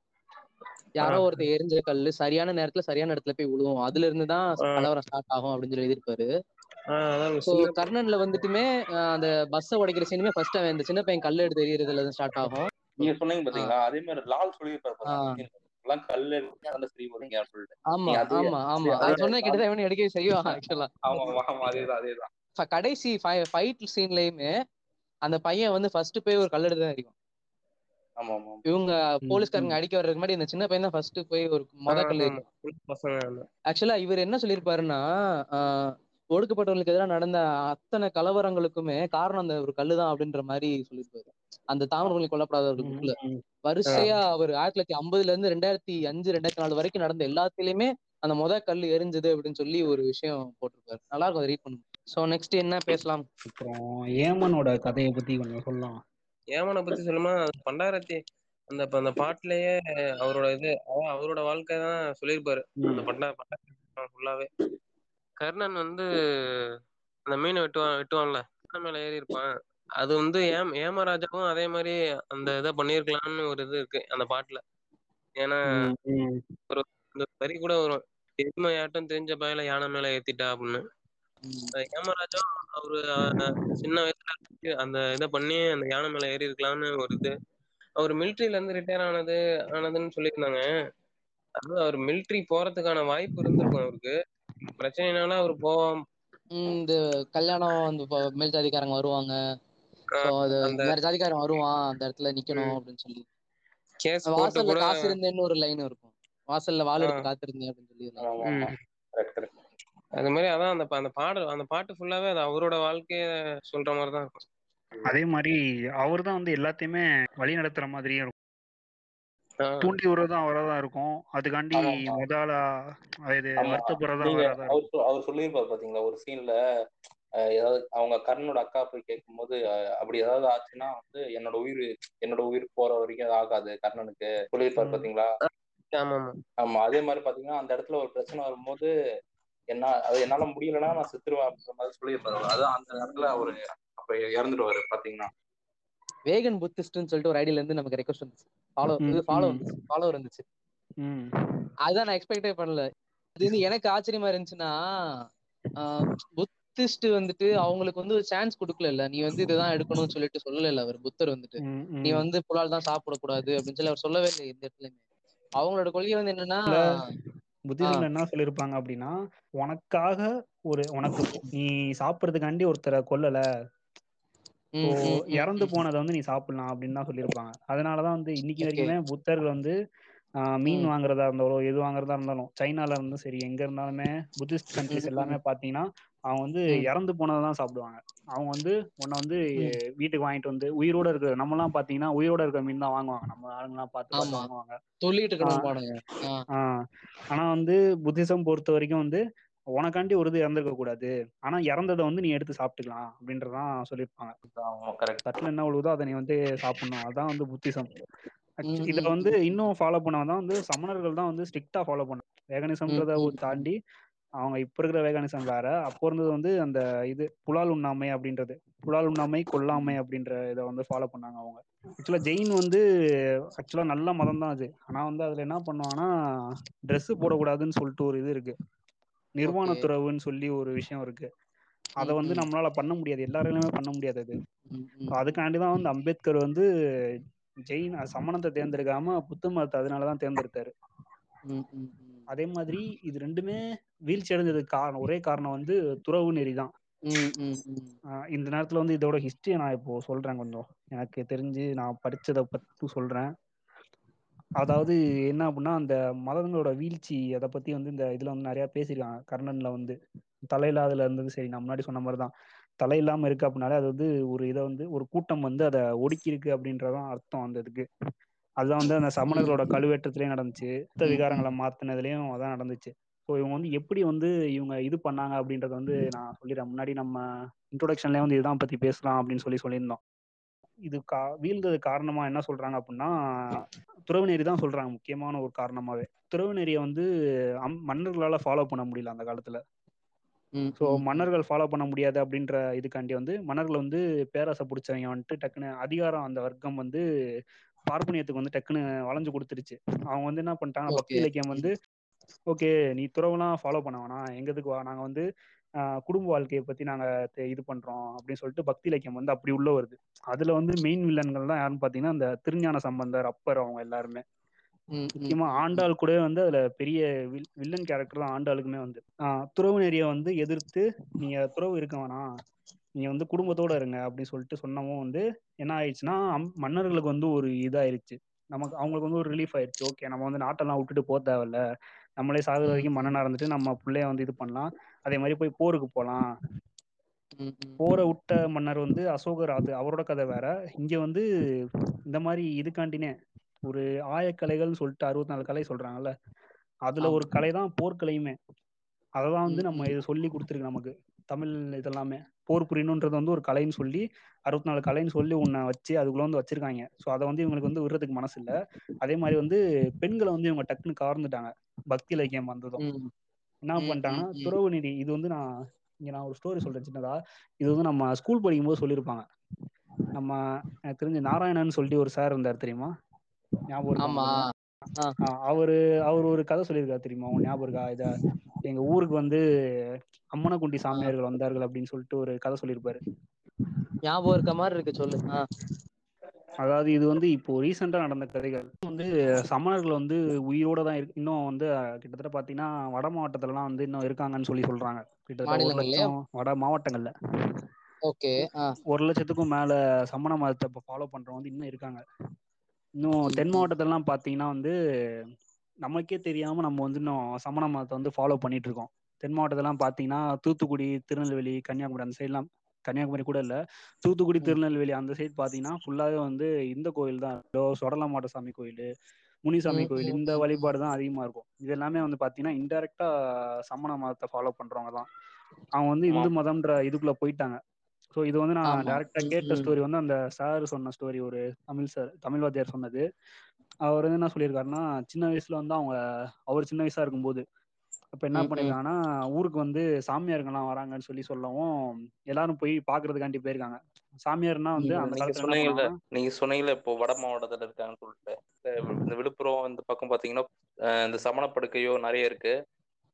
யாரோ ஒருத்தன் எரிஞ்ச கல்லு சரியான நேரத்துல சரியான இடத்துல போய் விழுவும் அதுல இருந்து தான் ஆ. கலவரம் ஸ்டார்ட் ஆகும் அப்படின்னு சொல்லி சோ சின்ன கர்ணன்ல வந்துட்டுமே அந்த பஸ்ஸை உடைக்கிற சீனுமே ஃபர்ஸ்ட் அவன் இந்த சின்ன பையன் கல் எடுத்து எறியறதுல இருந்து ஸ்டார்ட் ஆகும். நீங்க சொன்னீங்க பாத்தீங்களா? அதே மாதிரி லால் சொல்லியிருப்பாரு? எல்லாம் கல்லு அந்த ஸ்ரீ போறீங்க அப்படின்னு சொல்லிட்டு ஆமா நீ அது- ஆமா ஆமா. சரி, அது அது- சொன்ன கிட்டதான் இவனு எடுக்கவே செய்வான் ஆக்சுவலா ஆமா ஆமா ஆமா அதேதான் அதேதான். கடைசி ஃபைட் சீன்லயுமே அந்த பையன் வந்து ஃபர்ஸ்ட் போய் ஒரு கல் எடுத்து தான் ஆமா இவங்க போலீஸ்காரங்க. அடிக்க வர்றதுக்கு முன்னாடி இந்த சின்ன பையன் தான் ஃபர்ஸ்ட் போய் ஒரு மொத கல்லு. ஆக்சுவலா இவர் என்ன சொல்லியிருப்பாருன்னா ஆஹ் ஒடுக்கப்பட்டவர்களுக்கு எதிராக நடந்த அத்தனை கலவரங்களுக்குமே காரணம் அந்த ஒரு கல்லு தான் அப்படின்ற மாதிரி சொல்லியிருப்பாரு. அந்த தாமிரபரணி கொல்லப்படாதவர்கள் ம், புக்ல ம். வரிசையா அவர் ஆயிரத்தி தொள்ளாயிரத்தி ஐம்பதுல இருந்து ரெண்டாயிரத்தி அஞ்சு ரெண்டாயிரத்தி நாலு வரைக்கும் நடந்த எல்லாத்துலயுமே அந்த முத கல் எரிஞ்சது அப்படின்னு சொல்லி ஒரு விஷயம் போட்டிருப்பாரு. நல்லா இருக்கும் அதை ரீட் பண்ணுங்க. சோ நெக்ஸ்ட் என்ன பேசலாம்? அப்புறம் ஏமனோட கதையை பத்தி கொஞ்சம் சொல்லலாம். ஏமனை பத்தி சொல்லணும்னா அது பண்டாரத்தி அந்த அந்த பாட்டுலயே அவரோட இது அதான் அவரோட வாழ்க்கை தான் சொல்லியிருப்பாரு. அந்த. பண்டா பண்டா ஃபுல்லாவே கர்ணன் வந்து அந்த மீனை வெட்டுவான் வெட்டுவான்ல யானை மேல ஏறி இருப்பான். அது வந்து ஏம் ஏமராஜாவும் அதே மாதிரி அந்த இதை பண்ணியிருக்கலாம்னு ஒரு இது இருக்கு அந்த பாட்டுல. ஏன்னா ம். இந்த வரி கூட வரும். எருமையாட்டம் தெரிஞ்ச பயல யானை மேல ஏத்திட்டா அப்படின்னு. அந்த ஏமராஜா அவரு சின்ன வயசுல அந்த இதை பண்ணி அந்த யானை மேல ஏறி இருக்கலாம்னு ஒரு இது. அவர் மிலிட்ரியில இருந்து ரிட்டையர் ஆனது ஆனதுன்னு சொல்லியிருந்தாங்க. அது அவர் மிலிட்ரி போறதுக்கான வாய்ப்பு இருந்திருக்கும் அவருக்கு. பிரச்சனைனால அவர் போவாம உம் இந்த கல்யாணம் அந்த மேல் ஜாதிக்காரங்க வருவாங்க. சோ அது அந்த வேற ஜாதிக்காரன் வருவான் அந்த இடத்துல நிக்கணும் அப்படின்னு சொல்லி. வாசல்ல காசு இருந்தேன்னு ஒரு லைன் இருக்கும். வாசல்ல ஆ. எடுத்து காத்திருந்தேன் அப்படின்னு சொல்லி அது மாதிரி அதான் அந்த அந்த பாடல் அந்த பாட்டு ஃபுல்லாவே அது அவரோட வாழ்க்கைய சொல்ற மாதிரி தான் இருக்கும் அதே மாதிரி அவர் தான் வந்து எல்லாத்தையுமே வழி நடத்துற மாதிரியே இருக்கும் ஆஹ் தூண்டி விடுறதும் அவராக தான் இருக்கும். அதுக்காண்டி. முதல்ல இது வருத்தப்படுறதும் அவர் அவர் சொல்லியிருப்பாரு பாத்தீங்களா? ஒரு சீன்ல ஏதாவது அவங்க கர்ணனோட அக்கா போய் கேட்கும்போது அப்படி ஏதாவது ஆச்சுன்னா வந்து என்னோட உயிர் என்னோட உயிர் போற வரைக்கும் அது ஆகாது கர்ணனுக்கு. சொல்லியிருப்பாரு. பாத்தீங்களா? ஆமா. அதே மாதிரி பாத்தீங்கன்னா அந்த இடத்துல ஒரு பிரச்சனை வரும்போது என்ன அது என்னால முடியலன்னா நான் செத்துருவேன் அப்படின்ற மாதிரி சொல்லியிருப்பாரு. அதான் அந்த இடத்துல அவரு அப்ப இறந்துடுவாரு பாத்தீங்கன்னா. வேகன் புத்திஸ்ட்னு சொல்லிட்டு ஒரு ஐடியில இருந்து நமக்கு ரெக்வஸ்ட் வந்துச்சு. ஃபாலோ இது ஃபாலோ. வந்துச்சு. ஃபாலோவர் வந்துச்சு. ம். அதுதான் நான் எக்ஸ்பெக்டே பண்ணல. அது வந்து எனக்கு ஆச்சரியமா இருந்துச்சுன்னா புத்திஸ்ட் வந்துட்டு அவங்களுக்கு வந்து ஒரு சான்ஸ் கொடுக்கல இல்ல நீ வந்து இதுதான் எடுக்கணும்னு சொல்லிட்டு சொல்லல அவர் புத்தர் வந்துட்டு. நீ. வந்து புலால் தான் சாப்பிடக்கூடாது அப்படின்னு சொல்லி அவர் சொல்லவே இல்லை எந்த இடத்துலயுமே. அவங்களோட கொள்கை வந்து என்னன்னா புத்திசம்ல என்ன சொல்லியிருப்பாங்க அப்படின்னா உனக்காக ஒரு உனக்கு நீ சாப்பிட்றதுக்காண்டி ஒருத்தரை கொல்லல. இறந்து. போனதை வந்து நீ சாப்பிடலாம் அப்படின்னு தான் சொல்லியிருப்பாங்க அதனாலதான் வந்து இன்னைக்கு. வரைக்குமே புத்தர்கள் வந்து மீன். வாங்குறதா இருந்தாலும் எது வாங்குறதா இருந்தாலும் சைனால இருந்தும் சரி எங்க இருந்தாலுமே புத்திஸ்ட் கண்ட்ரிஸ் எல்லாமே பாத்தீங்கன்னா அவங்க வந்து. இறந்து போனதை தான் சாப்பிடுவாங்க அவங்க வந்து உன்னை வந்து. வீட்டுக்கு வாங்கிட்டு வந்து உயிரோட இருக்கிற நம்மலாம் பாத்தீங்கன்னா உயிரோட இருக்கிற மீன் தான் வாங்குவாங்க நம்ம ஆளுங்கலாம் பார்த்து பார்த்து. வாங்குவாங்க. ஆஹ் ஆனா வந்து புத்திசம் பொறுத்த வரைக்கும் வந்து உனக்காண்டி ஒரு இது இறந்துருக்க கூடாது. ஆனா இறந்ததை வந்து நீ எடுத்து சாப்பிட்டுக்கலாம் அப்படின்றதான் சொல்லியிருப்பாங்க. தட்டுல என்ன விழுவுதோ அதை நீ வந்து சாப்பிடணும். அதான் வந்து புத்திசம். ம், இதை ம், வந்து இன்னும் ஃபாலோ பண்ணவன் தான் வந்து சமணர்கள் தான் வந்து ஸ்ட்ரிக்டா ஃபாலோ பண்ண வேகனிசம்ன்றத. தாண்டி அவங்க இப்ப இருக்கிற வேகனிசம் வேற. அப்போ இருந்தது வந்து அந்த இது புலால் உண்ணாமை அப்படின்றது. புலால் உண்ணாமை கொல்லாமை அப்படின்ற இதை வந்து ஃபாலோ பண்ணாங்க அவங்க. ஆக்சுவலா ஜெயின் வந்து ஆக்சுவலா நல்ல மதம் தான் அது. ஆனா வந்து அதுல என்ன பண்ணுவாங்கன்னா Dress போடக்கூடாதுன்னு சொல்லிட்டு ஒரு இது இருக்கு. நிர்வாண Okay. துறவுன்னு சொல்லி ஒரு விஷயம் இருக்கு அதை வந்து. நம்மளால பண்ண முடியாது எல்லாராலுமே பண்ண முடியாது அது ம், ம். அதுக்காண்டி தான் வந்து அம்பேத்கர் வந்து ஜெயின் சமணத்தை தேர்ந்தெடுக்காம புத்த மதத்தை அதனாலதான் தேர்ந்தெடுத்தாரு. அதே மாதிரி இது ரெண்டுமே வீழ்ச்சி அடைஞ்சதுக்கு காரணம் ஒரே காரணம் வந்து துறவு நெறி தான் இந்த நேரத்துல வந்து இதோட ஹிஸ்டரியை நான் இப்போ சொல்றேன் கொஞ்சம் எனக்கு தெரிஞ்சு நான் படிச்சதை பத்தி சொல்றேன் அதாவது என்ன அப்படின்னா அந்த மதங்களோட வீழ்ச்சி அதை பத்தி வந்து இந்த இதுல வந்து நிறைய பேசியிருக்காங்க கர்ணன்ல வந்து தலையில்லாதுல இருந்தது சரி நான் முன்னாடி சொன்ன மாதிரி தான். தலை இல்லாம இருக்கு அப்படின்னாலே அது வந்து ஒரு இதை வந்து ஒரு கூட்டம் வந்து அதை ஒடுக்கி இருக்கு அப்படின்றதான் அர்த்தம் அந்த இதுக்கு. அதுதான் வந்து அந்த சமணர்களோட கழுவேற்றத்திலயும் நடந்துச்சு. புத்த விகாரங்களை மாத்தினதுலயும் அதான் நடந்துச்சு. ஸோ இவங்க வந்து எப்படி வந்து இவங்க இது பண்ணாங்க அப்படின்றத வந்து நான் சொல்லிடுறேன் முன்னாடி நம்ம இன்ட்ரோடக்ஷன்லேயே வந்து இதுதான் பத்தி பேசலாம் அப்படின்னு சொல்லி சொல்லியிருந்தோம். இது கா வீழ்ந்தது காரணமா என்ன சொல்றாங்க அப்படின்னா துறவு நெறி தான் சொல்றாங்க முக்கியமான ஒரு காரணமாவே. துறவு நெறியை வந்து அம்- மன்னர்களால ஃபாலோ பண்ண முடியல அந்த காலத்துல. ஸோ. மன்னர்கள் ஃபாலோ பண்ண முடியாது அப்படின்ற இதுக்காண்டி வந்து மன்னர்கள் வந்து பேராசை பிடிச்சவங்க வந்துட்டு டக்குன்னு அதிகாரம் அந்த வர்க்கம் வந்து பார்ப்பனியத்துக்கு வந்து டக்குன்னு வளைஞ்சு கொடுத்துருச்சு. அவங்க வந்து என்ன பண்ணிட்டாங்க பக்தி. இலக்கியம் வந்து ஓகே நீ துறவுலாம் ஃபாலோ பண்ண வேணாம். எங்கதுக்கு வா? நாங்கள் வந்து குடும்ப வாழ்க்கையை பற்றி நாங்கள் இது பண்ணுறோம் அப்படின்னு சொல்லிட்டு பக்தி இலக்கியம் வந்து அப்படி உள்ள வருது. அதில் வந்து மெயின் வில்லன்கள் தான் யாருன்னு பார்த்தீங்கன்னா அந்த திருஞான சம்பந்தர் அப்பர் அவங்க எல்லாருமே. முக்கியமா. ஆண்டாள் கூட வந்து அதுல பெரிய வில் வில்லன் கேரக்டர் தான் ஆண்டாளுக்குமே வந்து. துறவு நெறியை வந்து எதிர்த்து நீங்க துறவு இருக்க வேணாம். நீங்கள் வந்து குடும்பத்தோடு இருங்க அப்படின்னு சொல்லிட்டு சொன்னவும் வந்து என்ன ஆயிடுச்சுன்னா மன்னர்களுக்கு வந்து ஒரு இதாயிருச்சு. நமக்கு அவங்களுக்கு வந்து ஒரு ரிலீஃப் ஆயிடுச்சு ஓகே நம்ம வந்து நாட்டெல்லாம் விட்டுட்டு போக தேவையில்ல. நம்மளே சாகுற வரைக்கும் மன்னனா இருந்துட்டு நம்ம பிள்ளைய வந்து இது பண்ணலாம். அதே மாதிரி போய் போருக்கு போகலாம். போரை விட்ட மன்னர் வந்து அசோகர் அது அவரோட கதை வேற. இங்க வந்து இந்த மாதிரி இதுக்காண்டினே ஒரு ஆயக்கலைகள்னு சொல்லிட்டு அறுபத்தி நாலு கலை சொல்றாங்கல்ல அதுல. ஒரு கலை தான் போர்க்கலையுமே. அதை தான் வந்து நம்ம. இது சொல்லி கொடுத்துருக்கு நமக்கு. தமிழ் இதெல்லாமே. போர் புரியணுன்றது வந்து ஒரு கலைன்னு சொல்லி அறுபத்தி நாலு கலைன்னு சொல்லி உன்னை வச்சு அதுக்குள்ள வந்து வச்சிருக்காங்க. ஸோ அதை வந்து இவங்களுக்கு வந்து விடுறதுக்கு மனசு இல்லை அதே மாதிரி வந்து பெண்களை வந்து இவங்க டக்குன்னு கவர்ந்துட்டாங்க. பக்தி இலக்கியம் வந்ததும். என்ன பண்ணிட்டாங்கன்னா ம். துறவு நிதி. இது வந்து நான் இங்க நான் ஒரு ஸ்டோரி சொல்றேன் சின்னதா. இது வந்து நம்ம ஸ்கூல் படிக்கும்போது சொல்லியிருப்பாங்க. நம்ம எனக்கு தெரிஞ்ச நாராயணன் சொல்லிட்டு ஒரு சார் இருந்தார் தெரியுமா? ஞாபகம் அவரு அவர் ஒரு கதை சொல்லியிருக்காரு தெரியுமா? உங்க ஞாபகம் இருக்கா? இத எங்க ஊருக்கு வந்து அம்மனக்குண்டி. சாமியார்கள் வந்தார்கள் அப்படின்னு சொல்லிட்டு ஒரு கதை சொல்லியிருப்பாரு. ஞாபகம் இருக்க மாதிரி இருக்கு சொல்லு. அதாவது இது வந்து இப்போ ரீசெண்டா நடந்த கதைகள். வந்து சமணர்கள் வந்து உயிரோட தான் இருக்கு. இன்னும் வந்து கிட்டத்தட்ட பாத்தீங்கன்னா வட மாவட்டத்துலலாம் வந்து இன்னும் இருக்காங்கன்னு சொல்லி சொல்றாங்க. கிட்டத்தட்ட ஒரு மாநிலங்கள்லயா? லட்சம் வட மாவட்டங்கள்ல. ஓகே ஒரு லட்சத்துக்கும் மேல சமண மதத்தை இப்போ ஃபாலோ பண்றவங்க வந்து இன்னும் இருக்காங்க. இன்னும் தென். மாவட்டத்திலலாம் பார்த்தீங்கன்னா வந்து நமக்கே தெரியாம நம்ம வந்து இன்னும் சமண மதத்தை வந்து ஃபாலோ பண்ணிட்டு இருக்கோம். தென் மாவட்டத்திலலாம் பார்த்தீங்கன்னா தூத்துக்குடி திருநெல்வேலி கன்னியாகுமரி அந்த சைட்லாம் கன்னியாகுமரி கூட இல்லை. தூத்துக்குடி. திருநெல்வேலி அந்த சைடு பார்த்தீங்கன்னா ஃபுல்லாகவே வந்து இந்த கோயில் தான் இதோ சொடலமாட்ட சாமி கோயில் முனிசாமி கோயில் இந்த. வழிபாடு தான் அதிகமாக இருக்கும். இது எல்லாமே வந்து பார்த்தீங்கன்னா இன்டெரக்டா சமண மதத்தை ஃபாலோ பண்றவங்க தான் அவங்க வந்து இந்து மதம்ன்ற இதுக்குள்ள போயிட்டாங்க. ஸோ இது வந்து நான் டேரக்டா கேட்ட. ஸ்டோரி வந்து அந்த சார் சொன்ன ஸ்டோரி ஒரு தமிழ் சார் தமிழ் வாத்தியார் சொன்னது. அவர் வந்து என்ன சொல்லியிருக்காருன்னா சின்ன வயசுல வந்து அவங்க அவர் சின்ன வயசா இருக்கும்போது அப்ப என்ன. பண்ணிருக்காங்கன்னா ஊருக்கு வந்து சாமியாருங்கெல்லாம் வராங்கன்னு சொல்லி சொல்லவும் எல்லாரும் போய் பாக்குறதுக்காண்டி போயிருக்காங்க சாமியார்னா வந்து. அந்த சொன்னீங்கல்ல நீங்க சொன்னீங்கல்ல இப்போ வட மாவட்டத்துல இருக்காங்கன்னு சொல்லிட்டு இந்த விழுப்புரம் இந்த பக்கம் பாத்தீங்கன்னா இந்த சமணப்படுக்கையோ நிறைய இருக்கு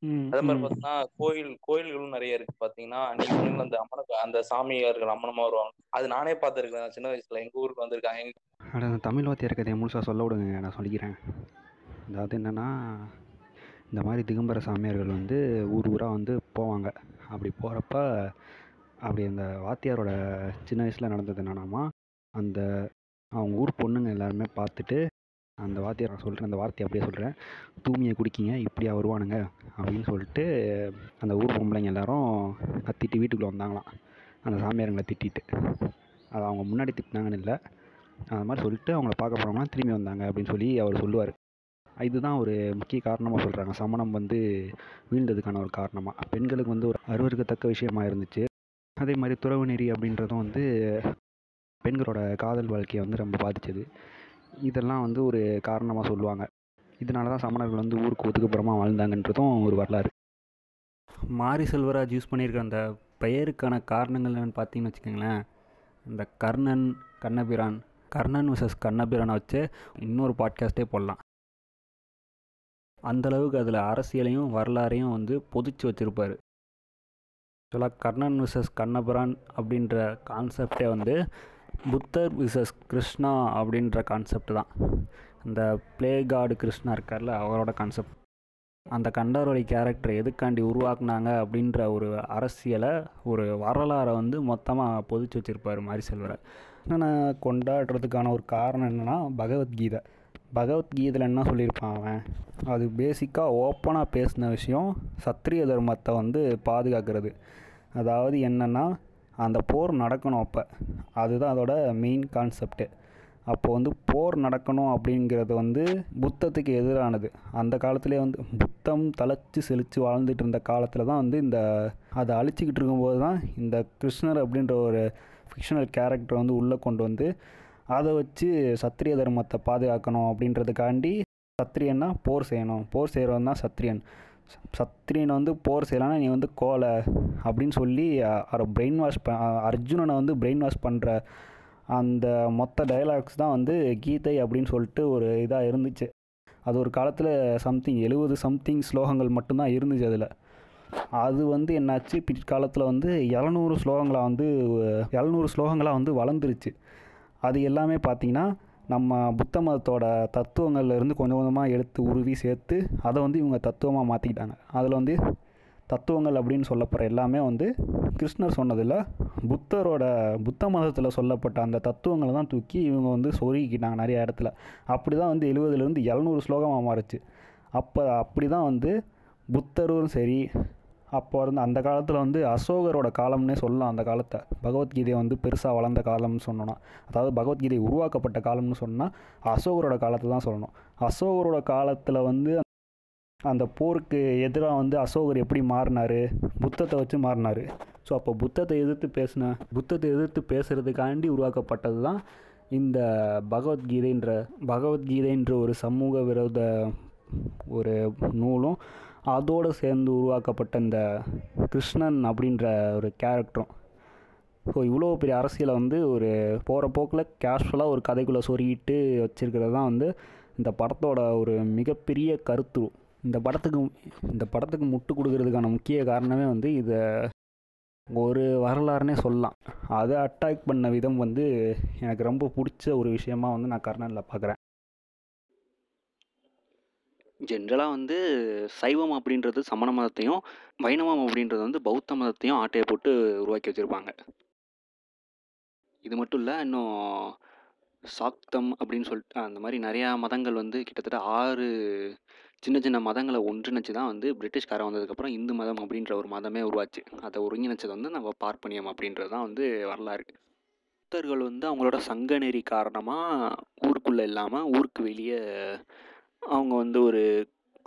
ம், அதே மாதிரி. பாத்தீங்கன்னா கோயில் கோயில்களும் நிறைய இருக்கு பாத்தீங்கன்னா நீங்க அந்த அம்மன அந்த சாமியார்கள் அம்மனமா வருவாங்க அது நானே பார்த்திருக்கேன் சின்ன வயசுல எங்க ஊருக்கு வந்திருக்காங்க தமிழ் வாத்தியார் கதையை முழுசாக சொல்ல விடுங்க நான் சொல்லிக்கிறேன் அதாவது என்னென்னா இந்த மாதிரி திகம்பர சாமியார்கள் வந்து ஊர் ஊராக வந்து போவாங்க. அப்படி போகிறப்ப அப்படி அந்த வாத்தியாரோட சின்ன வயசில் நடந்தது என்னென்னாமா அந்த அவங்க ஊர் பொண்ணுங்க எல்லாருமே பார்த்துட்டு அந்த வாத்தியார் நான் சொல்கிறேன் அந்த வார்த்தையை அப்படியே சொல்கிறேன் தூமியை குடிக்கிங்க இப்படியா வருவானுங்க அப்படின்னு சொல்லிட்டு அந்த ஊர் பொம்பளைங்க எல்லாரும் கத்திட்டு வீட்டுக்குள்ளே வந்தாங்களாம். அந்த சாமியாருங்களை திட்டிட்டு. அது அவங்க முன்னாடி திட்டினாங்கன்னு இல்லை. அது மாதிரி சொல்லிட்டு அவங்கள பார்க்க போனவங்களாம் திரும்பி வந்தாங்க அப்படின்னு சொல்லி அவர் சொல்லுவார். இதுதான் ஒரு முக்கிய காரணமாக சொல்கிறாங்க சமணம் வந்து வீழ்ந்ததுக்கான ஒரு காரணமாக பெண்களுக்கு வந்து ஒரு அருவருக்கத்தக்க விஷயமா இருந்துச்சு. அதே மாதிரி துறவு நெறி அப்படின்றதும் வந்து பெண்களோட காதல் வாழ்க்கையை வந்து ரொம்ப பாதித்தது இதெல்லாம் வந்து ஒரு காரணமாக சொல்லுவாங்க. இதனால தான் சமணர்கள் வந்து ஊருக்கு ஒதுக்குப்புறமா வாழ்ந்தாங்கன்றதும் ஒரு வரலாறு. மாரி செல்வராஜ் யூஸ் பண்ணியிருக்க அந்த பெயருக்கான காரணங்கள் என்னன்னு பார்த்தீங்கன்னு வச்சுக்கோங்களேன். இந்த கர்ணன் கண்ணபிரான் கர்ணன் விசஸ் கண்ணபிரானை வச்சு இன்னொரு பாட்காஸ்ட்டே போடலாம். அந்தளவுக்கு அதில் அரசியலையும் வரலாறையும் வந்து பொதிச்சு வச்சுருப்பார். ஆக்சுவலாக கர்ணன் விசஸ் கண்ணபுரான் அப்படின்ற கான்செப்டே வந்து புத்தர் விசஸ் கிருஷ்ணா அப்படின்ற கான்செப்ட் தான். இந்த பிளே காடு கிருஷ்ணா இருக்கார்ல அவரோட கான்செப்ட் அந்த கண்டாரோலி கேரக்டர் எதுக்காண்டி உருவாக்குனாங்க அப்படின்ற ஒரு அரசியலை ஒரு வரலாறை வந்து மொத்தமாக பொதிச்சு வச்சுருப்பார் மாரி செல்வரை நான் கொண்டாடுறதுக்கான ஒரு காரணம் என்னென்னா பகவத்கீதை. பகவத்கீதையில் என்ன சொல்லியிருப்பான் அவன்? அது பேசிக்காக ஓப்பனாக பேசின விஷயம் சத்திரிய தர்மத்தை வந்து பாதுகாக்கிறது. அதாவது என்னென்னா அந்த போர் நடக்கணும் அப்போ. அதுதான் அதோட மெயின் கான்செப்ட்டு அப்போ வந்து போர் நடக்கணும் அப்படிங்கிறது வந்து புத்தத்துக்கு எதிரானது. அந்த காலத்திலே வந்து புத்தம் தலைச்சு செழித்து வாழ்ந்துட்டு இருந்த காலத்தில் தான் வந்து இந்த அதை அழிச்சிக்கிட்டு இருக்கும்போது தான் இந்த கிருஷ்ணர் அப்படின்ற ஒரு ஃபிக்ஷனல் கேரக்டர் வந்து உள்ளே கொண்டு வந்து அதை வச்சு சத்திரிய தர்மத்தை பாதுகாக்கணும் அப்படின்றதுக்காண்டி சத்திரியன்னா போர் செய்யணும். போர் செய்கிறவன் தான் சத்திரியன். சத்திரியன் வந்து போர் செய்யலான்னா நீ வந்து கோலை அப்படின்னு சொல்லி அவரை பிரெயின் வாஷ் ப அர்ஜுனனை வந்து பிரெயின் வாஷ் பண்ணுற அந்த மொத்த டைலாக்ஸ் தான் வந்து கீதை அப்படின்னு சொல்லிட்டு ஒரு இதாக இருந்துச்சு. அது ஒரு காலத்தில் சம்திங் எழுபது சம்திங் ஸ்லோகங்கள் மட்டும்தான் இருந்துச்சு அதில். அது வந்து என்னாச்சு? பிற்காலத்தில் வந்து எழுநூறு ஸ்லோகங்களாக வந்து எழுநூறு ஸ்லோகங்களாக வந்து வளர்ந்துருச்சு. அது எல்லாமே பார்த்திங்கன்னா நம்ம புத்த மதத்தோட தத்துவங்கள்லேருந்து கொஞ்சம் கொஞ்சமாக எடுத்து உருவி சேர்த்து அதை வந்து இவங்க தத்துவமாக மாற்றிக்கிட்டாங்க அதில் வந்து தத்துவங்கள் அப்படின்னு சொல்லப்படுற எல்லாமே வந்து கிருஷ்ணர் சொன்னதில் புத்தரோட புத்த மதத்தில் சொல்லப்பட்ட அந்த தத்துவங்களை தான் தூக்கி இவங்க வந்து சொருகிக்கிட்டாங்க நிறைய இடத்துல. அப்படி தான் வந்து எழுபதுலேருந்து எழுநூறு ஸ்லோகமாக மாறுச்சு. அப்போ அப்படி தான் வந்து புத்தரும் சரி அப்போ இருந்து அந்த காலத்தில் வந்து அசோகரோட காலம்னே சொல்லலாம் அந்த காலத்தை. பகவத்கீதை வந்து பெருசாக வளர்ந்த காலம்னு சொன்னோன்னா அதாவது பகவத்கீதை உருவாக்கப்பட்ட காலம்னு சொன்னால் அசோகரோட காலத்தை தான் சொல்லணும். அசோகரோட காலத்தில் வந்து அந்த போருக்கு எதிராக வந்து அசோகர் எப்படி மாறினார்? புத்தத்தை வச்சு மாறினார். ஸோ அப்போ புத்தத்தை எதிர்த்து பேசின புத்தத்தை எதிர்த்து பேசுகிறதுக்காண்டி உருவாக்கப்பட்டது தான் இந்த பகவத்கீதைன்ற பகவத்கீதைன்ற ஒரு சமூக விரோத ஒரு நூலும் அதோடு சேர்ந்து உருவாக்கப்பட்ட இந்த கிருஷ்ணன் அப்படின்ற ஒரு கேரக்டரும் ஸோ இவ்வளோ பெரிய அரசியலை வந்து ஒரு போகிற போக்கில் கேஷுவலாக ஒரு கதைக்குள்ளே சொருகிட்டு வச்சுருக்கிறது தான் வந்து இந்த படத்தோட ஒரு மிகப்பெரிய கருத்து. இந்த படத்துக்கு இந்த படத்துக்கு முட்டு கொடுக்கறதுக்கான முக்கிய காரணமே வந்து இதை ஒரு வரலாறுனே சொல்லலாம். அதை அட்டாக் பண்ண விதம் வந்து எனக்கு ரொம்ப பிடிச்ச ஒரு விஷயமா வந்து நான் கர்ணனில் பார்க்குறேன் ஜென்ரலாக வந்து சைவம் அப்படின்றது சமண மதத்தையும் வைணவம் அப்படின்றது வந்து பௌத்த மதத்தையும் ஆட்டையை போட்டு உருவாக்கி வச்சுருப்பாங்க. இது மட்டும் இல்லை இன்னும் சாக்தம் அப்படின்னு சொல்லிட்டு அந்த மாதிரி நிறையா மதங்கள் வந்து கிட்டத்தட்ட ஆறு சின்ன சின்ன மதங்களை ஒன்றிணைச்சு தான் வந்து பிரிட்டிஷ்காரன் வந்ததுக்கப்புறம் இந்து மதம் அப்படின்ற ஒரு மதமே உருவாச்சு. அதை ஒருங்கிணைச்சது வந்து நம்ம பார்ப்பனியம் அப்படின்றது தான் வந்து வரலாறு. புத்தர்கள் வந்து அவங்களோட சங்க நெறி காரணமாக ஊருக்குள்ளே இல்லாமல் ஊருக்கு வெளியே அவங்க வந்து ஒரு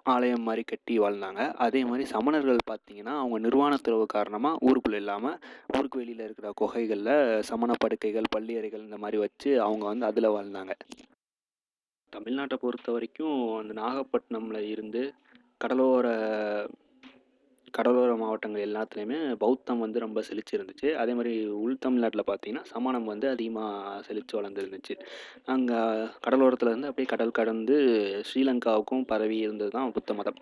ஆலயம் மாதிரி கட்டி வாழ்ந்தாங்க. அதே மாதிரி சமணர்கள் பார்த்தீங்கன்னா அவங்க நிர்வாணத்துறவு காரணமாக ஊருக்குள்ளே இல்லாமல் ஊருக்கு வெளியில் இருக்கிற குகைகளில் சமண படுக்கைகள் பள்ளியறைகள் இந்த மாதிரி வச்சு அவங்க வந்து அதில் வாழ்ந்தாங்க. தமிழ்நாட்டை பொறுத்த வரைக்கும் அந்த நாகப்பட்டினமில் இருந்து கடலோர கடலோர மாவட்டங்கள் எல்லாத்துலேயுமே பௌத்தம் வந்து ரொம்ப செழிச்சு இருந்துச்சு அதே மாதிரி உள் தமிழ்நாட்டில் பார்த்தீங்கன்னா சமணம் வந்து அதிகமாக செழித்து வளர்ந்துருந்துச்சு. அங்கே கடலோரத்தில் இருந்து அப்படியே கடல் கடந்து ஸ்ரீலங்காவுக்கும் பரவி இருந்தது தான் புத்த மதம்.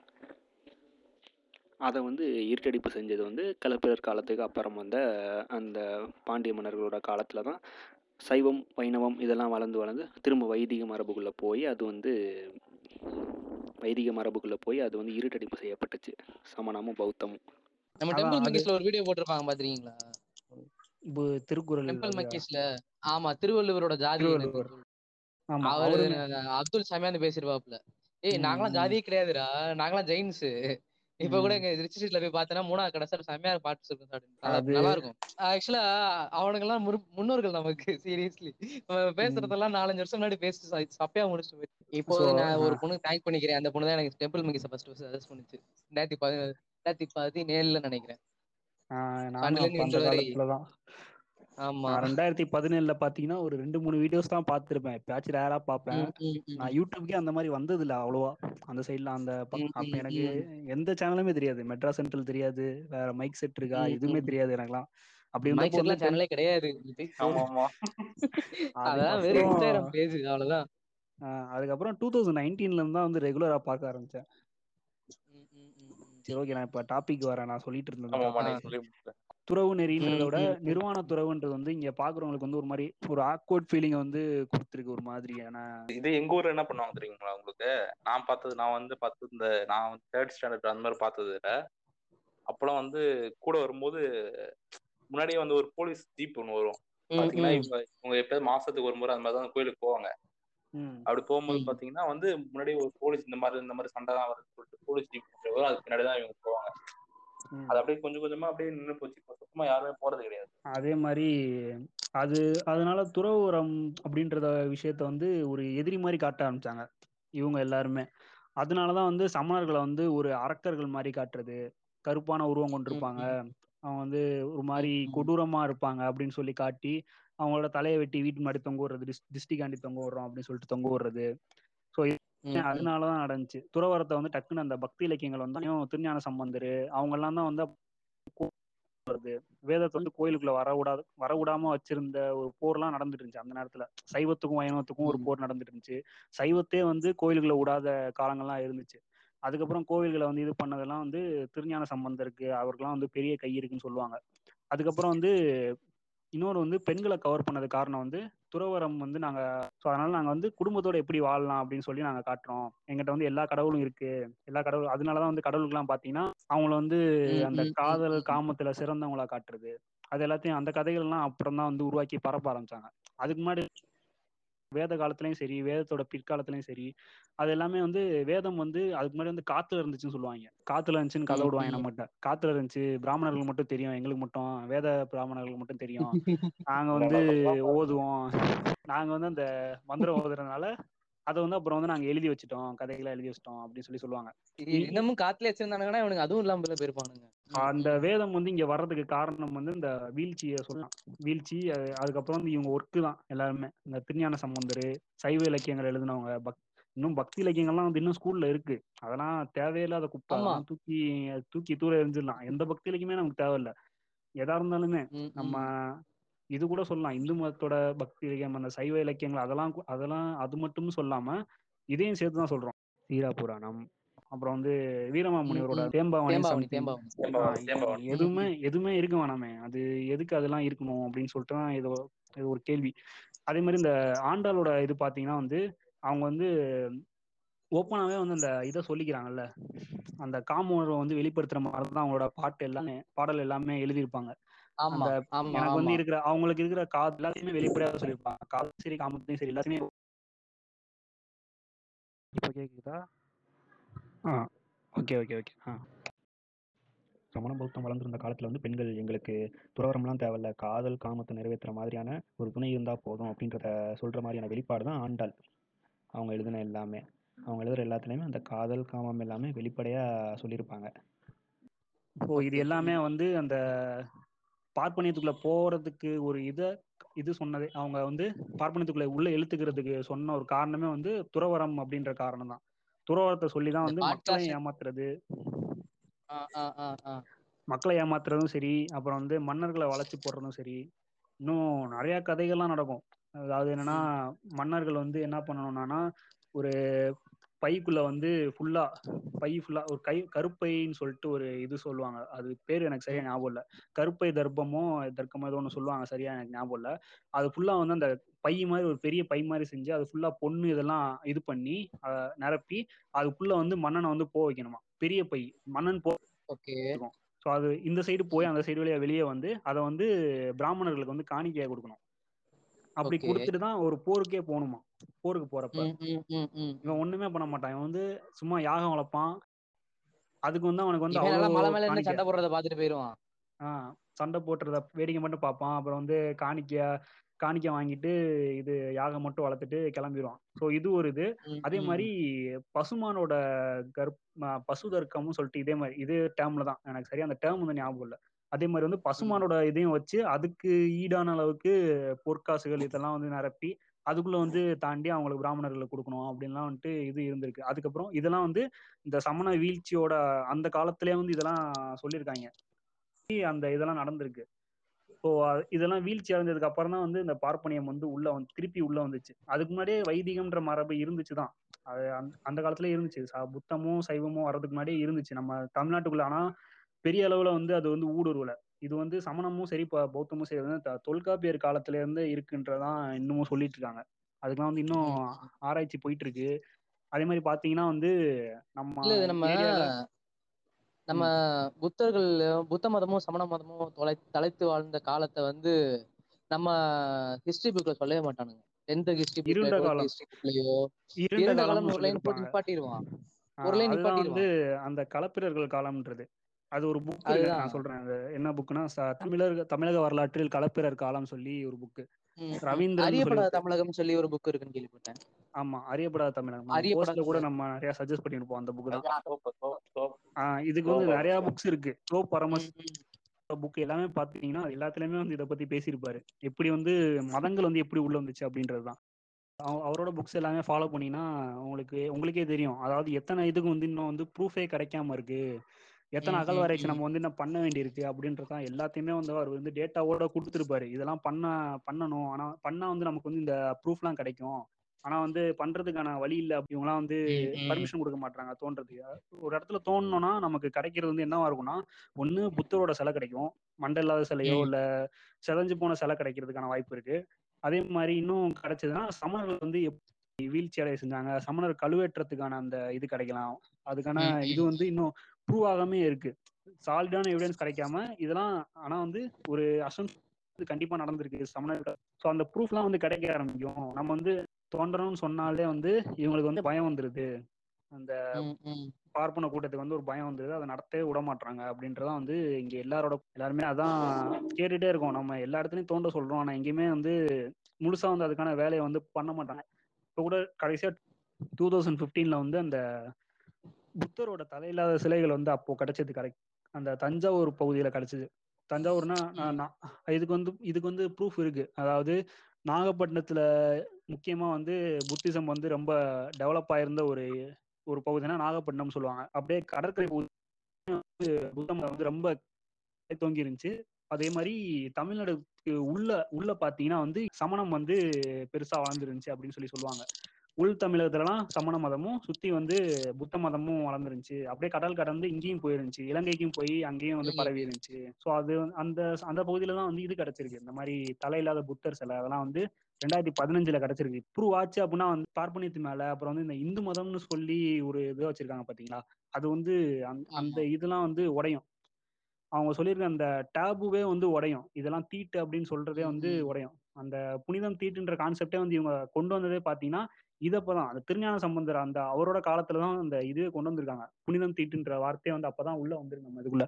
அதை வந்து இருட்டடிப்பு செஞ்சது வந்து கலப்பிரர் காலத்துக்கு அப்புறம் வந்த அந்த பாண்டிய மன்னர்களோட காலத்தில் தான் சைவம் வைணவம் இதெல்லாம் வளர்ந்து வளர்ந்து திரும்ப வைதிக மரபுக்குள்ளே போய் அது வந்து வைதிக மரபுக்குள்ளே போய் அது வந்து இருட்டடிப்பு செய்யப்பட்டுச்சு. சமணமும் பௌத்தமும். நம்ம டெம்பிள் மங்கீஸ்ல ஒரு வீடியோ போட்டிருப்பாங்க பாத்திருக்கீங்களா? திருக்குறள் டெம்பிள் அதுவா? மங்கீஸ்ல ஆமா திருவள்ளுவரோட ஜாதி அவரு அப்துல் சமியான்னு பேசிருப்பாப்ல ஏய் நாங்களாம். ஜாதியே கிடையாதுடா. நாங்களாம் ஜெயின்ஸ். இப்ப கூட. எங்க ரிச்சி ஸ்ட்ரீட்ல போய் பார்த்தனா மூணாவது கடை சார் செம்மையா பாட்டு சார் நல்லா- இருக்கும். ஆக்சுவலா அவனுங்க எல்லாம் முன்னோர்கள் நமக்கு சீரியஸ்லி பேசுறதெல்லாம் நாலஞ்சு வருஷம் முன்னாடி பேசி ச- சப்பையா முடிச்சுட்டு போயிட்டு. இப்போ நான் ஒரு. பொண்ணு தேங்க் பண்ணிக்கிறேன். அந்த பொண்ணு தான் எனக்கு டெம்பிள் மங்கீஸ ஃபர்ஸ்ட் சஜஸ்ட் பண்ணுச்சு. ரெண்டாயிரத்தி பதி ரெண்டாயிரத்தி பதினேழுல நினைக்கிறேன். நான் ரெண்டாயிரத்தி பதினேழுல பாத்தீங்கன்னா ஒரு ரெண்டு மூணு வீடியோஸ் தான் பார்த்திருப்பேன் எப்பயாச்சும் ரேரா ம். நான் யூடியூப்க்கே அந்த மாதிரி வந்தது இல்ல அவ்வளவா. அந்த சைட்ல அந்த எனக்கு. எந்த சேனலுமே தெரியாது. மெட்ராஸ் சென்ட்ரல் தெரியாது. வேற மைக் செட் இருக்கா? எதுவுமே. தெரியாது எனக்குலாம் அப்படி மைக் செட்லாம் சேனலே கிடையாது. ஆமா ஆமா. அதான் வெறும் இன்ஸ்டாகிராம் பேஜ் அவ்வளவுதான். ஆஹ் அதுக்கப்புறம் டூ தௌசண்ட் நைன்டீன்ல இருந்து தான் வந்து ரெகுலரா பார்க்க ஆரம்பிச்சேன். சரி ஓகே நான் இப்ப டாபிக் வரேன். நான் சொல்லிட்டு இருந்தது துறவு நெறின்றத ம், விட ம், ம். நிர்வாண துறவுன்றது வந்து இங்க பாக்குறவங்களுக்கு வந்து ஒரு மாதிரி ஒரு ஆக்வர்ட் ஃபீலிங்கை வந்து கொடுத்துருக்கு ஒரு மாதிரியான இது எங்க ஊர்ல என்ன பண்ணுவாங்க தெரியுங்களா உங்களுக்கு நான் பார்த்தது நான் வந்து பார்த்தது இந்த நான் வந்து தேர்ட் ஸ்டாண்டர்ட் அந்த மாதிரி பார்த்தது இல்ல அப்பெல்லாம் வந்து கூட வரும்போது முன்னாடியே வந்து ஒரு போலீஸ் ஜீப் ஒன்று வரும் பாத்தீங்கன்னா. இப்ப இவங்க எப்பயாவது மாசத்துக்கு ஒரு முறை அந்த மாதிரி தான் கோயிலுக்கு போவாங்க ம் அப்படி போகும்போது. பாத்தீங்கன்னா வந்து முன்னாடி ஒரு போலீஸ் இந்த மாதிரி இந்த மாதிரி சண்டை தான் வருதுன்னு சொல்லிட்டு போலீஸ் ஜீப் அதுக்கு பின்னாடி தான் இவங்க போவாங்க. அது அப்படியே கொஞ்சம் கொஞ்சமா அப்படியே நின்று போச்சு. இப்போ சுத்தமா யாருமே போறது கிடையாது. அதே மாதிரி அது அதனால துறவுரம் அப்படின்றத விஷயத்த வந்து ஒரு எதிரி மாதிரி காட்ட ஆரம்பிச்சாங்க. இவங்க எல்லாருமே. அதனாலதான் வந்து சமணர்களை வந்து ஒரு அரக்கர்கள் மாதிரி காட்டுறது கருப்பான உருவம் கொண்டிருப்பாங்க. அவங்க வந்து ஒரு மாதிரி. கொடூரமா இருப்பாங்க அப்படின்னு சொல்லி காட்டி அவங்களோட தலையை வெட்டி வீட்டு முன்னாடி தொங்க விடுறது டிஸ் டிஸ்டிகாண்டி தொங்க விடுறோம் அப்படின்னு சொல்லிட்டு தொங்க விடுறது. ஸோ. அதனாலதான் நடந்துச்சு துறவரத்தை வந்து டக்குன்னு அந்த பக்தி இலக்கியங்கள் வந்து திருஞான சம்பந்தர் அவங்க எல்லாம் தான் வந்து வருது வேதத்தை வந்து கோயிலுக்குள்ள வர விடாது வர விடாம வச்சிருந்த ஒரு போர்லாம் நடந்துட்டு இருந்துச்சு அந்த நேரத்துல. சைவத்துக்கும் வைணவத்துக்கும் ஒரு. போர் நடந்துட்டு இருந்துச்சு. சைவத்தே வந்து கோயிலுக்குள்ள விடாத காலங்கள்லாம் இருந்துச்சு. அதுக்கப்புறம் கோவில்களை வந்து இது பண்ணதெல்லாம் வந்து திருஞான சம்பந்தருக்கு அவருக்கெல்லாம் வந்து பெரிய கை இருக்குன்னு சொல்லுவாங்க. அதுக்கப்புறம் வந்து இன்னொரு வந்து பெண்களை கவர் பண்ணது காரணம் வந்து துறவரம் வந்து நாங்க ஸோ அதனால நாங்க வந்து குடும்பத்தோட எப்படி வாழலாம் அப்படின்னு சொல்லி நாங்க காட்டுறோம். எங்கிட்ட வந்து எல்லா கடவுளும் இருக்கு. எல்லா கடவுள் அதனாலதான் வந்து கடவுளுக்குலாம் பாத்தீங்கன்னா அவங்கள வந்து அந்த காதல். காமத்துல சிறந்தவங்களா காட்டுறது. அது எல்லாத்தையும் அந்த கதைகள்லாம் அப்புறம் தான் வந்து உருவாக்கி பரப்ப ஆரம்பிச்சாங்க. அதுக்கு முன்னாடி வேத காலத்துலயும் சரி வேதத்தோட பிற்காலத்துலயும் சரி அது எல்லாமே வந்து வேதம் வந்து அதுக்கு முன்னாடி வந்து காத்துல இருந்துச்சுன்னு சொல்லுவாங்க. காத்துல இருந்துச்சுன்னு கதை விடுவாங்க. நம்மகிட்ட. காத்துல இருந்துச்சு பிராமணர்களுக்கு மட்டும் தெரியும் எங்களுக்கு மட்டும் வேத பிராமணர்களுக்கு மட்டும் தெரியும். நாங்க வந்து ஓதுவோம். நாங்க வந்து அந்த மந்திரம் ஓதுறதுனால அதை வந்து அப்புறம் வந்து நாங்க எழுதி வச்சுட்டோம் கதைகளை எழுதி வச்சிட்டோம் அப்படின்னு சொல்லி சொல்லுவாங்க. இன்னமும் காத்துல வச்சிருந்தானுங்கன்னா இவனுக்கு அதுவும் இல்லாம போயிருப்பானுங்க. அந்த. வேதம் வந்து இங்க வர்றதுக்கு காரணம் வந்து இந்த வீழ்ச்சியை சொல்லலாம் வீழ்ச்சி அது- அதுக்கப்புறம் வந்து இவங்க ஒர்க்கு தான் எல்லாருமே. இந்த திருஞான சம்பந்தர் சைவ இலக்கியங்கள் எழுதினவங்க பக் இன்னும் பக்தி இலக்கியங்கள்லாம் வந்து இன்னும் ஸ்கூல்ல இருக்கு. அதெல்லாம் தேவையில்லாத குப்பை தூக்கி தூக்கி தூர எரிஞ்சிடலாம் எந்த பக்தி இலக்கியமே நமக்கு தேவையில்ல. எதா இருந்தாலுமே நம்ம. இது கூட சொல்லலாம். இந்து மதத்தோட பக்தி இலக்கியம் அந்த சைவ இலக்கியங்கள் அதெல்லாம் அதெல்லாம் அது மட்டும் சொல்லாம இதையும் சேர்த்து தான் சொல்றோம். சீரா புராணம். அப்புறம் வந்து வீரமாமுனிவரோட. தேம்பாவணி. எதுவுமே எதுவுமே இருக்க வேணாமே. அது எதுக்கு அதெல்லாம் இருக்கணும் அப்படின்னு சொல்லிட்டு தான் இது இது ஒரு கேள்வி. அதே மாதிரி இந்த ஆண்டாளோட இது பாத்தீங்கன்னா வந்து அவங்க வந்து ஓப்பனாவே வந்து அந்த இதை சொல்லிக்கிறாங்கல்ல. அந்த காமோரை வந்து வெளிப்படுத்துற மாதிரி தான் அவங்களோட பாட்டு எல்லாமே பாடல் எல்லாமே எழுதியிருப்பாங்க. எனக்கு வந்து இருக்கிற அவங்களுக்கு இருக்கிற காது எல்லாத்தையுமே வெளிப்படையாக சொல்லியிருப்பாங்க. காது சரி காமத்தையும் சரி எல்லாத்தையுமே இப்போ கேக்குதா? ஆ ஓகே ஓகே ஓகே ஆ. சமண பௌத்தம் வளர்ந்திருந்த காலத்துல வந்து பெண்கள் எங்களுக்கு துறவரம்லாம் தேவையில்ல. காதல் காமத்தை நிறைவேற்றுற மாதிரியான ஒரு துணை இருந்தா போதும் அப்படின்றத சொல்ற மாதிரியான வெளிப்பாடு தான் ஆண்டாள். அவங்க எழுதின எல்லாமே. அவங்க எழுதுற எல்லாத்துலயுமே அந்த காதல் காமம் எல்லாமே வெளிப்படையா சொல்லியிருப்பாங்க. ஸோ இது. எல்லாமே வந்து அந்த பார்ப்பனியத்துக்குள்ள போறதுக்கு ஒரு இதை இது சொன்னதே. அவங்க வந்து பார்ப்பனியத்துக்குள்ள உள்ள இழுத்துக்கிறதுக்கு சொன்ன ஒரு காரணமே வந்து துறவரம் அப்படின்ற காரணம் தான். துறவரத்தை சொல்லி தான் இந்த வந்து மக்களையும் ஏமாத்துறது. மக்களை ஏமாத்துறதும் சரி அப்புறம் வந்து மன்னர்களை வளைச்சு போடுறதும் சரி. இன்னும் நிறைய கதைகள்லாம் நடக்கும். அதாவது என்னன்னா மன்னர்கள் வந்து என்ன பண்ணணும்னா ஒரு பைக்குள்ள வந்து ஃபுல்லா பை ஃபுல்லா ஒரு கை கருப்பைன்னு சொல்லிட்டு ஒரு இது சொல்லுவாங்க. அது பேர் எனக்கு சரியா ஞாபகம் இல்ல. கருப்பை தர்ப்பமோ தர்க்கமோ ஏதோ ஒன்று சொல்லுவாங்க. சரியா எனக்கு ஞாபகம் இல்ல. அது ஃபுல்லா வந்து அந்த பை மாதிரி ஒரு பெரிய பை மாதிரி செஞ்சு அது ஃபுல்லா பொண்ணு இதெல்லாம் இது பண்ணி அதை நிரப்பி அதுக்குள்ள வந்து மன்னனை வந்து போக வைக்கணுமா? பெரிய பை. மன்னன் போ ஸோ அது இந்த சைடு போய் அந்த சைடு வழியா வெளியே வந்து அதை வந்து பிராமணர்களுக்கு வந்து காணிக்கையா கொடுக்கணும். அப்படி. கொடுத்துட்டு தான் ஒரு போருக்கே போகணுமா? போருக்கு போறப்ப. இவன் ஒண்ணுமே பண்ண மாட்டான். இவன் வந்து சும்மா யாகம் வளர்ப்பான். அதுக்கு வந்து அவனுக்கு வந்து சண்டை போடுறத பாத்துட்டு போயிருவான். ஆஹ் சண்டை போட்டுறத வேடிக்கை மட்டும் பார்ப்பான். அப்புறம் வந்து காணிக்க காணிக்கை வாங்கிட்டு இது யாகம் மட்டும் வளர்த்துட்டு கிளம்பிடுவான் ஸோ இது ஒரு இது. அதே. மாதிரி பசுமானோட கர்ப் பசு தர்க்கம்னு சொல்லிட்டு இதே மாதிரி இதே டேர்ம்ல தான். எனக்கு சரியா அந்த டேர்ம் வந்து ஞாபகம் இல்லை. அதே மாதிரி வந்து பசுமானோட இதையும் வச்சு அதுக்கு ஈடான அளவுக்கு பொற்காசுகள் இதெல்லாம் வந்து நிரப்பி அதுக்குள்ள வந்து தாண்டி அவங்களுக்கு பிராமணர்களுக்கு கொடுக்கணும் அப்படின்லாம் வந்துட்டு இது இருந்திருக்கு. அதுக்கப்புறம் இதெல்லாம் வந்து இந்த சமண வீழ்ச்சியோட அந்த காலத்திலே வந்து இதெல்லாம் சொல்லியிருக்காங்க. அந்த இதெல்லாம் நடந்திருக்கு. ஸோ இதெல்லாம் வீழ்ச்சி அடைஞ்சதுக்கு அப்புறம் தான் வந்து இந்த பார்ப்பனியம் வந்து உள்ள வந்து திருப்பி உள்ள வந்துச்சு. அதுக்கு முன்னாடியே வைதிகம்ன்ற மரபு இருந்துச்சு தான் அது அந்த அந்த காலத்துல இருந்துச்சு. ச- புத்தமும் சைவமும் வர்றதுக்கு முன்னாடியே இருந்துச்சு. நம்ம தமிழ்நாட்டுக்குள்ள ஆனா பெரிய அளவுல வந்து அது வந்து ஊடுருவல. இது வந்து சமணமும் சரி பௌத்தமும் சரி வந்து தொல்காப்பியர் காலத்துல இருந்து இருக்குன்றதான் இன்னமும் சொல்லிட்டு இருக்காங்க அதுக்கெல்லாம் வந்து இன்னும் ஆராய்ச்சி போயிட்டு இருக்கு அதே மாதிரி பாத்தீங்கன்னா வந்து நம்ம நம்ம நம்ம புத்தர்கள் புத்த மதமும் சமண மதமும் தொலை தலைத்து வாழ்ந்த காலத்தை வந்து நம்ம ஹிஸ்டரி புக்ல சொல்லவே மாட்டானுங்க. எந்த ஹிஸ்டரி புக்லயோ இருண்ட காலம். ஒரு லைன் போட்டு நிப்பாட்டிடுவான் ஒரு line அதுதான் வந்து நிப்பாட்டிடுவான். அந்த களப்பிரர்கள் காலம்ன்றது. அது ஒரு புக். நான் சொல்றேன். அது என்ன புக்னா தமிழர் தமிழக வரலாற்றில் களப்பிரர் காலம் சொல்லி ஒரு புக். ரவீந்திரன் அறியப்படாத. தமிழகம் சொல்லி ஒரு புக் இருக்குன்னு கேள்விப்பட்டேன். ஆமா அறியப்படாத தமிழகம். போஸ்ட்ல கூட நம்ம நிறைய சஜஸ்ட் பண்ணிருப்போம் அந்த புக் தான். இதுக்கு வந்து. நிறைய புக்ஸ் இருக்கு. சோ பரமஸ். புக் எல்லாமே பாத்தீங்கன்னா எல்லாத்துலயுமே வந்து இதை பத்தி பேசியிருப்பாரு. எப்படி வந்து மதங்கள் வந்து எப்படி உள்ள வந்துச்சு அப்படின்றதுதான் அவ- அவரோட புக்ஸ் எல்லாமே ஃபாலோ பண்ணீங்கன்னா உங்களுக்கு உங்களுக்கே தெரியும். அதாவது எத்தனை இதுக்கு வந்து இன்னும் வந்து ப்ரூஃபே கிடைக்காம இருக்கு. எத்தனை அகழ்வாராய்ச்சி. நம்ம வந்து இன்னும் பண்ண வேண்டியிருக்கு அப்படின்றதான் எல்லாத்தையுமே வந்து அவர் வந்து டேட்டாவோட கொடுத்துருப்பாரு. இதெல்லாம் பண்ண பண்ணணும். ஆனா பண்ணா வந்து நமக்கு வந்து இந்த ப்ரூஃப்லாம் கிடைக்கும். ஆனா வந்து பண்றதுக்கான வழி இல்லை. அப்படிங்கலாம் வந்து. பர்மிஷன் கொடுக்க மாட்டாங்க தோன்றதுக்கு ஒரு இடத்துல தோணுனா நமக்கு கிடைக்கிறது வந்து என்னவா இருக்கும்னா ஒண்ணு புத்தரோட சிலை கிடைக்கும். மண்டை இல்லாத சிலையோ. இல்ல சிதைஞ்சு போன சிலை கிடைக்கிறதுக்கான வாய்ப்பு இருக்கு. அதே மாதிரி இன்னும் கிடைச்சதுன்னா சமணர்கள் வந்து எப்படி வீழ்ச்சி அடைய செஞ்சாங்க. சமணர் கழுவேற்றத்துக்கான அந்த இது கிடைக்கலாம். அதுக்கான இது. வந்து இன்னும் ப்ரூவ் ஆகாமே இருக்கு. சாலிடான எவிடன்ஸ் கிடைக்காம இதெல்லாம் ஆனா வந்து ஒரு அசம் கண்டிப்பா நடந்திருக்கு சமணர்கள். ஸோ அந்த ப்ரூஃப்லாம் வந்து கிடைக்க ஆரம்பிக்கும். நம்ம வந்து தோன்றணும்னு சொன்னாலே வந்து இவங்களுக்கு வந்து பயம் வந்துருது. அந்த. பார்ப்பன கூட்டத்துக்கு வந்து ஒரு பயம் வந்துருது. அதை நடத்தவே விட மாட்டாங்க அப்படின்றதான் வந்து இங்க எல்லாரோட எல்லாருமே அதான் கேட்டுட்டே இருக்கோம். நம்ம எல்லா இடத்துலயும் தோன்ற சொல்றோம். ஆனா எங்கேயுமே வந்து முழுசா வந்து அதுக்கான வேலையை வந்து பண்ண மாட்டாங்க. இப்போ கூட கடைசியா டூ தௌசண்ட் ஃபிஃப்டீன்ல வந்து அந்த புத்தரோட தலையில்லாத சிலைகள் வந்து அப்போ கிடைச்சது கரெக்ட் அந்த தஞ்சாவூர் பகுதியில கிடைச்சது. தஞ்சாவூர்னா நான் இதுக்கு வந்து இதுக்கு வந்து ப்ரூஃப் இருக்கு. அதாவது நாகப்பட்டினத்துல முக்கியமா வந்து புத்திசம் வந்து ரொம்ப டெவலப் ஆயிருந்த ஒரு ஒரு பகுதினா நாகப்பட்டினம் சொல்லுவாங்க. அப்படியே கடற்கரை பகுதி வந்து புத்தம் வந்து ரொம்ப தோங்கி இருந்துச்சு. அதே மாதிரி தமிழ்நாடுக்கு உள்ள உள்ள பாத்தீங்கன்னா வந்து சமணம் வந்து பெருசா வளர்ந்துருந்துச்சு அப்படின்னு சொல்லி சொல்லுவாங்க. உள் தமிழகத்துலலாம் சமண மதமும் சுத்தி வந்து புத்த மதமும் வளர்ந்துருந்துச்சு. அப்படியே கடல் கடந்து இங்கேயும் போயிருந்துச்சு. இலங்கைக்கும் போய் அங்கேயும் வந்து பரவி இருந்துச்சு ஸோ அது அந்த அந்த பகுதியில தான் வந்து இது கிடைச்சிருக்கு. இந்த மாதிரி தலையில்லாத புத்தர் சிலை அதெல்லாம் வந்து ரெண்டாயிரத்தி பதினஞ்சுல கிடைச்சிருக்கு. ப்ரூவ் ஆச்சு அப்படின்னா வந்து பார்ப்பனியத்து மேல அப்புறம் வந்து இந்த இந்து மதம்னு சொல்லி ஒரு இது வச்சிருக்காங்க பாத்தீங்களா? அது வந்து அந்த இதெல்லாம் வந்து உடையும். அவங்க சொல்லியிருக்க அந்த டேபுவே வந்து உடையும். இதெல்லாம் தீட்டு அப்படின்னு சொல்றதே வந்து உடையும். அந்த புனிதம் தீட்டுன்ற கான்செப்டே வந்து இவங்க கொண்டு வந்ததே பாத்தீங்கன்னா இதப்பதான் அந்த திருஞான சம்பந்தர் அந்த அவரோட காலத்துல தான் அந்த இதுவே கொண்டு வந்திருக்காங்க. புனிதம் தீட்டுன்ற வார்த்தையே வந்து அப்பதான் உள்ள வந்திருக்கு நம்ம இதுக்குள்ள.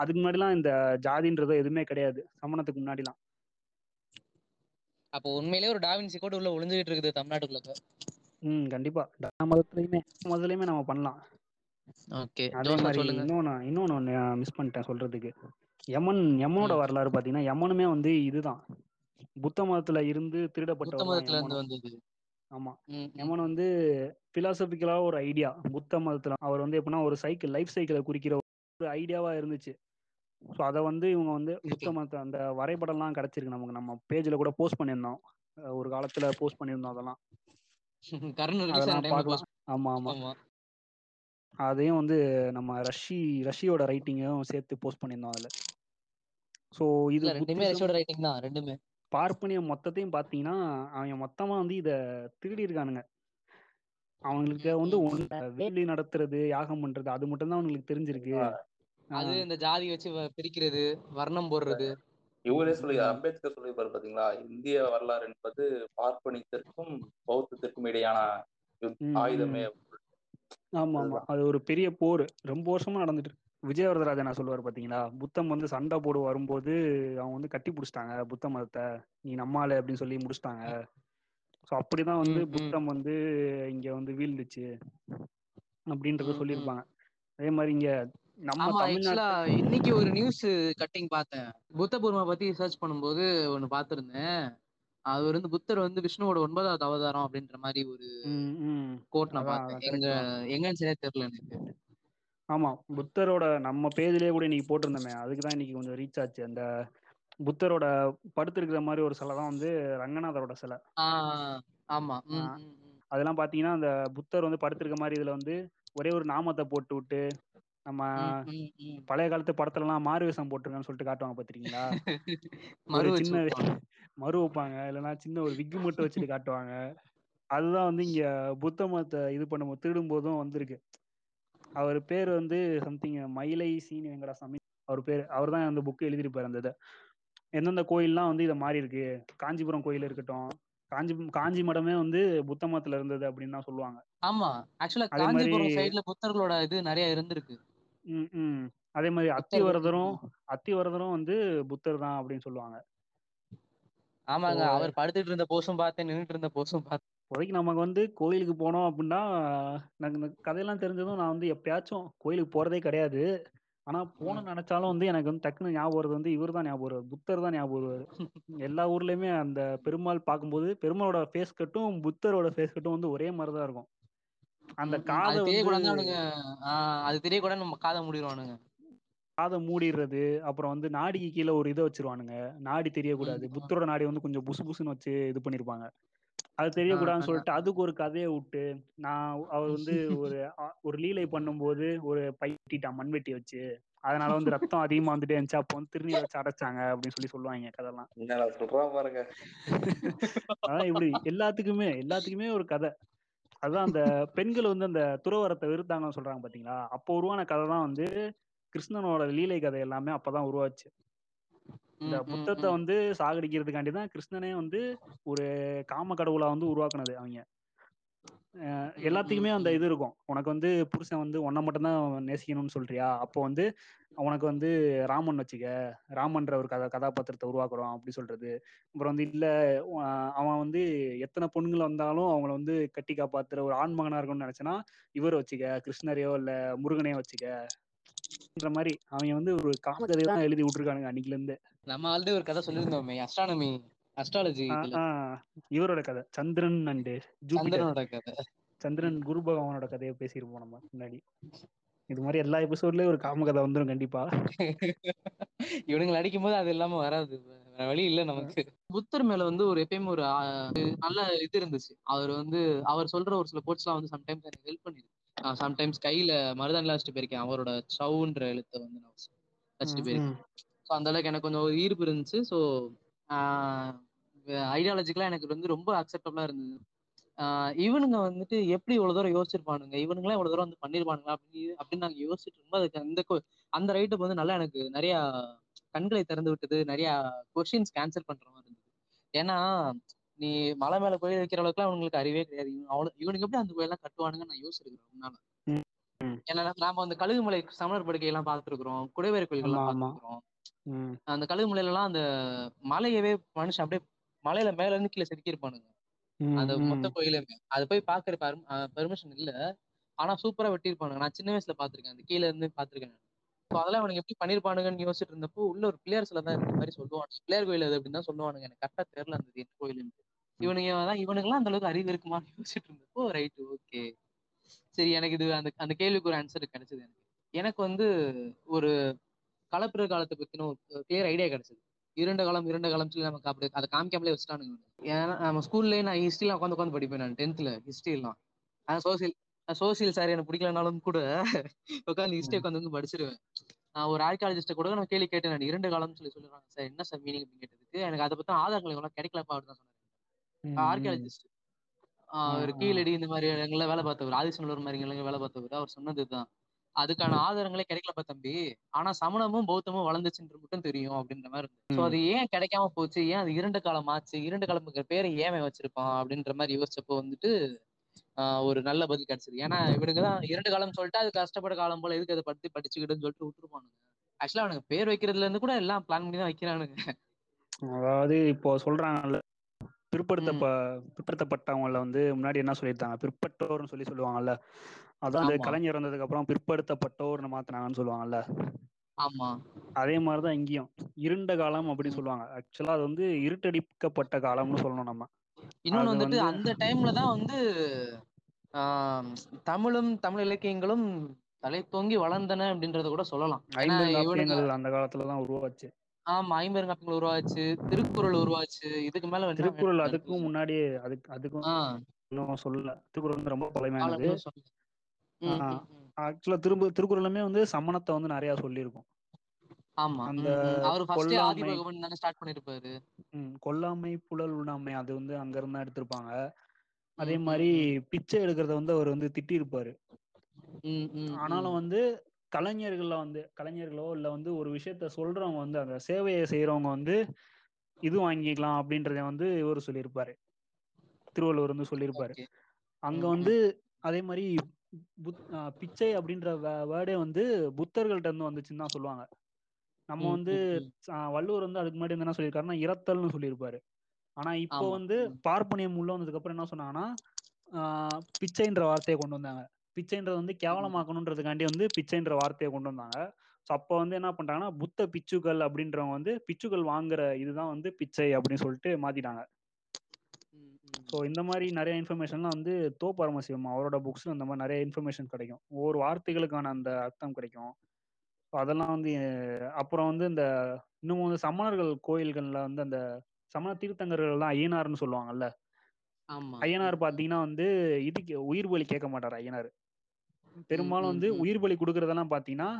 அதுக்கு முன்னாடிலாம் இந்த ஜாதின்றது எதுவுமே கிடையாது சமணத்துக்கு முன்னாடிலாம். அப்போ உண்மையிலேயே ஒரு டாவின்சி கோட் உள்ள ஒளிஞ்சுகிட்டு இருக்குது தமிழ்நாட்டுக்குள்ள. ம் கண்டிப்பா. மதத்துலயுமே மதத்துலயுமே நம்ம பண்ணலாம். ஓகே. அதே மாதிரி இன்னொன்னு இன்னொன்னு மிஸ் பண்ணிட்டேன் சொல்றதுக்கு. யமன் யமனோட. வரலாறு பாத்தீங்கன்னா யமனுமே வந்து இதுதான். புத்த மதத்துல இருந்து புத்த ஆமா. யமன் வந்து பிலாசபிக்கலா ஒரு ஐடியா புத்த மதத்துல. அவர் வந்து எப்படின்னா ஒரு சைக்கிள் லைஃப் சைக்கிளை குறிக்கிற ஒரு ஐடியாவா இருந்துச்சு. ஸோ அதை வந்து இவங்க வந்து புத்த மதத்தை அந்த வரைபடம்லாம் கிடைச்சிருக்கு. நமக்கு நம்ம பேஜ்ல கூட போஸ்ட் பண்ணியிருந்தோம். ஒரு காலத்துல போஸ்ட் பண்ணியிருந்தோம் அதெல்லாம். அதெல்லாம் பார்க்கலாம். ஆமா ஆமா. அதையும் வந்து நம்ம ரஷ்ஷி ரஷ்யோட ரைட்டிங்கும் சேர்த்து போஸ்ட் பண்ணியிருந்தோம் அதுல. ஸோ இது ரெண்டுமே ரஷ்யோட ரைட்டிங் தான். ரெண்டுமே. பார்ப்பனியம் மொத்தத்தையும் பார்த்தீங்கன்னா அவங்க மொத்தமா வந்து இத திருடி இருக்கானுங்க அவங்களுக்கு வந்து வேலி நடத்துறது யாகம் பண்றது அது மட்டும் தான் அவங்களுக்கு தெரிஞ்சிருக்கு. அது இந்த ஜாதி வச்சு பிரிக்கிறது வர்ணம் போடுறது. இவரே சொல்லி. அம்பேத்கர் சொல்லியிருப்பாரு பாத்தீங்களா? இந்திய வரலாறு என்பது பார்ப்பனியத்திற்கும் பௌத்தத்திற்கும் இடையான ஆயுதமே. ஆமா ஆமா அது ஒரு பெரிய போர். ரொம்ப வருஷமா நடந்துட்டு இருக்கு. விஜயவரதராஜனா சொல்லுவார் பாத்தீங்களா? புத்தம் வந்து சண்டை போடு வரும்போது அவங்க வந்து கட்டி பிடிச்சிட்டாங்க புத்த மதத்தை. நீ நம்மாளு அப்படின்னு சொல்லி முடிச்சிட்டாங்க. ஸோ அப்படிதான் வந்து. புத்தம் வந்து இங்க வந்து வீழ்ந்துச்சு அப்படின்றத. சொல்லியிருப்பாங்க. அதே மாதிரி இங்க நம்ம இன்னைக்கு ஒரு நியூஸ் கட்டிங் பார்த்தேன். புத்த பூர்மா பத்தி சர்ச் பண்ணும்போது ஒண்ணு பார்த்திருந்தேன். அவர் வந்து புத்தர் வந்து விஷ்ணுவோட ஒன்பதாவது அவதாரம் அப்படின்ற மாதிரி ஒரு. கோட் நான் பார்த்தேன். எங்க எங்கன்னு சரியா தெரியல எனக்கு. ஆமா. புத்தரோட நம்ம பேஜ்லயே கூட இன்னைக்கு போட்டிருந்தோமே. அதுக்கு தான் இன்னைக்கு கொஞ்சம் ரீச் ஆச்சு. அந்த புத்தரோட படுத்திருக்கிற மாதிரி ஒரு சிலை தான் வந்து ரங்கநாதரோட சிலை. ஆமா. அதெல்லாம் பாத்தீங்கன்னா அந்த புத்தர் வந்து படுத்திருக்க மாதிரி இதுல வந்து ஒரே ஒரு நாமத்தை போட்டு விட்டு நம்ம. பழைய காலத்து படத்துல எல்லாம் மாறு வேஷம் போட்டிருக்கான்னு சொல்லிட்டு காட்டுவாங்க பாத்திருக்கீங்களா? ஒரு சின்ன மறு வைப்பாங்க. இல்லைன்னா சின்ன ஒரு விக்கு மட்டும் வச்சுட்டு காட்டுவாங்க. அதுதான் வந்து இங்க புத்த மதத்தை இது பண்ணும்போது திருடும் போதும் வந்திருக்கு. அவர் பேர் வந்து சம்திங் மயிலை சீனி வெங்கடாசாமி அவர் பேர் அவர் தான் அந்த புக்கு எழுதியிருப்பாரு அந்த இதை. எந்தெந்த கோயில்லாம் வந்து இதை மாறி இருக்கு? காஞ்சிபுரம் கோயில் இருக்கட்டும். காஞ்சி காஞ்சி மடமே வந்து புத்த மதத்துல இருந்தது அப்படின்னு தான் சொல்லுவாங்க. ஆமா. ஆக்சுவலா காஞ்சிபுரம் சைடுல புத்தர்களோட இது நிறைய இருந்திருக்கு. ம். அதே மாதிரி அத்திவரதரும் அத்திவரதரும் வந்து புத்தர் தான் அப்படின்னு சொல்லுவாங்க. ஆமாங்க. அவர் படுத்துட்டு இருந்த போஸும் பார்த்தேன் நின்னுட்டு இருந்த போஸும் பார்த்தேன். இப்போதைக்கு நமக்கு வந்து கோயிலுக்கு போனோம் அப்படின்னா எனக்கு இந்த கதையெல்லாம் தெரிஞ்சதும் நான் வந்து எப்பயாச்சும் கோயிலுக்கு போறதே கிடையாது. ஆனா. போகணும்னு நினைச்சாலும் வந்து எனக்கு வந்து டக்குன்னு ஞாபகம் வருது வந்து இவர் தான் ஞாபகம் வருவார். புத்தர் தான் ஞாபகம் வருவார். எல்லா ஊர்லயுமே அந்த பெருமாள் பார்க்கும்போது பெருமாளோட ஃபேஸ் கட்டும் புத்தரோட ஃபேஸ் கட்டும் வந்து ஒரே மாதிரி தான் இருக்கும். அந்த. காதை அது வந்து அது தெரியக்கூடாது நம்ம காதை மூடிடுவானுங்க காதை மூடிடுறது அப்புறம் வந்து நாடிக்கு கீழே ஒரு இதை வச்சிருவானுங்க. நாடி தெரியக்கூடாது. புத்தரோட நாடி வந்து கொஞ்சம் புசு புசுன்னு வச்சு இது பண்ணிருப்பாங்க. அது தெரியக்கூடாதுன்னு சொல்லிட்டு அதுக்கு ஒரு கதையை விட்டு நான் அவர் வந்து ஒரு ஒரு லீலை பண்ணும்போது ஒரு பைட்டிட்டான் மண்வெட்டி வச்சு. அதனால வந்து ரத்தம் அதிகமா வந்துட்டே இருந்துச்சு. அப்போ வந்து திருநீர் வச்சு அடைச்சாங்க அப்படின்னு சொல்லி சொல்லுவாங்க சொல்றா பாருங்க. அதான் இப்படி எல்லாத்துக்குமே எல்லாத்துக்குமே ஒரு கதை. அதான் அந்த பெண்கள் வந்து அந்த துறவரத்தை வெறுத்தாங்கன்னு சொல்றாங்க பாத்தீங்களா? அப்போ உருவான கதை தான் வந்து கிருஷ்ணனோட லீலை கதை எல்லாமே அப்பதான் உருவாச்சு. இந்த புத்தத்தை. வந்து சாகடிக்கிறதுக்காண்டி தான் கிருஷ்ணனே வந்து ஒரு காம கடவுளா வந்து உருவாக்குனது அவங்க. எல்லாத்துக்குமே அந்த. இது இருக்கும். உனக்கு வந்து புருஷன் வந்து உன்னை மட்டும்தான் நேசிக்கணும்னு சொல்றியா? அப்போ வந்து உனக்கு வந்து ராமன் வச்சுக்க. ராமன்ற ஒரு கதா கதாபாத்திரத்தை உருவாக்குறோம் அப்படி சொல்றது. அப்புறம் வந்து இல்ல அவன் வந்து எத்தனை பொண்ணுங்கள் வந்தாலும் அவங்கள வந்து கட்டி காப்பாத்துற ஒரு ஆண் மகனா இருக்கணும்னு நினைச்சனா இவரை வச்சுக்க. கிருஷ்ணரையோ இல்ல முருகனையோ வச்சுக்கன்ற மாதிரி அவங்க வந்து ஒரு காமகதையை தான் எழுதி விட்டுருக்கானுங்க அன்னைக்குல இருந்து நம்ம ஆல்ரெடி ஒரு கதை சொல்லியிருந்தோமே அஸ்ட்ரானமி அஸ்ட்ராலஜி இவரோட கதை சந்திரன் அண்டு ஜூபிட்டர். சந்திரனோட கதை. சந்திரன் குரு பகவானோட கதையை பேசியிருப்போம் நம்ம முன்னாடி. இது மாதிரி எல்லா எபிசோட்லயும் ஒரு காம கதை வந்துடும் கண்டிப்பா. இவனுங்களை அடிக்கும் போது அது இல்லாம வராது. வேற வழி இல்ல நமக்கு. புத்தர் மேல வந்து ஒரு எப்பயுமே ஒரு நல்ல இது இருந்துச்சு. அவர் வந்து அவர் சொல்ற ஒரு சில கோட்ஸ் எல்லாம் வந்து சம்டைம்ஸ் எனக்கு ஹெல்ப் பண்ணிருக்கு. சம்டைம்ஸ் கையில மருதாணி வச்சுட்டு போயிருக்கேன். அவரோட சவுன்ற எழுத்தை வந்து நான் வச்சுட்டு போயிருக்கேன். ஸோ அந்த அளவுக்கு எனக்கு கொஞ்சம் ஒரு ஈர்ப்பு இருந்துச்சு. ஸோ ஐடியாலஜிக்கலாக எனக்கு வந்து ரொம்ப அக்செப்டபுளா இருந்தது. இவனுங்க வந்துட்டு எப்படி இவ்வளவு தூரம் யோசிச்சிருப்பானுங்க? இவனுங்களாம் இவ்வளவு தூரம் வந்து பண்ணிருப்பானுங்களா? அப்படின்னு அப்படின்னு நாங்க யோசிச்சுட்டு இருக்கும்போது அதுக்கு அந்த அந்த ரைட்டப் வந்து நல்லா எனக்கு நிறைய கண்களை திறந்து விட்டது. நிறைய கொஸ்டின்ஸ் கேன்சல் பண்ற மாதிரி இருந்தது. ஏன்னா நீ மலை மேல கோயில் வைக்கிற அளவுக்குலாம் அவங்களுக்கு அறிவே கிடையாது. அவ்வளவு இவனுக்கு எப்படி அந்த கோயிலாம் கட்டுவானுங்கன்னு நான் யோசிச்சிருக்கிறேன் ம். ஏன்னா நாம அந்த கழுகுமலை சமணர் படுக்கை எல்லாம் பார்த்துருக்குறோம் குடைவேறு கோயில்கள் எல்லாம் பார்த்துருக்குறோம். அந்த கழுகுமலையில எல்லாம் அந்த மலையவே மனுஷன் அப்படியே மலையில மேல இருந்து கீழே செதுக்கியிருப்பானுங்க. ம், அந்த. மொத்த கோயிலுமே அது போய் பாக்குற பெர்மிஷன் இல்ல. ஆனா சூப்பரா வெட்டியிருப்பானுங்க. நான் சின்ன வயசுல பாத்திருக்கேன் அந்த கீழ இருந்து பாத்திருக்கேன் ஸோ அதெல்லாம் அவனுக்கு எப்படி பண்ணிருப்பானுங்கன்னு யோசிச்சுட்டு இருந்தப்போ உள்ள ஒரு பிள்ளையார் சிலை தான் இந்த மாதிரி சொல்லுவானுங்க. பிள்ளையார் கோயில் அது அப்படின்னு தான் சொல்லுவானுங்க. எனக்கு கரெக்டா தெரியல அந்த கோயிலுன்னு இவனுங்க தான் இவனுங்கெல்லாம் அந்த அளவுக்கு அறிவு இருக்குமான்னு யோசிச்சுட்டு இருந்தப்போ ரைட் ஓகே சரி எனக்கு இது அந்த அந்த கேள்விக்கு ஒரு ஆன்சர் கிடைச்சது எனக்கு. எனக்கு வந்து ஒரு கலப்பிற காலத்தை பத்தின ஒரு கிளியர் ஐடியா கிடைச்சது. இரண்டு காலம் இரண்டு காலம் சொல்லி நமக்கு அப்படி அதை காமிக்காமலே வச்சுட்டானுங்க ஏன்னா நம்ம ஸ்கூல்லேயே நான் ஹிஸ்ட்ரிலாம் உட்காந்து உட்காந்து படிப்பேன் நான் டென்த்ல ஹிஸ்ட்ரிலாம் ஆனால் சோசியல் சோசியல் சார் எனக்கு பிடிக்கலனாலும் கூட உட்காந்து ஹிஸ்ட்ரி உட்காந்து வந்து படிச்சிருவேன். நான் ஒரு ஆர்கியாலஜிஸ்ட கூட நான் கேள்வி கேட்டேன் நான் இரண்டு காலம்னு சொல்லி சொல்லுறாங்க. சார் என்ன சார் மீனிங் அப்படின்னு கேட்டதுக்கு எனக்கு அதை பத்தி ஆதாரங்கள் எவ்வளவு கிடைக்கலப்பா அப்படின்னு தான் சொன்னாரு. ஆர்கியாலஜிஸ்ட். ஆ. கீழடி இந்த மாதிரி இடங்கள்ல வேலை பார்த்தவர் ஆதிசநல்லூர் மாதிரி இடங்கள்ல வேலை பார்த்தவர் அவர் சொன்னதுதான். அதுக்கான ஆதாரங்களே கிடைக்கலப்பா தம்பி. ஆனா சமணமும் பௌத்தமும் வளர்ந்துச்சுன்ற மட்டும் தெரியும் அப்படின்ற மாதிரி இருந்தது. ஸோ அது ஏன் கிடைக்காம போச்சு? ஏன் அது இரண்டு காலம் ஆச்சு? இரண்டு காலம்ங்கிற பேரை ஏன் வச்சிருப்பான் அப்படின்ற மாதிரி யோசிச்சப்போ வந்துட்டு ஒரு நல்ல பதில் கிடைச்சது. ஏன்னா இவனுக்கு தான் இரண்டு காலம் சொல்லிட்டு அது கஷ்டப்பட காலம் போல எதுக்கு அதை பத்தி படிச்சுக்கிட்டுன்னு சொல்லிட்டு விட்டுருப்பானுங்க. ஆக்சுவலா அவனுக்கு பேர் வைக்கிறதுல இருந்து கூட எல்லாம் பிளான் பண்ணி தான் வைக்கிறானுங்க. அதாவது இப்போ சொல்றாங்கல்ல பிற்படுத்தப்ப பிற்படுத்தப்பட்டவங்கள வந்து முன்னாடி என்ன சொல்லியிருந்தாங்க? பிற்பட்டோர்னு சொல்லி சொல்லுவாங்கல்ல. அதான் அந்த. கலைஞர் வந்ததுக்கு அப்புறம் பிற்படுத்தப்பட்டோர்னு மாத்தினாங்கன்னு சொல்லுவாங்கல்ல. ஆமா. அதே மாதிரிதான் இங்கேயும். இருண்ட காலம் அப்படின்னு சொல்லுவாங்க. ஆக்சுவலா அது வந்து இருட்டடிக்கப்பட்ட காலம்னு சொல்லணும் நம்ம. இன்னொன்னு வந்துட்டு வந்து- அந்த டைம்ல தான் வந்து தமிழும் தமிழ் இலக்கியங்களும் தலை தோங்கி வளர்ந்தன அப்படின்றத கூட சொல்லலாம். அந்த காலத்துல தான் உருவாச்சு. ஆமா ஐம்பெருங்காப்பியங்கள் உருவாச்சு திருக்குறள் உருவாச்சு இதுக்கு மேல திருக்குறள் அதுக்கும் முன்னாடி அதுக்கு அதுக்கும் இன்னும் சொல்லல. திருக்குறள் வந்து ரொம்ப பழமையானது. ஆக்சுவலா திரும்ப திருக்குறளுமே வந்து சமணத்தை வந்து நிறைய சொல்லியிருக்கும். ஆமா அந்த கொல்லாமை- புழல் உண்ணாமை அது வந்து அங்க இருந்தா எடுத்திருப்பாங்க. அதே மாதிரி பிச்சை எடுக்கிறத வந்து அவர் வந்து திட்டி இருப்பாரு. ஆனாலும் வந்து கலைஞர்கள்ல வந்து கலைஞர்களோ இல்ல வந்து ஒரு விஷயத்த சொல்றவங்க வந்து அந்த சேவையை செய்யறவங்க வந்து இது வாங்கிக்கலாம் அப்படின்றத வந்து இவர் சொல்லியிருப்பாரு. திருவள்ளுவர் வந்து சொல்லியிருப்பாரு. அங்க வந்து அதே மாதிரி புத் பிச்சை அப்படின்ற வேர்டே வந்து புத்தர்கள்ட்ட இருந்து வந்துச்சுன்னு தான் சொல்லுவாங்க. நம்ம வந்து வள்ளுவர் வந்து அதுக்கு முன்னாடி என்ன சொல்லியிருக்காருன்னா இரத்தல்னு சொல்லியிருப்பாரு. ஆனா இப்போ. வந்து. பார்ப்பனியம் உள்ள வந்ததுக்கு அப்புறம் என்ன சொன்னாங்கன்னா பிச்சைன்ற வார்த்தையை கொண்டு வந்தாங்க. பிச்சைன்றது வந்து கேவலமாக்கணுன்றதுக்காண்டி வந்து பிச்சைன்ற வார்த்தையை கொண்டு வந்தாங்க. ஸோ அப்போ வந்து என்ன பண்றாங்கன்னா புத்த பிச்சுக்கள் அப்படின்றவங்க வந்து பிச்சுக்கள் வாங்குற இதுதான் வந்து பிச்சை அப்படின்னு சொல்லிட்டு மாத்திட்டாங்க. ஸோ இந்த மாதிரி நிறைய இன்ஃபர்மேஷன்லாம் வந்து தோ பரமசிவம் அவரோட புக்ஸ்ல இந்த மாதிரி நிறைய இன்ஃபர்மேஷன் கிடைக்கும். ஒவ்வொரு வார்த்தைகளுக்கான அந்த அர்த்தம் கிடைக்கும். அதெல்லாம் வந்து அப்புறம் வந்து இந்த இன்னும் வந்து சமணர்கள் கோயில்கள்ல வந்து அந்த சமண தீர்த்தங்கர்கள் தான் ஐயனார்னு சொல்லுவாங்கல்ல. ஐயனார் பார்த்தீங்கன்னா வந்து இதுக்கு உயிர் பலி கேட்க மாட்டார் ஐயனார். பெரும்பாலும் வந்து. உயிர் பலி கொடுக்கறதெல்லாம் பார்த்தீங்கன்னா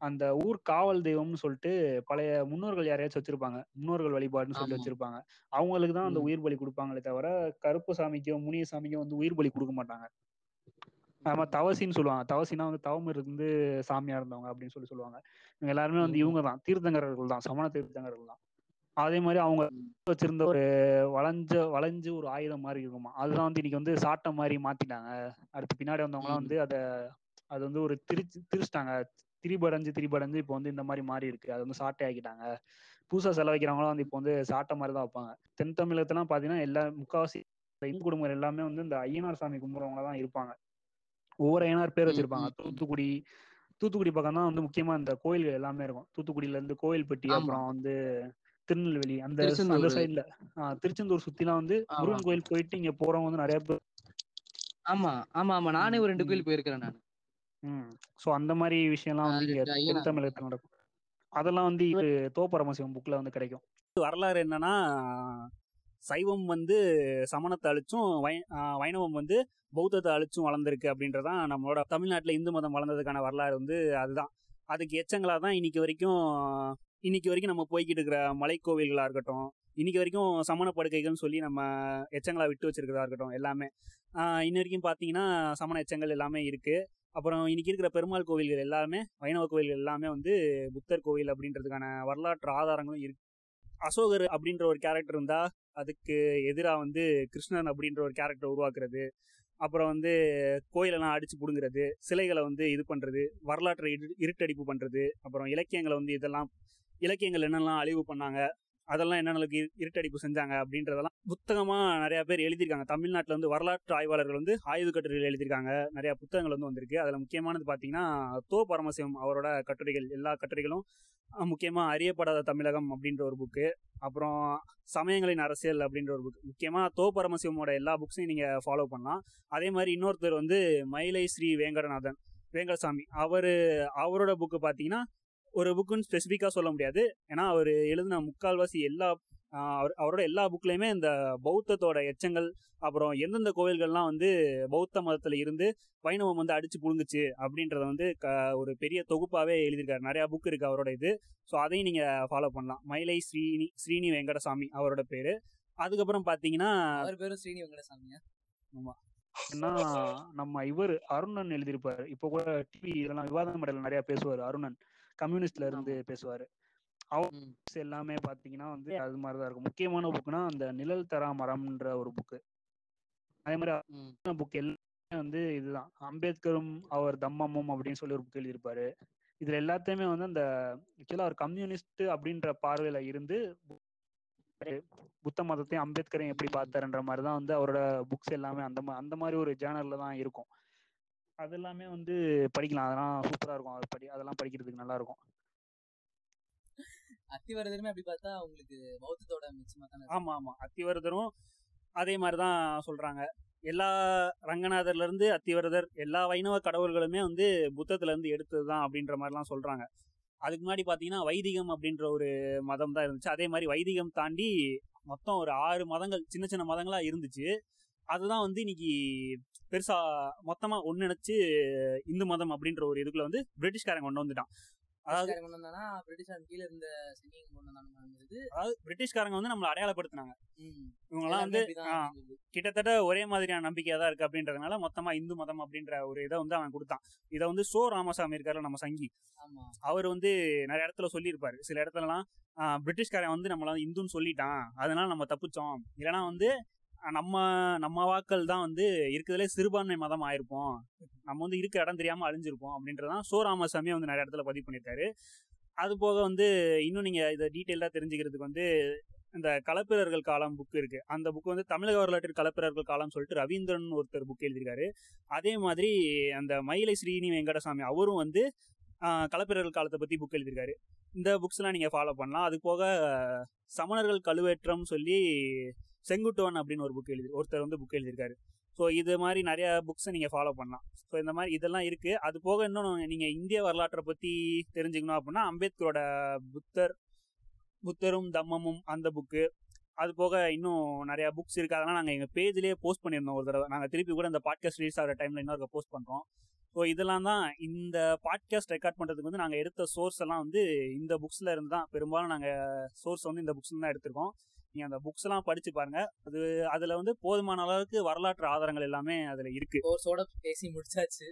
அந்த ஊர் காவல் தெய்வம்னு சொல்லிட்டு பழைய முன்னோர்கள் யாரையாச்சும் வச்சிருப்பாங்க. முன்னோர்கள் வழிபாடுன்னு சொல்லி ஆமா. வச்சிருப்பாங்க. அவங்களுக்கு தான் அந்த. உயிர் பலி கொடுப்பாங்களே தவிர கருப்பு சாமிக்கோ முனிய சாமிக்கோ வந்து உயிர் பலி கொடுக்க மாட்டாங்க. நம்ம தவசின்னு சொல்லுவாங்க. தவசினா வந்து தவம் இருந்து சாமியா இருந்தவங்க அப்படின்னு சொல்லி சொல்லுவாங்க. இவங்க எல்லாருமே வந்து. இவங்க தான். தீர்த்தங்கரர்கள் தான். சமண தீர்த்தங்கரர்கள் தான். அதே மாதிரி அவங்க வச்சிருந்த ஒரு வளைஞ்ச வளைஞ்சு ஒரு ஆயுதம் மாதிரி இருக்குமா? அதுதான் வந்து இன்னைக்கு வந்து சாட்டை மாதிரி மாத்திட்டாங்க. அடுத்து பின்னாடி வந்தவங்கலாம். வந்து அதை அது வந்து ஒரு திரிச்சு திரிச்சிட்டாங்க திரிபடைஞ்சு திரிபடைஞ்சு இப்போ வந்து இந்த மாதிரி மாறி இருக்கு அது வந்து சாட்டை ஆக்கிட்டாங்க புதுசா செலவைக்கிறவங்களாம் வந்து இப்போ வந்து சாட்டை மாதிரி தான் வைப்பாங்க தென் தமிழகத்தெல்லாம் பார்த்தீங்கன்னா எல்லா முக்காவாசி இந்து குடும்பங்கள் எல்லாமே வந்து இந்த ஐயனார் சாமி கும்பிட்றவங்க தான் இருப்பாங்க ஒவ்வொரு ஐயனார் பேர் வச்சிருப்பாங்க. தூத்துக்குடி தூத்துக்குடி பக்கம் தான் வந்து முக்கியமா இந்த கோயில்கள் எல்லாமே இருக்கும் தூத்துக்குடியில இருந்து கோயில்பட்டி. அப்புறம் வந்து திருநெல்வேலி அந்த அந்த. சைடுல திருச்செந்தூர் சுத்திலாம் வந்து. முருகன் கோயில் போயிட்டு இங்க போறவங்க வந்து நிறைய பேர் ஆமா ஆமா ஆமா நானே ஒரு ரெண்டு. கோயில் போயிருக்கிறேன் நான் ம். ஸோ அந்த மாதிரி விஷயம்லாம் வந்து இங்க தமிழகத்தில் நடக்கும். அதெல்லாம் வந்து இது தோப்பரமசிவம் புக்ல வந்து கிடைக்கும். வரலாறு என்னன்னா சைவம் வந்து சமணத்தை அழிச்சும் வை வைணவம் வந்து பௌத்தத்தை அழிச்சும் வளர்ந்துருக்கு அப்படின்றதான் நம்மளோட தமிழ்நாட்டில் இந்து மதம் வளர்ந்ததுக்கான வரலாறு வந்து அதுதான். அதுக்கு எச்சங்களாக தான் இன்னைக்கு வரைக்கும் இன்னைக்கு வரைக்கும் நம்ம போய்கிட்டு இருக்கிற மலைக்கோவில்களாக இருக்கட்டும் இன்னைக்கு வரைக்கும் சமண படுக்கைகள்னு சொல்லி நம்ம எச்சங்களா விட்டு வச்சிருக்கிறதா இருக்கட்டும் எல்லாமே. இன்ன வரைக்கும் பார்த்தீங்கன்னா சமண எச்சங்கள் எல்லாமே இருக்கு. அப்புறம் இன்னைக்கு இருக்கிற பெருமாள் கோவில்கள் எல்லாமே வைணவ கோவில்கள் எல்லாமே வந்து புத்தர் கோவில் அப்படின்றதுக்கான வரலாற்று ஆதாரங்களும் இருக்கு. அசோகர் அப்படின்ற ஒரு கேரக்டர் இருந்தா அதுக்கு எதிராக வந்து கிருஷ்ணன் அப்படின்ற ஒரு கேரக்டர் உருவாக்குறது அப்புறம் வந்து கோயிலெல்லாம் அடிச்சு பிடுங்குறது சிலைகளை வந்து இது பண்ணுறது வரலாற்றை இரு இருட்டடிப்பு பண்ணுறது அப்புறம் இலக்கியங்களை வந்து இதெல்லாம் இலக்கியங்கள் என்னெல்லாம் அழிவு பண்ணாங்க அதெல்லாம் என்னென்னக்கு இருட்டடிப்பு செஞ்சாங்க அப்படின்றதெல்லாம் புத்தகமாக நிறைய பேர் எழுதியிருக்காங்க. தமிழ்நாட்டில் வந்து வரலாற்று ஆய்வாளர்கள் வந்து ஆய்வு கட்டுரைகள் எழுதியிருக்காங்க. நிறைய புத்தகங்கள் வந்து வந்திருக்கு. அதில் முக்கியமானது பார்த்தீங்கன்னா தோ பரமசிவம் அவரோட கட்டுரைகள் எல்லா கட்டுரைகளும் முக்கியமாக அறியப்படாத தமிழகம் அப்படின்ற ஒரு புக்கு அப்புறம் சமயங்களின் அரசியல் அப்படின்ற ஒரு புக் முக்கியமாக தோ பரமசிவமோட எல்லா புக்ஸையும் நீங்கள் ஃபாலோ பண்ணலாம். அதே மாதிரி இன்னொருத்தர் வந்து மயிலை ஸ்ரீ வேங்கடநாதன் வேங்கடசாமி. அவர் அவரோட புக்கு பார்த்தீங்கன்னா ஒரு புக்குன்னு ஸ்பெசிஃபிக்காக சொல்ல முடியாது. ஏன்னா அவர் எழுதின முக்கால்வாசி எல்லா அவர் அவரோட எல்லா புக்லேயுமே இந்த பௌத்தத்தோட எச்சங்கள் அப்புறம் எந்தெந்த கோவில்கள்லாம் வந்து பௌத்த மதத்தில் இருந்து வைணவம் வந்து அடிச்சு புழுங்குச்சு அப்படின்றத வந்து க ஒரு பெரிய தொகுப்பாகவே எழுதியிருக்காரு. நிறையா புக் இருக்குது அவரோட இது. ஸோ அதையும் நீங்கள் ஃபாலோ பண்ணலாம். மயிலை ஸ்ரீனி ஸ்ரீனி வெங்கடசாமி அவரோட பேர். அதுக்கப்புறம் பார்த்தீங்கன்னா அவர் பேரும் ஸ்ரீனி வெங்கடசாமியா? ஏன்னா நம்ம இவர் அருணன் எழுதியிருப்பாரு. இப்போ கூட டிவி இதெல்லாம் விவாத மேடையில் நிறைய பேசுவார் அருணன். கம்யூனிஸ்ட்ல இருந்து பேசுவாரு. books எல்லாமே பாத்தீங்கன்னா வந்து அது மாதிரி தான் இருக்கும். முக்கியமான புக்னா அந்த நிழல் தரா மரம்ன்ற ஒரு புக்கு அதே மாதிரி. புக் எல்லாமே வந்து இதுதான். அம்பேத்கரும் அவர் தம்மமும் அப்படின்னு சொல்லி ஒரு புக் எழுதியிருப்பாரு. இதுல எல்லாத்தையுமே வந்து அந்த ஆக்சுவலா அவர் கம்யூனிஸ்ட் அப்படின்ற பார்வையில இருந்து புத்த மதத்தையும் அம்பேத்கரையும் எப்படி பார்த்தாருன்ற மாதிரி தான் வந்து அவரோட புக்ஸ் எல்லாமே அந்த அந்த மாதிரி ஒரு ஜேர்னல்ல தான் இருக்கும். அது எல்லாமே வந்து படிக்கலாம். அதெல்லாம் சூப்பரா இருக்கும். அது படி அதெல்லாம் படிக்கிறதுக்கு நல்லா இருக்கும். அத்திவரதருமே அப்படி பார்த்தா உங்களுக்கு பௌத்தத்தோட மிச்சமா தானே ஆமா ஆமா. அத்திவரதரும் அதே மாதிரி தான் சொல்றாங்க. எல்லா ரங்கநாதர்ல இருந்து அத்திவரதர் எல்லா வைணவ கடவுள்களுமே வந்து புத்தத்துல இருந்து எடுத்தது தான் அப்படின்ற மாதிரிலாம் சொல்றாங்க. அதுக்கு முன்னாடி பாத்தீங்கன்னா வைதிகம் அப்படின்ற ஒரு மதம் தான் இருந்துச்சு. அதே மாதிரி வைதிகம் தாண்டி மொத்தம் ஒரு ஆறு மதங்கள் சின்ன சின்ன மதங்களா இருந்துச்சு. அதுதான் வந்து இன்னைக்கு பெருசா மொத்தமா ஒன்றிணைச்சு இந்து மதம் அப்படின்ற ஒரு இதுக்குள்ள வந்து பிரிட்டிஷ்காரங்க கொண்டு வந்துட்டான். அதாவது பிரிட்டிஷ்காரங்க வந்து நம்மளை அடையாளப்படுத்தினாங்க. இவங்கெல்லாம் வந்து. கிட்டத்தட்ட ஒரே மாதிரியான நம்பிக்கையா தான் இருக்கு அப்படின்றதுனால மொத்தமா இந்து மதம் அப்படின்ற ஒரு இதை வந்து அவன் கொடுத்தான். இதை வந்து சோ ராமசாமி இருக்காருல நம்ம சங்கி. அவர் வந்து நிறைய இடத்துல சொல்லியிருப்பாரு. சில இடத்துலலாம் ஆஹ், பிரிட்டிஷ்காரன் வந்து நம்மள இந்துன்னு சொல்லிட்டான். அதனால நம்ம தப்பிச்சோம். இல்லைன்னா வந்து நம்ம நம்ம வாக்கள் தான் வந்து இருக்கிறதுலே சிறுபான்மை மதம் ஆயிருப்போம். நம்ம வந்து இருக்க இடம் தெரியாம அழிஞ்சிருப்போம் அப்படின்றதான் சோ ராமசாமி வந்து நிறைய இடத்துல பதிவு பண்ணியிருக்காரு. அது போக வந்து இன்னும் நீங்க இதை டீட்டெயிலாக தெரிஞ்சுக்கிறதுக்கு வந்து இந்த கலப்பிரர்கள் காலம் புக் இருக்கு. அந்த புக் வந்து தமிழக வரலாற்றில் கலப்பிரர்கள் காலம் சொல்லிட்டு ரவீந்திரன் ஒருத்தர் புக் எழுதியிருக்காரு. அதே மாதிரி அந்த மயிலை ஸ்ரீனி வெங்கடசாமி அவரும் வந்து கலப்பிரர்கள் காலத்தை பத்தி புக் எழுதியிருக்காரு. இந்த புக்ஸ்லாம் நீங்க ஃபாலோ பண்ணலாம். அது போக சமணர்கள் கழுவேற்றம் சொல்லி செங்குட்டுவன் அப்படின்னு ஒரு புக் எழுதி ஒருத்தர் வந்து புக் எழுதியிருக்காரு. ஸோ இது மாதிரி நிறைய புக்ஸை நீங்கள் ஃபாலோ பண்ணலாம். ஸோ இந்த மாதிரி இதெல்லாம் இருக்கு. அது போக இன்னொன்று நீங்கள் இந்திய வரலாற்றை பற்றி தெரிஞ்சுக்கணும் அப்படின்னா அம்பேத்கரோட புத்தர் புத்தரும் தம்மமும் அந்த புக்கு அது போக இன்னும் நிறையா புக்ஸ் இருக்குது அதெல்லாம் நாங்கள் எங்கள் பேஜ்லேயே போஸ்ட் பண்ணியிருந்தோம் ஒரு தடவை. நாங்கள் திருப்பி கூட இந்த பாட்காஸ்ட் ரிலீஸ் ஆகிற டைமில் இன்னொரு போஸ்ட் பண்ணுறோம் ஸோ இதெல்லாம் தான் இந்த பாட்காஸ்ட் ரெக்கார்ட் பண்ணுறதுக்கு வந்து நாங்கள் எடுத்த சோர்ஸ் எல்லாம் வந்து இந்த புக்ஸில் இருந்து தான். பெரும்பாலும் நாங்கள் சோர்ஸ் வந்து இந்த புக்ஸ்ல தான் எடுத்திருக்கோம். நீங்கள் அந்த புக்ஸ் எல்லாம் படித்து பாருங்க. அது அதில் வந்து போதுமான அளவுக்கு வரலாற்று ஆதாரங்கள் எல்லாமே அதில் இருக்கு. கோர்ஸோட பேசி முடிச்சாச்சு.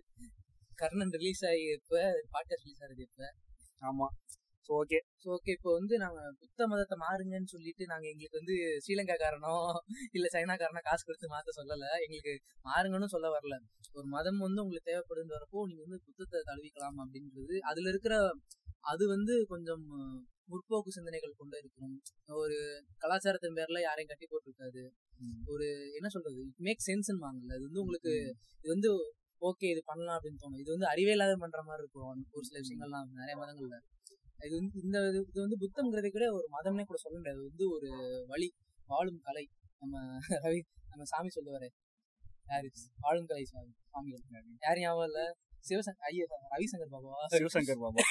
கர்ணன் ரிலீஸ் ஆகி இப்ப பாட்காஸ்ட் ரிலீஸ் ஆகுது இப்ப. ஆமாம் ஸோ ஓகே ஸோ ஓகே இப்போ வந்து நாங்க புத்த மதத்தை மாறுங்கன்னு சொல்லிட்டு நாங்க எங்களுக்கு வந்து ஸ்ரீலங்கா காரணம் இல்ல சைனா காரணம் காசு கொடுத்து மாத்த சொல்லல. எங்களுக்கு மாறுங்கன்னு சொல்ல வரல. ஒரு மதம் வந்து உங்களுக்கு தேவைப்படுன்னு வரப்போ நீங்க வந்து புத்தத்தை தழுவிக்கலாம் அப்படின்றது. அதுல இருக்கிற அது வந்து கொஞ்சம் முற்போக்கு சிந்தனைகள் கொண்டு இருக்கும். ஒரு கலாச்சாரத்தின் பேர்ல யாரையும் கட்டி போட்டிருக்காது. ஒரு என்ன சொல்றது? இட் மேக் சென்ஸ்ன்னு வாங்கல அது வந்து உங்களுக்கு இது வந்து ஓகே இது பண்ணலாம் அப்படின்னு தோணும். இது வந்து அறிவே இல்லாத பண்ற மாதிரி இருக்கும். ஒரு சில விஷயங்கள்லாம் நிறைய மதங்கள்ல. இது வந்து இந்த இது இது வந்து புத்தம்ங்கிறதை கூட ஒரு மதம்னே கூட சொல்ல முடியாது. இது வந்து ஒரு வழி. வாழும் கலை. நம்ம ரவி நம்ம சாமி சொல்லுவாரு. யாரு? வாழும் கலை சாமி. சாமிகள் யார் ஞாபகம் இல்ல? சிவசங்கர் ஐயா ரவிசங்கர் பாபா சிவசங்கர் பாபா.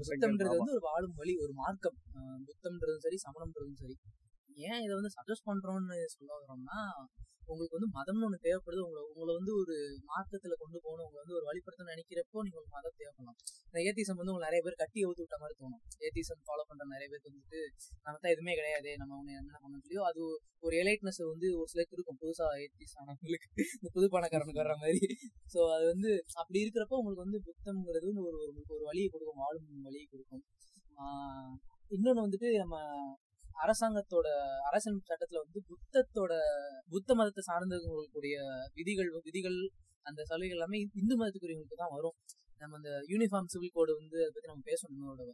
புத்தம்ன்றது வந்து ஒரு வாழும் வழி ஒரு மார்க்கம். புத்தம்ன்றதும் சரி சமணம்ன்றதும் சரி. ஏன் இதை வந்து சஜஸ்ட் பண்றோம்னு சொல்ல வரோம்னா உங்களுக்கு வந்து மதம்னு ஒன்று தேவைப்படுது. உங்களை உங்களை வந்து ஒரு மாற்றத்தில் கொண்டு போகணும். உங்களை வந்து ஒரு வழிபடுத்த நினைக்கிறப்போ நீங்கள் உங்களுக்கு மதம் தேவைப்படலாம். இந்த ஏத்திசம் வந்து உங்களை நிறைய பேர் கட்டி ஊத்து விட்ட மாதிரி தோணும். ஏத்திசம் ஃபாலோ பண்ணுற நிறைய பேருக்கு வந்துட்டு நம்ம தான் எதுவுமே கிடையாது. நம்ம ஒன்று என்ன பண்ண முடியும் அது ஒரு எலைட்னஸ் வந்து ஒரு சிலருக்கு இருக்கும். புதுசாக ஏத்திஸ் ஆனவங்களுக்கு. இந்த புது பணக்காரனுக்கு வர்ற மாதிரி. ஸோ அது வந்து அப்படி இருக்கிறப்போ உங்களுக்கு வந்து புத்தம்ங்கிறது வந்து ஒரு உங்களுக்கு ஒரு வழியை கொடுக்கும். வாழும் வழியை கொடுக்கும். இன்னொன்று வந்துட்டு நம்ம அரசாங்கத்தோட அரசியல் சட்டத்துல வந்து புத்தத்தோட புத்த மதத்தை சார்ந்தவங்களுக்குரிய விதிகள் விதிகள் அந்த சலுகைகள் எல்லாமே இந்து மதத்துக்குரியவங்களுக்கு தான் வரும். நம்ம அந்த யூனிஃபார்ம் சிவில் கோடு வந்து அதை பத்தி நம்ம பேசணும் இன்னொரு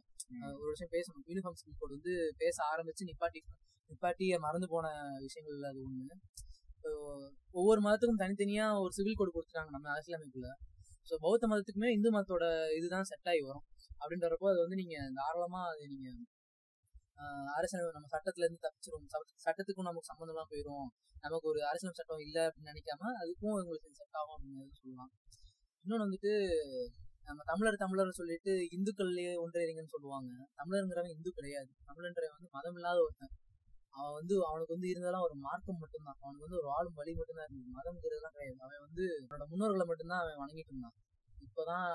ஒரு விஷயம் பேசணும். யூனிஃபார்ம் சிவில் கோடு வந்து பேச ஆரம்பிச்சு நிப்பாட்டி நிப்பாட்டி மறந்து போன விஷயங்கள் அது ஒண்ணு. ஒவ்வொரு மதத்துக்கும் தனித்தனியா ஒரு சிவில் கோடு கொடுத்துட்டாங்க நம்ம அரசியலமைப்புல. ஸோ பௌத்த மதத்துக்குமே இந்து மதத்தோட இதுதான் செட் ஆகி வரும். அப்படின்றப்போ அது வந்து நீங்க தாராளமா அது நீங்க அரசியல் நம்ம சட்டத்துல இருந்து தப்பிச்சிரும். சட்டத்துக்கும் நமக்கு சம்மந்தம்லாம் போயிடும் நமக்கு ஒரு அரசியல் சட்டம் இல்லை அப்படின்னு நினைக்காம அதுக்கும் உங்களுக்கு செட் ஆகும் அப்படின்னு சொல்லலாம். இன்னொன்று வந்துட்டு நம்ம தமிழர் தமிழர் சொல்லிட்டு இந்துக்கள்லயே ஒன்றியங்கன்னு சொல்லுவாங்க. தமிழருங்கிறவன் இந்து கிடையாது. தமிழன்றவன் வந்து மதம் இல்லாத ஒருத்தன். அவன் வந்து அவனுக்கு வந்து இருந்ததெல்லாம் ஒரு மார்க்கம் மட்டும்தான். அவனுக்கு வந்து ஒரு ஆளும் வழி மட்டும்தான் இருந்தது. மதம்ங்கிறதுலாம் கிடையாது. அவன் வந்து அவனோட முன்னோர்களை மட்டும்தான் அவன் வணங்கிட்டு இருந்தான். இப்போதான்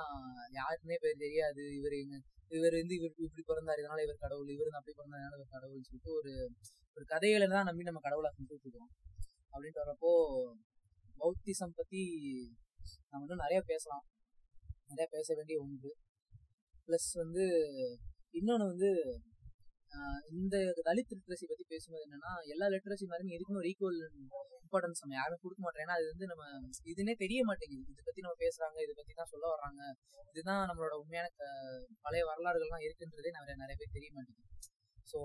யாருக்குமே பேர் தெரியாது. இவர் எங்க இவர் வந்து இவர் இப்படி பிறந்தார் இதனால இவர் கடவுள் இவர் அப்படி பிறந்ததுனால இவர் கடவுள்னு சொல்லிட்டு ஒரு ஒரு கதைகளை தான் நம்பி நம்ம கடவுளை கும்பிட்டு இருக்கோம் அப்படின்ட்டு வரப்போ பௌத்திசம் பத்தி நம்ம இன்னும் நிறைய பேசலாம். நிறைய பேச வேண்டிய ஒன்று. ப்ளஸ் வந்து இன்னொன்று வந்து இந்த தலித் லிட்ரஸி பத்தி பேசும்போது என்னன்னா எல்லா லிட்ரஸி மாதிரியும் எதுக்குமே ஒரு ஈக்குவல் இம்பார்ட்டன்ஸ் நம்ம யாரும் கொடுக்க மாட்டோம். ஏன்னா அது வந்து நம்ம இதுனே தெரிய மாட்டேங்குது. இதை பத்தி நம்ம பேசுறாங்க இதை பத்தி தான் சொல்ல வர்றாங்க. இதுதான் நம்மளோட உண்மையான பழைய வரலாறுகள்லாம் இருக்குன்றதே நிறைய நிறைய பேர் தெரிய மாட்டேங்குது. ஸோ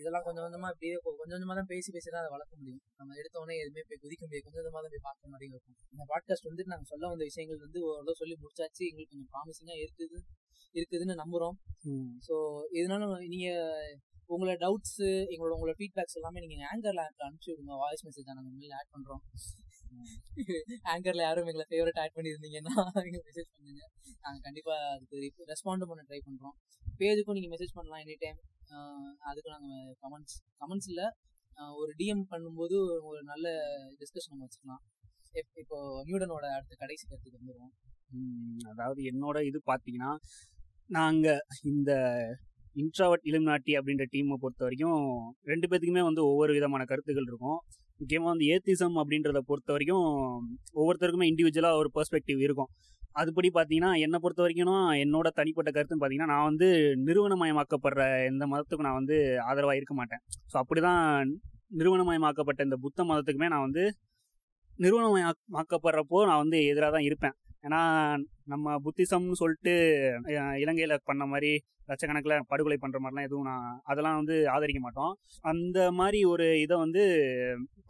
இதெல்லாம் கொஞ்சம் கொஞ்சமா இப்படியே கொஞ்சம் கொஞ்சமா தான் பேசி பேசி தான் அதை வளர்க்க முடியும். நம்ம எடுத்தோடனே எதுவுமே போய் குதிக்க முடியாது. கொஞ்சம் கொஞ்சமா தான் போய் பார்க்க மாதிரி இருக்கும் இந்த பாட்காஸ்ட் வந்து நாங்கள் சொல்ல வந்த விஷயங்கள் வந்து ஓரளவு சொல்லி முடிச்சாச்சு. எங்களுக்கு கொஞ்சம் ப்ராமிசிங்காக இருக்குது. இருக்குதுன்னு நம்புறோம். ஸோ இதனால நீங்க உங்களோட டவுட்ஸ் எங்களோட உங்களோட ஃபீட்பேக்ஸ் எல்லாமே நீங்க ஆங்கர்ல அனுப்பிச்சு விடுங்க. வாய்ஸ் மெசேஜ் நாங்கள் மேல ஆட் பண்றோம். ஆங்கர்ல யாரும் எங்களை ஃபேவரட் ஆட் பண்ணியிருந்தீங்கன்னா எங்களுக்கு மெசேஜ் பண்ணுங்க. நாங்கள் கண்டிப்பா அதுக்கு ரெஸ்பாண்டும் பண்ண ட்ரை பண்றோம். பேஜுக்கும் நீங்க மெசேஜ் பண்ணலாம் எனி டைம் அதுக்கு நாங்கள் கமெண்ட்ஸ் கமெண்ட்ஸ் இல்லை ஒரு டிஎம் பண்ணும்போது ஒரு நல்ல டிஸ்கஷன் நம்ம வச்சுக்கலாம். இப்போ நியூடனோட அடுத்த கடைசி கருத்துக்கு வந்துடுவோம் அதாவது என்னோட இது பார்த்தீங்கன்னா நாங்கள் இந்த இன்ட்ராவட் இலுமினாட்டி அப்படின்ற டீமை பொறுத்த வரைக்கும் ரெண்டு பேத்துக்குமே வந்து ஒவ்வொரு விதமான கருத்துக்கள் இருக்கும். முக்கியமாக வந்து ஏத்திசம் அப்படின்றத பொறுத்த வரைக்கும் ஒவ்வொருத்தருக்குமே இண்டிவிஜுவலாக ஒரு பெர்ஸ்பெக்டிவ் இருக்கும். அதுபடி பார்த்தீங்கன்னா என்னை பொறுத்த வரைக்கும்னா என்னோட தனிப்பட்ட கருத்துன்னு பார்த்தீங்கன்னா நான் வந்து நிறுவனமயமாக்கப்படுற எந்த மதத்துக்கும் நான் வந்து ஆதரவாக இருக்க மாட்டேன். ஸோ அப்படி தான் நிறுவனமயமாக்கப்பட்ட இந்த புத்த மதத்துக்குமே நான் வந்து நிறுவனமயமாக்கப்படுறப்போ நான் வந்து எதிராக தான் இருப்பேன். ஏன்னா நம்ம புத்திசம்னு சொல்லிட்டு இலங்கையில் பண்ண மாதிரி லட்சக்கணக்கில் படுகொலை பண்ணுற மாதிரிலாம் எதுவும் நான் அதெல்லாம் வந்து ஆதரிக்க மாட்டோம். அந்த மாதிரி ஒரு இதை வந்து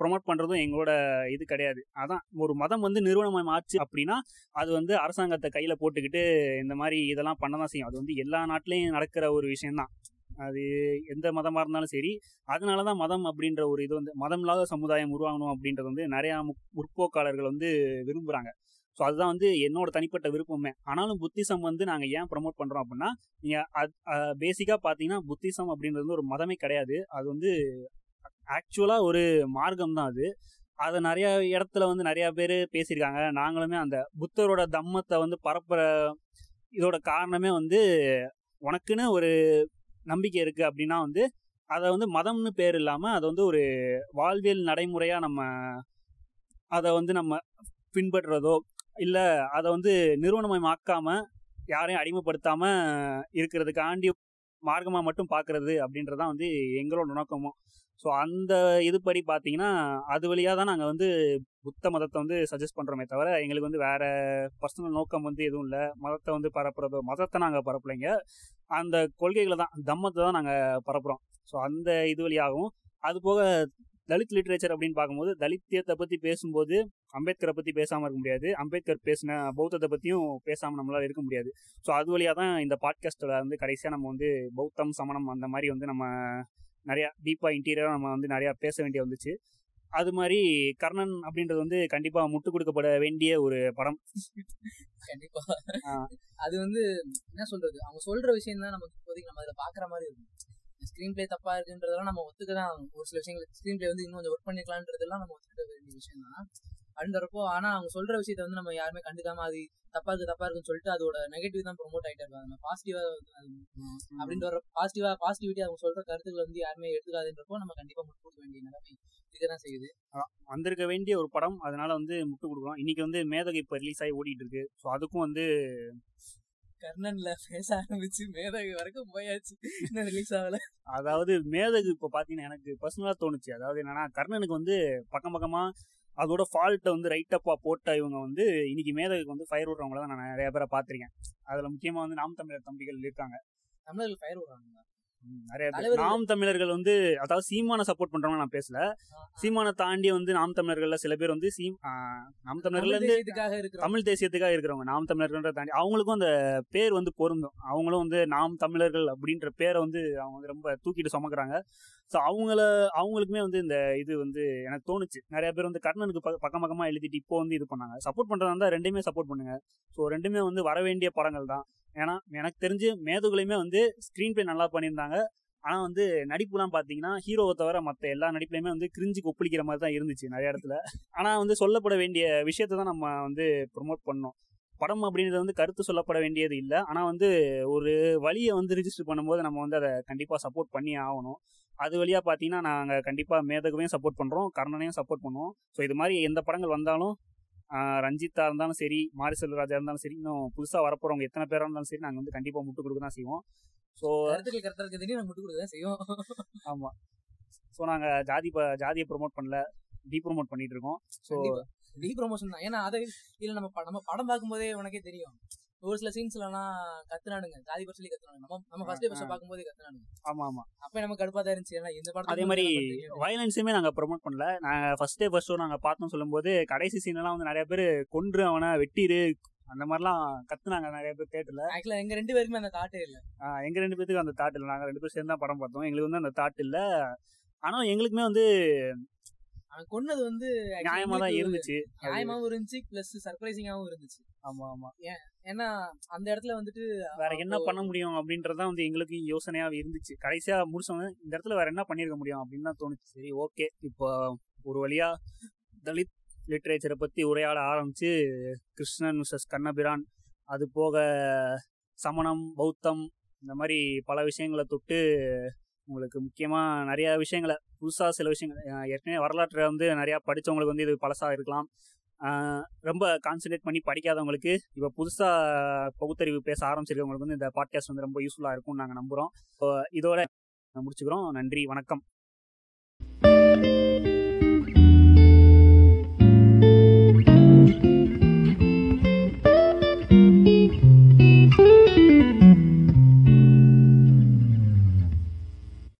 ப்ரொமோட் பண்ணுறதும் எங்களோட இது கிடையாது. அதான் ஒரு மதம் வந்து நிறுவனமயம் ஆச்சு அப்படின்னா அது வந்து அரசாங்கத்தை கையில் போட்டுக்கிட்டு இந்த மாதிரி இதெல்லாம் பண்ண தான் செய்யும். அது வந்து எல்லா நாட்டிலையும் நடக்கிற ஒரு விஷயம்தான் அது எந்த மதமாக இருந்தாலும் சரி அதனால தான் மதம் அப்படின்ற ஒரு இது வந்து மதம் இல்லாத சமுதாயம் உருவாகணும் அப்படின்றது வந்து நிறையா முற்போக்காளர்கள் வந்து விரும்புகிறாங்க ஸோ அதுதான் வந்து என்னோட தனிப்பட்ட விருப்பமே. ஆனாலும் புத்திசம் வந்து நாங்கள் ஏன் ப்ரமோட் பண்ணுறோம் அப்படின்னா நீங்கள் பேசிக்காக பார்த்தீங்கன்னா புத்திசம் அப்படின்றது வந்து ஒரு மதமே கிடையாது. அது வந்து ஆக்சுவலாக ஒரு மார்க்கம் தான் அது. அதை நிறையா இடத்துல வந்து நிறையா பேர் பேசியிருக்காங்க. நாங்களுமே அந்த புத்தரோட தம்மத்தை வந்து பரப்புற இதோட காரணமே வந்து உனக்குன்னு ஒரு நம்பிக்கை இருக்குது அப்படின்னா வந்து அதை வந்து மதம்னு பேர் இல்லாமல் அதை வந்து ஒரு வாழ்வியல் நடைமுறையாக நம்ம அதை வந்து நம்ம பின்பற்றுறதோ இல்லை அதை வந்து நிறுவனமயமாக்காமல் யாரையும் அடிமைப்படுத்தாமல் இருக்கிறதுக்காண்டி மார்க்கமாக மட்டும் பார்க்கறது அப்படின்றதான் வந்து எங்களோட நோக்கமும் ஸோ அந்த இதுபடி பார்த்தீங்கன்னா அது வழியாக தான் நாங்கள் வந்து புத்த மதத்தை வந்து சஜஸ்ட் பண்ணுறோமே தவிர எங்களுக்கு வந்து வேறு பர்சனல் நோக்கம் வந்து எதுவும் இல்லை. மதத்தை வந்து பரப்புறதோ மதத்தை நாங்கள் பரப்பலைங்க. அந்த கொள்கைகளை தான் தம்மத்தை தான் நாங்கள் பரப்புகிறோம் ஸோ அந்த இது வழியாகவும் அது போக தலித் லிட்ரேச்சர் அப்படின்னு பார்க்கும்போது தலித்தியத்தை பற்றி பேசும்போது அம்பேத்கரை பற்றி பேசாமல் இருக்க முடியாது. அம்பேத்கர் பேசின பௌத்தத்தை பற்றியும் பேசாமல் நம்மளால் இருக்க முடியாது. ஸோ அது வழியாக தான் இந்த பாட்காஸ்ட்டில் வந்து கடைசியாக நம்ம வந்து பௌத்தம் சமணம் அந்த மாதிரி வந்து நம்ம நிறையா டீப்பாக இன்டீரியராக நம்ம வந்து நிறையா பேச வேண்டிய வந்துச்சு. அது மாதிரி கர்ணன் அப்படின்றது வந்து கண்டிப்பாக முட்டு கொடுக்கப்பட வேண்டிய ஒரு படம். கண்டிப்பா. அது வந்து என்ன சொல்றது? அவங்க சொல்ற விஷயம் தான் நமக்கு இப்போதைக்கு நம்ம அதில் பாக்குற மாதிரி இருக்கும். ஸ்க்ரீன் பிளே தப்பா இருக்குன்றதெல்லாம் நம்ம ஒத்துக்க தான் ஒரு சில விஷயங்கள் ஸ்க்ரீன் பிளே வந்து இன்னும் கொஞ்சம் ஒர்க் பண்ணிக்கலான்றதெல்லாம் நம்ம ஒத்துக்கிட்ட வேண்டிய விஷயம் தான் அப்படின்றப்போ ஆனா அவங்க சொல்ற விஷயத்த வந்து நம்ம யாருமே கண்டுக்காம அது தப்பா இருக்கு தப்பா இருக்குன்னு சொல்லிட்டு அதோட நெகட்டிவ் தான் ப்ரொமோட் ஆயிட்டே இருக்காங்க நம்ம பாசிட்டிவா அப்படின்ற ஒரு பாசிட்டிவா பாசிட்டிவிட்டி அவங்க சொல்ற கருத்துக்கள் வந்து யாருமே எடுத்துக்காதுன்றப்போ நம்ம கண்டிப்பா முட்டு கொடுக்க வேண்டிய நிலைமை இருக்கதான் செய்யுது. வந்திருக்க வேண்டிய ஒரு படம் அதனால வந்து முட்டு கொடுக்குறோம் இன்னைக்கு வந்து மேதகு இப்போ ரிலீஸ் ஆகி ஓடிட்டு இருக்கு. ஸோ அதுக்கும் வந்து கர்ணன்ல பேச ஆரம்பிச்சு மேதகு வரைக்கும் போயாச்சு. இன்னும் ரிலீஸ் ஆகல. அதாவது மேதகு இப்போ பார்த்தீங்கன்னா எனக்கு பர்சனலாக தோணுச்சு. அதாவது என்னன்னா கர்ணனுக்கு வந்து பக்கம் பக்கமாக அதோட ஃபால்ட்டை வந்து ரைட்டப்பாக போட்ட இவங்க வந்து இன்னைக்கு மேதகுக்கு வந்து ஃபயர் விடுறவங்கள தான் நான் நிறைய பேரை பார்த்துருக்கேன். அதில் முக்கியமாக வந்து நாம் தமிழர் தம்பிகள் இருக்காங்க. தமிழர்கள் ஃபயர் விடுறாங்க நிறைய பேர். நாம் தமிழர்கள் வந்து அதாவது சீமானை சப்போர்ட் பண்றவங்க நான் பேசல. சீமானை தாண்டி வந்து நாம் தமிழர்கள்ல சில பேர் வந்து சீம் நாம் தமிழர்கள்ல இருந்து இருக்கிற தமிழ் தேசியத்துக்காக இருக்கிறவங்க. நாம் தமிழர்கள்ன்ற தாண்டி அவங்களுக்கும் அந்த பேர் வந்து பொருந்தும். அவங்களும் வந்து நாம் தமிழர்கள் அப்படின்ற பேரை வந்து அவங்க வந்து ரொம்ப தூக்கிட்டு சுமக்குறாங்க. ஸோ அவங்கள அவங்களுக்குமே வந்து இந்த இது வந்து எனக்கு தோணுச்சு. நிறைய பேர் வந்து கர்ணனுக்கு பக்க- பக்கம் பக்கமாக எழுதிட்டு இப்போ வந்து இது பண்ணாங்க. சப்போர்ட் பண்ணுறதா இருந்தால் ரெண்டுமே சப்போர்ட் பண்ணுங்க. ஸோ ரெண்டுமே வந்து வர வேண்டிய படங்கள் தான் ஏன்னா எனக்கு தெரிஞ்சு மேதுகளையுமே வந்து ஸ்க்ரீன் பிளே நல்லா பண்ணியிருந்தாங்க. ஆனால் வந்து நடிப்புலாம் பார்த்தீங்கன்னா ஹீரோவை தவிர மற்ற எல்லா நடிப்புலையுமே வந்து கிரிஞ்சு கொப்பளிக்கிற மாதிரி தான் இருந்துச்சு நிறைய இடத்துல. ஆனால் வந்து சொல்லப்பட வேண்டிய விஷயத்தை தான் நம்ம வந்து ப்ரொமோட் பண்ணோம். படம் அப்படின்றது வந்து கருத்து சொல்லப்பட வேண்டியது இல்லை. ஆனால் வந்து ஒரு வழியை வந்து ரிஜிஸ்டர் பண்ணும்போது நம்ம வந்து அதை கண்டிப்பாக சப்போர்ட் பண்ணி ஆகணும். அது வழியாக பார்த்தீங்கன்னா நாங்கள் கண்டிப்பாக மேதகவையும் சப்போர்ட் பண்ணுறோம் கர்ணனையும் சப்போர்ட் பண்ணுவோம். ஸோ இது மாதிரி எந்த படங்கள் வந்தாலும் ரஞ்சித்தாக ரஞ்சித்தா இருந்தாலும் சரி மாரி செல்வராஜா இருந்தாலும் சரி இன்னும் புதுசாக வரப்போகிறவங்க எத்தனை பேராக இருந்தாலும் சரி நாங்கள் வந்து கண்டிப்பாக முட்டு கொடுக்க தான் செய்வோம். ஸோ கருத்துக்கள் கரெக்டா இருக்கிறது நம்ம முட்டு கொடுக்க தான் செய்வோம். ஆமாம் ஸோ நாங்கள் ஜாதி ப ஜாதியை ப்ரொமோட் பண்ணல. டீ ப்ரொமோட் பண்ணிட்டு இருக்கோம். ஸோ டி ப்ரொமோஷன் தான். ஏன்னா அதை இல்ல நம்ம நம்ம படம் பார்க்கும்போதே உனக்கே தெரியும். ஒரு சில சீன்ஸ்லாம் கத்துனானுங்க. ஜாதி பற்றி சொல்லி கத்துனாங்க நம்ம நம்ம ஃபர்ஸ்ட் எபிசோட் பார்க்கும்போதே கத்துனானுங்க. ஆமாம். ஆமாம் அப்ப நமக்கு கடுப்பா தான் இருந்துச்சு. ஏன்னா இந்த படத்துல அதே மாதிரி தெரியும். வயலன்ஸுமே நாங்கள் ப்ரொமோட் பண்ணல. நாங்கள் ஃபர்ஸ்டே ஃபர்ஸ்ட் ஷோ நாங்கள் பார்த்தோம் சொல்லும்போது கடைசி சீன்லாம் வந்து நிறைய பேர் கொன்று அவனை வெட்டிரு அந்த மாதிரிலாம் கத்துனாங்க நிறைய பேர் தேட்டரில் ஆக்சுவலா எங்க ரெண்டு பேருக்குமே அந்த தாட்டே இல்ல. எங்கள் ரெண்டு பேத்துக்கு அந்த தாட் இல்லை. நாங்கள் ரெண்டு பேரும் சேர்ந்து தான் படம் பார்த்தோம். எங்களுக்கு வந்து அந்த தாட் இல்லை. ஆனால் எங்களுக்குமே வந்து கொன்னது வந்து நியாயமாக தான் இருந்துச்சு. நியாயமாவும் இருந்துச்சு பிளஸ் சர்ப்ரைசிங்காவும் இருந்துச்சு. ஆமாம் ஆமாம் ஏன்னா அந்த இடத்துல வந்துட்டு வேற என்ன பண்ண முடியும் அப்படின்றதான் வந்து எங்களுக்கு யோசனையாக இருந்துச்சு. கடைசியா முடிச்சவங்க இந்த இடத்துல வேற என்ன பண்ணியிருக்க முடியும் அப்படின்னு தான் தோணுச்சு. சரி ஓகே இப்போ ஒரு வழியா தலித் லிட்ரேச்சரை பற்றி உரையாட ஆரம்பித்து கிருஷ்ணன் மிஸ்ஸஸ் கண்ணபிரான் அது போக சமணம் பௌத்தம் இந்த மாதிரி பல விஷயங்களை தொட்டு உங்களுக்கு முக்கியமாக நிறையா விஷயங்களை புதுசாக சில விஷயங்கள் ஏற்கனவே வரலாற்றை வந்து நிறையா படித்தவங்களுக்கு வந்து இது பழசாக இருக்கலாம். ரொம்ப கான்சென்ட்ரேட் பண்ணி படிக்காதவங்களுக்கு இப்போ புதுசாக பகுத்தறிவு பேச ஆரம்பிச்சிருக்கவங்களுக்கு வந்து இந்த பாட்காஸ்ட் வந்து ரொம்ப யூஸ்ஃபுல்லாக இருக்கும்னு நாங்கள் நம்புகிறோம் இதோட முடிச்சுக்கிறோம். நன்றி வணக்கம்.